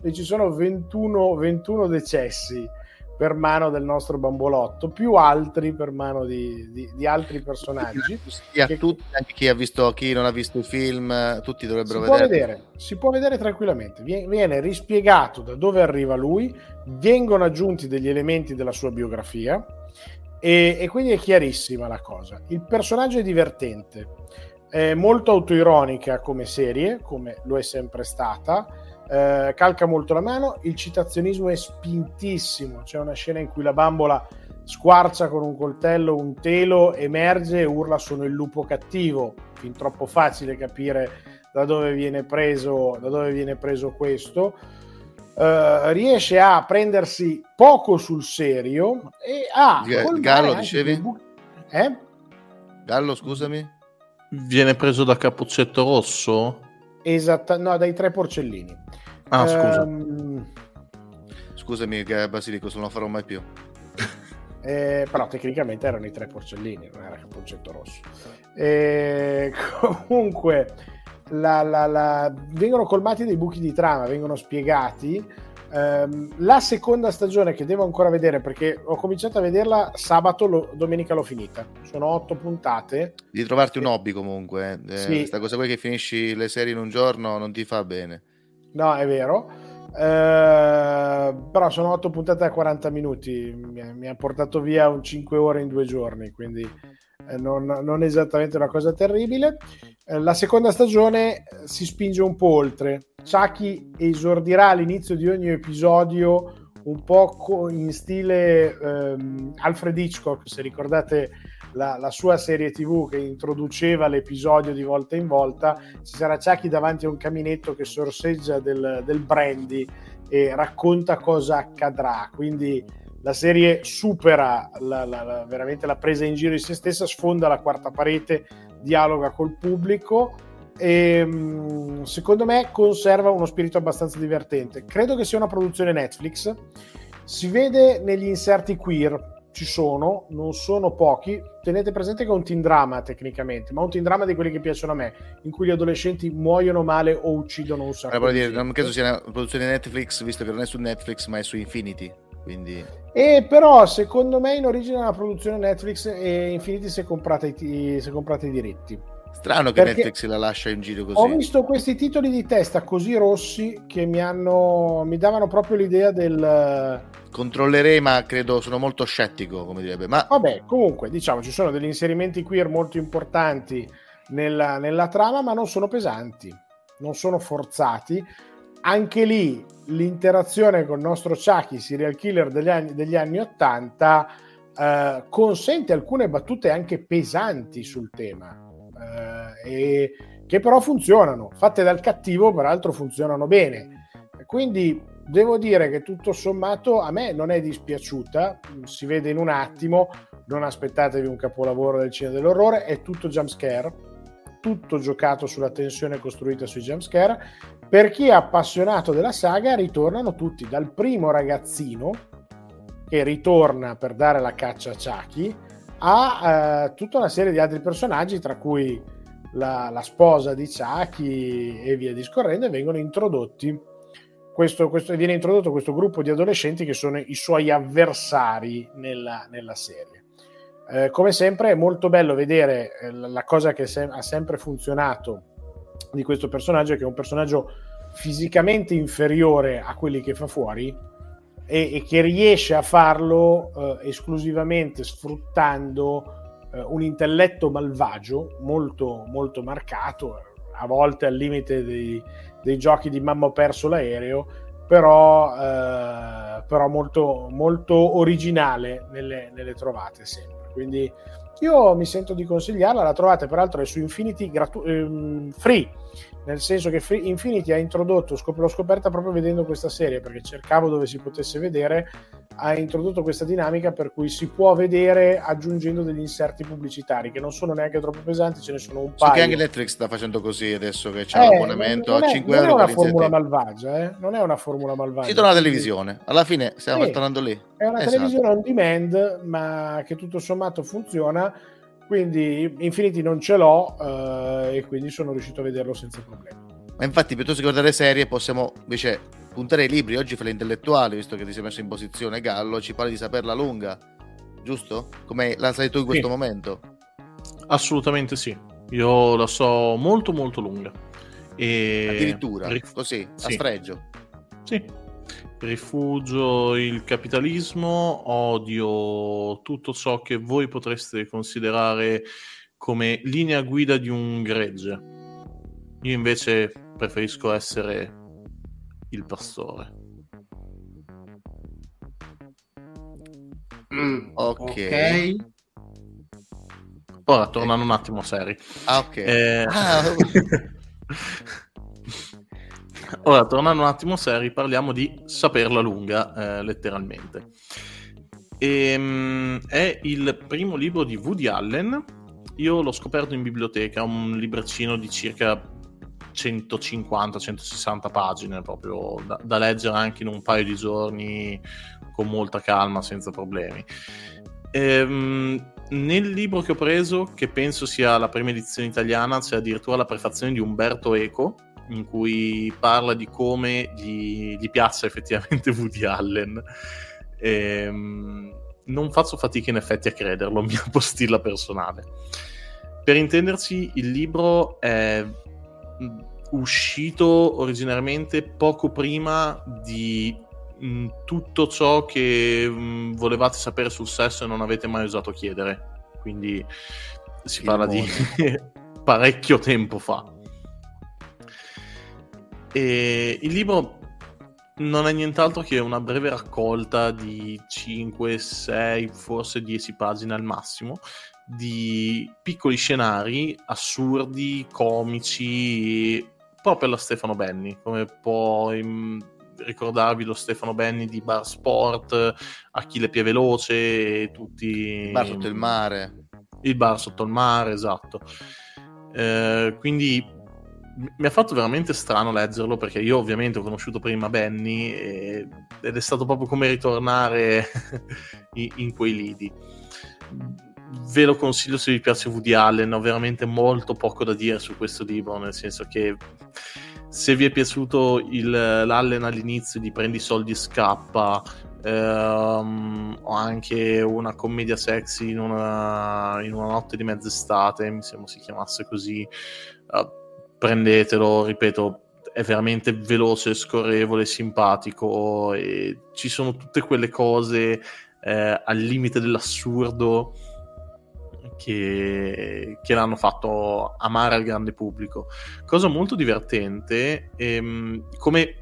E ci sono 21, 21 decessi per mano del nostro bambolotto, più altri per mano di, di- di altri personaggi. Sì, a tutti, anche chi ha visto, chi non ha visto il film, eh, tutti Si dovrebbero può, vedere. vedere, si può vedere tranquillamente. Vie- Viene rispiegato da dove arriva lui, vengono aggiunti degli elementi della sua biografia e, e quindi è chiarissima la cosa. Il personaggio è divertente, è molto autoironica come serie, come lo è sempre stata. Eh, calca molto la mano, il citazionismo è spintissimo. C'è una scena in cui la bambola squarcia con un coltello un telo, emerge e urla sono il lupo cattivo. Fin troppo facile capire da dove viene preso, da dove viene preso questo. Eh, riesce a prendersi poco sul serio e a Gallo, dicevi? bu- eh? Gallo, scusami. Viene preso da Cappuccetto Rosso? Esatta, no, dai tre porcellini. Ah, scusa. Ehm, Scusami, che Basilico, se non lo farò mai più. [laughs] eh, però tecnicamente erano i tre porcellini, non era Cappuccetto Rosso. Eh, [laughs] comunque, la- la- la- vengono colmati dei buchi di trama, vengono spiegati. Ehm, la seconda stagione che devo ancora vedere perché ho cominciato a vederla sabato, lo- domenica l'ho finita. Sono otto puntate. Di trovarti un hobby comunque. eh. Eh, Sì. Questa cosa qui che finisci le serie in un giorno non ti fa bene. No, è vero. Eh, però sono 8 puntate a 40 minuti. Mi, ha- mi ha portato via un 5 ore in due giorni, quindi eh, non, non esattamente una cosa terribile. Eh, la seconda stagione eh, si spinge un po' oltre. Chucky esordirà all'inizio di ogni episodio un po' in stile ehm, Alfred Hitchcock, se ricordate la, la sua serie tv che introduceva l'episodio di volta in volta, ci sarà Chucky davanti a un caminetto che sorseggia del, del brandy e racconta cosa accadrà. Quindi la serie supera la- la- la- veramente la presa in giro di se stessa, sfonda la quarta parete, dialoga col pubblico e mm, secondo me conserva uno spirito abbastanza divertente. Credo che sia una produzione Netflix. Si vede negli inserti queer, ci sono, non sono pochi. Tenete presente che è un teen drama tecnicamente, ma un teen drama di quelli che piacciono a me, in cui gli adolescenti muoiono male o uccidono un sacco Allora, dire, non credo sia una produzione Netflix, visto che non è su Netflix, ma è su Infinity. Quindi E però secondo me in origine una produzione Netflix e Infinity si è comprata i, si è comprata i diritti. strano che Perché Netflix la lascia in giro Ho così. visto questi titoli di testa così rossi che mi hanno mi davano proprio l'idea del Controllerei, ma credo sono molto scettico, come direbbe. Ma vabbè, comunque, diciamo ci sono degli inserimenti queer molto importanti nella, nella trama, ma non sono pesanti, non sono forzati. Anche lì l'interazione con il nostro Chucky, serial killer degli anni, degli anni 80, eh, consente alcune battute anche pesanti sul tema, eh, e che però funzionano, fatte dal cattivo, peraltro funzionano bene. Quindi devo dire che tutto sommato a me non è dispiaciuta, si vede in un attimo, non aspettatevi un capolavoro del cinema dell'orrore, è tutto jumpscare, tutto giocato sulla tensione costruita sui jumpscare. Per chi è appassionato della saga, ritornano tutti, dal primo ragazzino che ritorna per dare la caccia a Chucky, a eh, tutta una serie di altri personaggi, tra cui la, la sposa di Chucky e via discorrendo, vengono introdotti. Questo, questo- viene introdotto questo gruppo di adolescenti che sono i suoi avversari nella, nella serie. Eh, come sempre è molto bello vedere eh, la cosa che se- ha sempre funzionato di questo personaggio, che è un personaggio fisicamente inferiore a quelli che fa fuori e, e che riesce a farlo eh, esclusivamente sfruttando eh, un intelletto malvagio molto, molto marcato, a volte al limite dei, dei giochi di mamma ho perso l'aereo, però, però molto, molto originale nelle, nelle trovate sempre. Quindi io mi sento di consigliarla, la trovate peraltro su Infinity gratu- ehm, free, nel senso che Free- Infinity ha introdotto, scop- l'ho scoperta proprio vedendo questa serie perché cercavo dove si potesse vedere, ha introdotto questa dinamica per cui si può vedere aggiungendo degli inserti pubblicitari che non sono neanche troppo pesanti, ce ne sono un so paio. che anche Netflix sta facendo così adesso che c'è Eh, l'abbonamento non a è- 5 non euro è una formula l'inserti. malvagia, eh? non è una formula malvagia. Si torna alla televisione. Alla fine stiamo Sì. tornando lì. È una Esatto. televisione on demand, ma che tutto sommato funziona. Quindi Infinity non ce l'ho eh, e quindi sono riuscito a vederlo senza problemi. Ma infatti, piuttosto che guardare serie, possiamo invece spunterei i libri. Oggi fai l'intellettuale, visto che ti sei messo in posizione Gallo, ci parli di saperla lunga, giusto? Come la sai tu in questo Sì. momento? Assolutamente sì. Io la so molto molto lunga. E... Addirittura, Rif- così, a sì. sfregio. Sì. Rifugio il capitalismo, odio tutto ciò che voi potreste considerare come linea guida di un gregge. Io invece preferisco essere il pastore. Mm, ok. ok. Ora, tornando un attimo seri. Ah, ok. Eh, Ah, [laughs] Ora, tornando un attimo seri, parliamo di saperla lunga, eh, letteralmente. Ehm, è il primo libro di Woody Allen. Io l'ho scoperto in biblioteca, un libricino di circa 150-160 pagine, proprio da, da leggere anche in un paio di giorni con molta calma, senza problemi. Ehm, nel libro che ho preso, che penso sia la prima edizione italiana, c'è addirittura la prefazione di Umberto Eco, in cui parla di come gli, gli piace effettivamente [laughs] Woody Allen. Ehm, non faccio fatica in effetti a crederlo, [laughs] mia postilla personale. Per intenderci, il libro è mh, uscito originariamente poco prima di mh, tutto ciò che mh, volevate sapere sul sesso e non avete mai osato chiedere. Quindi si parla di [laughs] parecchio tempo fa. E il libro non è nient'altro che una breve raccolta di 5, 6, forse 10 pagine al massimo di piccoli scenari assurdi, comici, proprio alla Stefano Benni, come può im- ricordarvi lo Stefano Benni di Bar Sport, Achille Pie Veloce e tutti... Il bar sotto il mare. Il bar sotto il mare, esatto. Eh, quindi mi ha fatto veramente strano leggerlo perché io ovviamente ho conosciuto prima Benny e- ed è stato proprio come ritornare [laughs] in, quei lidi. Ve lo consiglio se vi piace Woody Allen, ho veramente molto poco da dire su questo libro, nel senso che se vi è piaciuto il, l'Allen all'inizio di Prendi i soldi e scappa, ehm, o anche una commedia sexy in una, in una notte di mezz'estate, mi sembra si chiamasse così, eh, prendetelo, ripeto, è veramente veloce, scorrevole, simpatico e ci sono tutte quelle cose eh, al limite dell'assurdo che, che l'hanno fatto amare al grande pubblico. Cosa molto divertente, ehm, come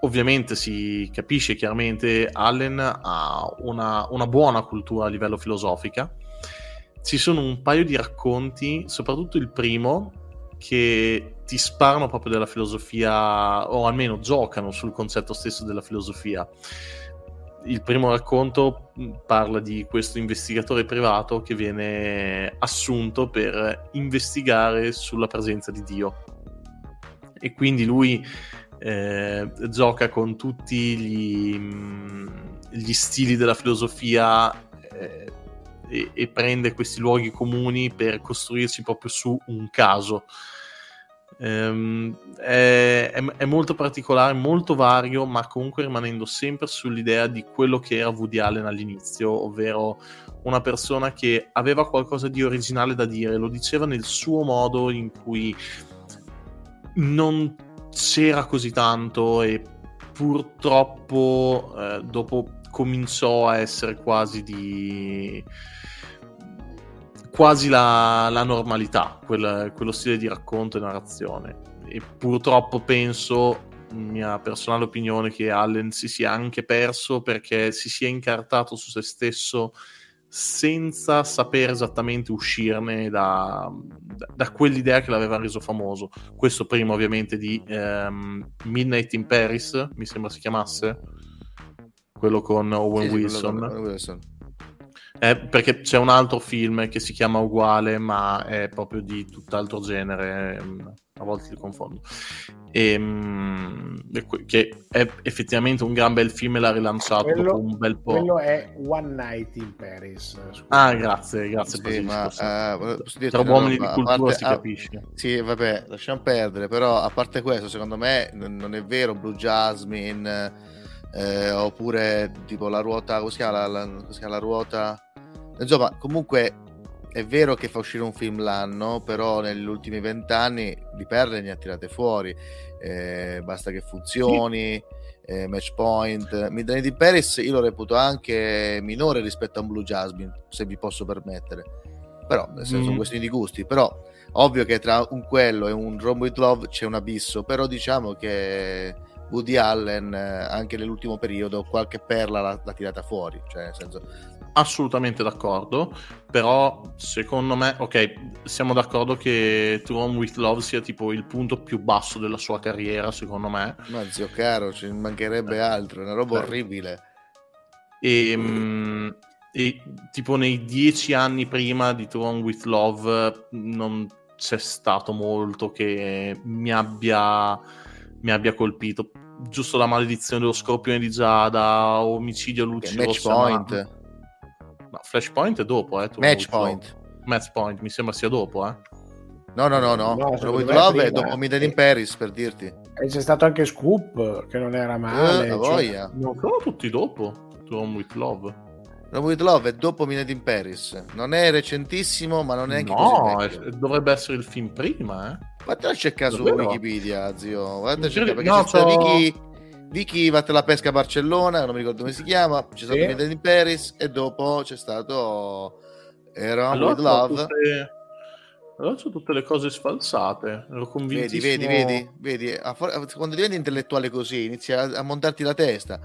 ovviamente si capisce chiaramente, Allen ha una, una buona cultura a livello filosofica. Ci sono un paio di racconti, soprattutto il primo, che ti sparano proprio della filosofia, o almeno giocano sul concetto stesso della filosofia. Il primo racconto mh, parla di questo investigatore privato che viene assunto per investigare sulla presenza di Dio. E quindi lui eh, gioca con tutti gli, mh, gli stili della filosofia eh, e, e prende questi luoghi comuni per costruirsi proprio su un caso. Ehm, è, è- è molto particolare, molto vario, ma comunque rimanendo sempre sull'idea di quello che era Woody Allen all'inizio, ovvero una persona che aveva qualcosa di originale da dire, lo diceva nel suo modo in cui non c'era così tanto e purtroppo eh, dopo cominciò a essere quasi di quasi la, la normalità quel- quello stile di racconto e narrazione e purtroppo penso mia personale opinione che Allen si sia anche perso perché si sia incartato su se stesso senza sapere esattamente uscirne da, da- da quell'idea che l'aveva reso famoso. Questo prima ovviamente di ehm, Midnight in Paris, mi sembra si chiamasse, quello con Owen Sì, sì, quello Wilson. con Owen Wilson. Eh, perché c'è un altro film che si chiama uguale, ma è proprio di tutt'altro genere. ehm, A volte li confondo. Ehm, e che è effettivamente un gran bel film e l'ha rilanciato Quello, dopo un bel po'. quello è One Night in Paris. scusa. Ah, grazie, grazie. Sì, Basilisco, ma, eh, posso dirti Tra uomini di roba? A cultura parte- si ah, capisce. Sì, vabbè, lasciamo perdere, però a parte questo, secondo me non è vero Blue Jasmine eh, oppure tipo la ruota, come si chiama la, la- come si chiama la ruota? Insomma, comunque è vero che fa uscire un film l'anno, però negli ultimi vent'anni di perle ne ha tirate fuori. Eh, basta che funzioni, eh, match point. Midnight in Paris io lo reputo anche minore rispetto a un Blue Jasmine, se vi posso permettere. Però, nel senso, sono Mm. questioni di gusti. Però, ovvio che tra un quello e un Rome with Love c'è un abisso. Però diciamo che Woody Allen, eh, anche nell'ultimo periodo, qualche perla l'ha, l'ha tirata fuori. Cioè, nel senso, Assolutamente d'accordo, però secondo me, ok, siamo d'accordo che To Rome With Love sia tipo il punto più basso della sua carriera, secondo me. ma zio caro, ci mancherebbe altro. È una roba Beh. orribile. E, mm, e tipo nei dieci anni prima di To Rome With Love non c'è stato molto che mi abbia, mi abbia colpito. Giusto la maledizione dello scorpione di Giada, omicidio a luci Match point. No, Flashpoint è dopo, eh. Rome Match point. Match Point, mi sembra sia dopo, eh. No, no, no, no. No, me Love è dopo Midnight in Paris, per dirti. E c'è stato anche Scoop, che non era male. Eh, cioè- voglia. Non sono tutti dopo. To Rome With Love. Rome with Love è dopo Midnight in Paris. Non è recentissimo, ma non è anche No, così vecchio. dovrebbe essere il film prima, eh. Vattene a cercare su? Wikipedia, zio. Vattene a cercare perché no, c'è c'ho- Vicky, Vicky Vatte la pesca a Barcellona, non mi ricordo come si chiama. C'è stato Sì. In Paris e dopo c'è stato Rome Allora with Love. tutte... allora c'ho tutte le cose sfalsate. Vedi, vedi, vedi, vedi. A for- quando diventi intellettuale così inizia a montarti la testa.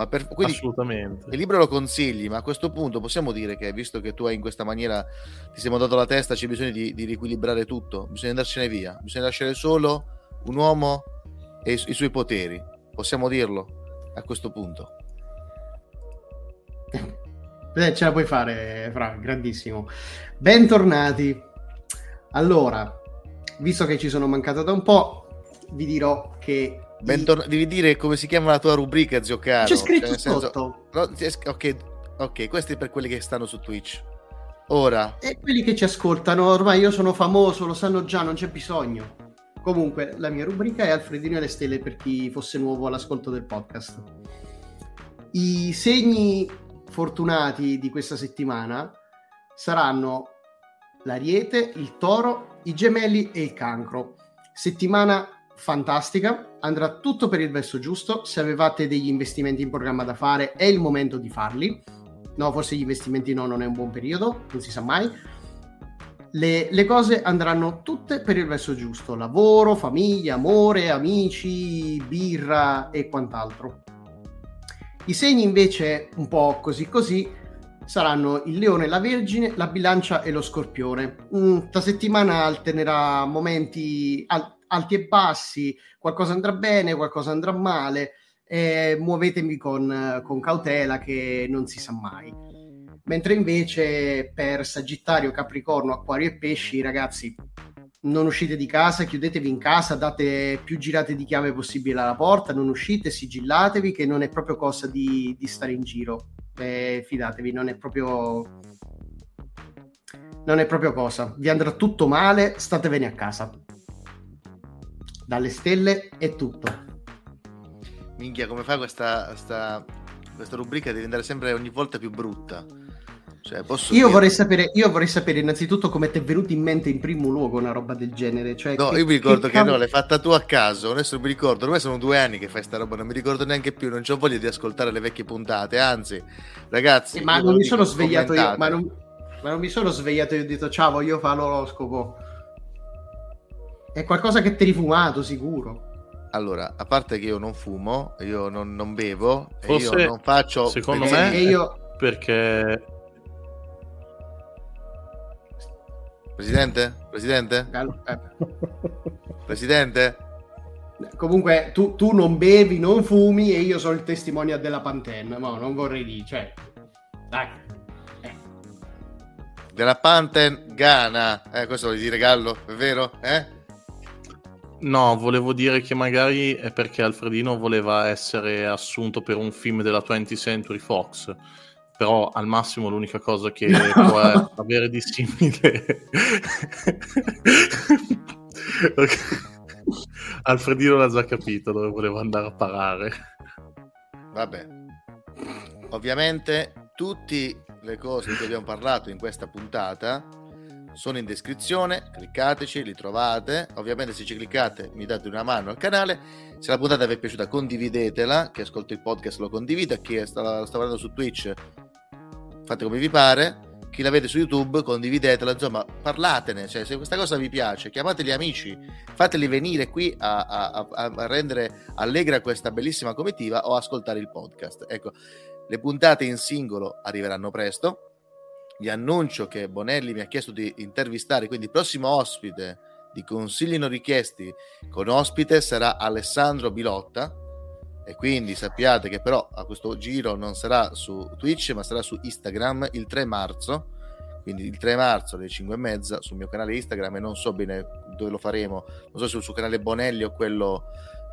Ma per, quindi Assolutamente. il libro lo consigli, ma a questo punto possiamo dire che visto che tu hai in questa maniera ti sei montato la testa, c'è bisogno di, di riequilibrare tutto, bisogna andarcene via, bisogna lasciare solo un uomo e i, su- i suoi poteri. Possiamo dirlo a questo punto. Eh, ce la puoi fare, Fra, grandissimo. Bentornati. Allora, visto che ci sono mancato da un po', vi dirò che Bentorn- devi dire come si chiama la tua rubrica, zio caro. c'è scritto Cioè, senso- sotto. no, ok, ok, questo è per quelli che stanno su Twitch. Ora, E quelli che ci ascoltano, ormai io sono famoso, lo sanno già, non c'è bisogno. Comunque, la mia rubrica è Alfredino e le stelle per chi fosse nuovo all'ascolto del podcast. I segni fortunati di questa settimana saranno l'ariete, il toro, i gemelli e il cancro. Settimana fantastica, andrà tutto per il verso giusto. Se avevate degli investimenti in programma da fare, è il momento di farli. No, forse gli investimenti no, non è un buon periodo, non si sa mai. Le, le cose andranno tutte per il verso giusto: lavoro, famiglia, amore, amici, birra e quant'altro. I segni invece, un po' così così, saranno il leone, la vergine, la bilancia e lo scorpione. Mm, settimana alternerà momenti al- alti e bassi, qualcosa andrà bene, qualcosa andrà male. E muovetevi con, con cautela che non si sa mai. Mentre invece per Sagittario, Capricorno, Acquario e Pesci, ragazzi, non uscite di casa, chiudetevi in casa, date più girate di chiave possibile alla porta, non uscite, sigillatevi, che non è proprio cosa di, di stare in giro. Eh, fidatevi, non è proprio. Non è proprio cosa. Vi andrà tutto male, statevene a casa. Dalle stelle è tutto. minchia, come fa questa, questa, questa rubrica a diventare sempre ogni volta più brutta? Cioè, posso Io vorrei, sapere, io vorrei sapere innanzitutto come ti è venuto in mente in primo luogo una roba del genere. Cioè, No, che- io mi ricordo che, cam- no, l'hai fatta tu a caso. Adesso non mi ricordo. Ormai sono due anni che fai sta roba, non mi ricordo neanche più. Non ho voglia di ascoltare le vecchie puntate. Anzi, ragazzi, Eh, ma io non mi sono svegliato io, commentate. ma non, ma non mi sono svegliato e ho detto ciao, voglio fare l'oroscopo. È qualcosa che ti hai rifumato, sicuro. Allora, a parte che io non fumo, io non, non bevo, e Forse, io non faccio. secondo me, E io- perché... Presidente? Presidente? Eh, Presidente? Comunque, tu, tu non bevi, non fumi e io sono il testimonial della Pantene. No, non vorrei dire, cioè. Dai. della Panten Ghana. Eh, questo vuol dire Gallo, è vero? Eh? No, volevo dire che magari è perché Alfredino voleva essere assunto per un film della 20th Century Fox. Però al massimo l'unica cosa che [laughs] può avere di simile. [laughs] Alfredino l'ha già capito dove voleva andare a parare. Vabbè. Ovviamente tutte le cose di cui abbiamo parlato in questa puntata sono in descrizione, cliccateci, li trovate. Ovviamente se ci cliccate mi date una mano al canale. Se la puntata vi è piaciuta condividetela, chi ascolta il podcast lo condivida, chi sta, sta guardando su Twitch fate come vi pare. Chi la vede su YouTube condividetela, insomma parlatene, cioè, se questa cosa vi piace chiamate gli amici, fateli venire qui a, a, a rendere allegra questa bellissima comitiva o ascoltare il podcast. Ecco, le puntate in singolo arriveranno presto vi annuncio che Bonelli mi ha chiesto di intervistare, quindi il prossimo ospite di consigli non richiesti con ospite sarà Alessandro Bilotta. E quindi sappiate che però a questo giro non sarà su Twitch ma sarà su Instagram il 3 marzo. Quindi il 3 marzo alle 5 e mezza sul mio canale Instagram e non so bene dove lo faremo. Non so se sul suo canale Bonelli o quello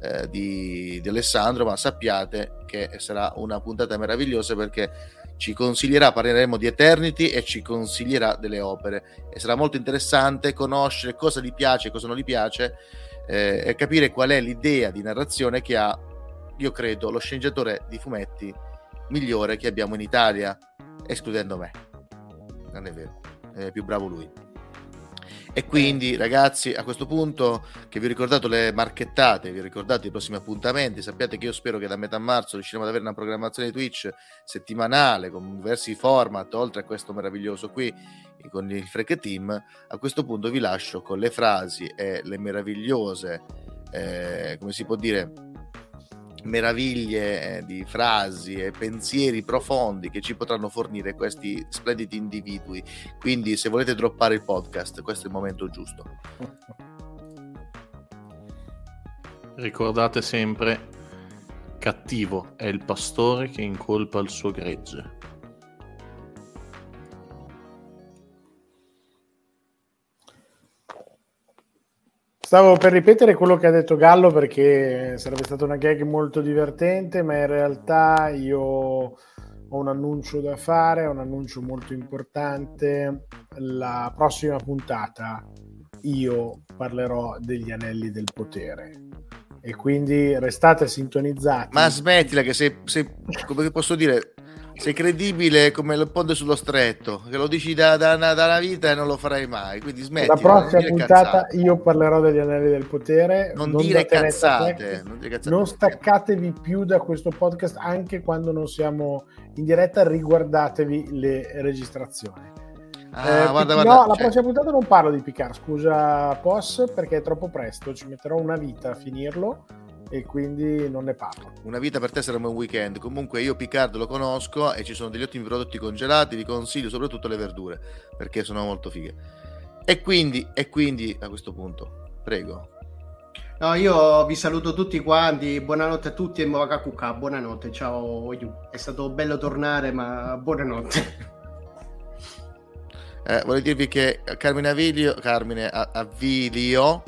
eh, di, di Alessandro ma sappiate che sarà una puntata meravigliosa perché ci consiglierà, parleremo di Eternity e ci consiglierà delle opere e sarà molto interessante conoscere cosa gli piace e cosa non gli piace eh, e capire qual è l'idea di narrazione che ha, io credo, lo sceneggiatore di fumetti migliore che abbiamo in Italia, escludendo me. Non è vero, è più bravo lui. E quindi, ragazzi, a questo punto che vi ho ricordato le marchettate, vi ho ricordato i prossimi appuntamenti, sappiate che io spero che da metà marzo riusciremo ad avere una programmazione Twitch settimanale con diversi format, oltre a questo meraviglioso qui con il Freak Team. A questo punto vi lascio con le frasi e le meravigliose, eh, come si può dire, meraviglie eh, di frasi e pensieri profondi che ci potranno fornire questi splendidi individui. Quindi, se volete droppare il podcast, questo è il momento giusto. [laughs] Ricordate sempre: cattivo è il pastore che incolpa il suo gregge. Stavo per ripetere quello che ha detto Gallo perché sarebbe stata una gag molto divertente, ma in realtà io ho un annuncio da fare, un annuncio molto importante. La prossima puntata io parlerò degli anelli del potere e quindi restate sintonizzati. Ma smettila che se, se come posso dire, sei credibile come il ponte sullo stretto, che lo dici da, da, da, una vita e non lo farai mai. Quindi smetti. La prossima puntata cazzate. io parlerò degli anelli del potere. Non, non dire cazzate, non, dire cazzate. Non staccatevi più da questo podcast anche quando non siamo in diretta. Riguardatevi le registrazioni. Ah, eh, guarda, guarda, no, cioè... la prossima puntata non parlo di Picard, scusa POS perché è troppo presto, ci metterò una vita a finirlo e quindi non ne parlo. Una vita per te sarà un weekend. Comunque io Picard lo conosco e ci sono degli ottimi prodotti congelati, vi consiglio soprattutto le verdure perché sono molto fighe. E quindi, e quindi a questo punto, prego. No, io vi saluto tutti quanti, buonanotte a tutti e Mwakakuka, buonanotte, ciao Oyu. È stato bello tornare, ma buonanotte. Eh, voglio dirvi che Carmine Avilio, Carmine Avilio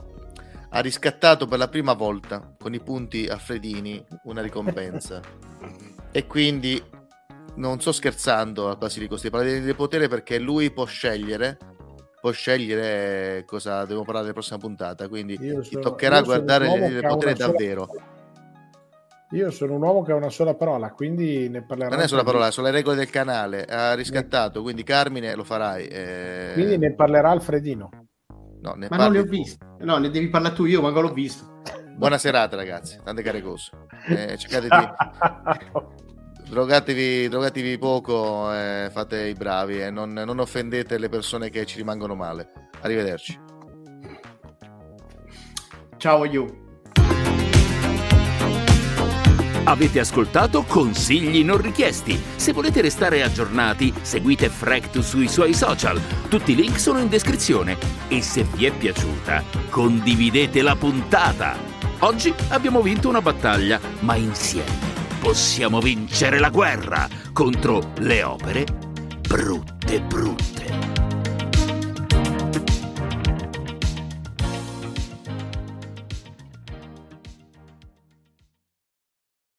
ha riscattato per la prima volta con i punti a Fredini una ricompensa. [laughs] e quindi non sto scherzando al Basilico, stai parlando di potere perché lui può scegliere può scegliere cosa devo parlare nella prossima puntata quindi sono, ti toccherà guardare il potere davvero. Io sono un uomo che ha una sola parola quindi ne parlerò non è sola parola sono le regole del canale ha riscattato quindi Carmine lo farai eh... quindi ne parlerà Alfredino No, ne ma non li ho visti. No, ne devi parlare tu, io manco l'ho visto. Buona serata, ragazzi. Tante care cose. Eh, cercate di... [laughs] drogatevi, drogatevi poco, eh, fate i bravi e eh, non, non offendete le persone che ci rimangono male. Arrivederci. Ciao, you. Avete ascoltato consigli non richiesti. Se volete restare aggiornati, seguite Frect sui suoi social. Tutti i link sono in descrizione. E se vi è piaciuta, condividete la puntata. Oggi abbiamo vinto una battaglia, ma insieme possiamo vincere la guerra contro le opere brutte brutte.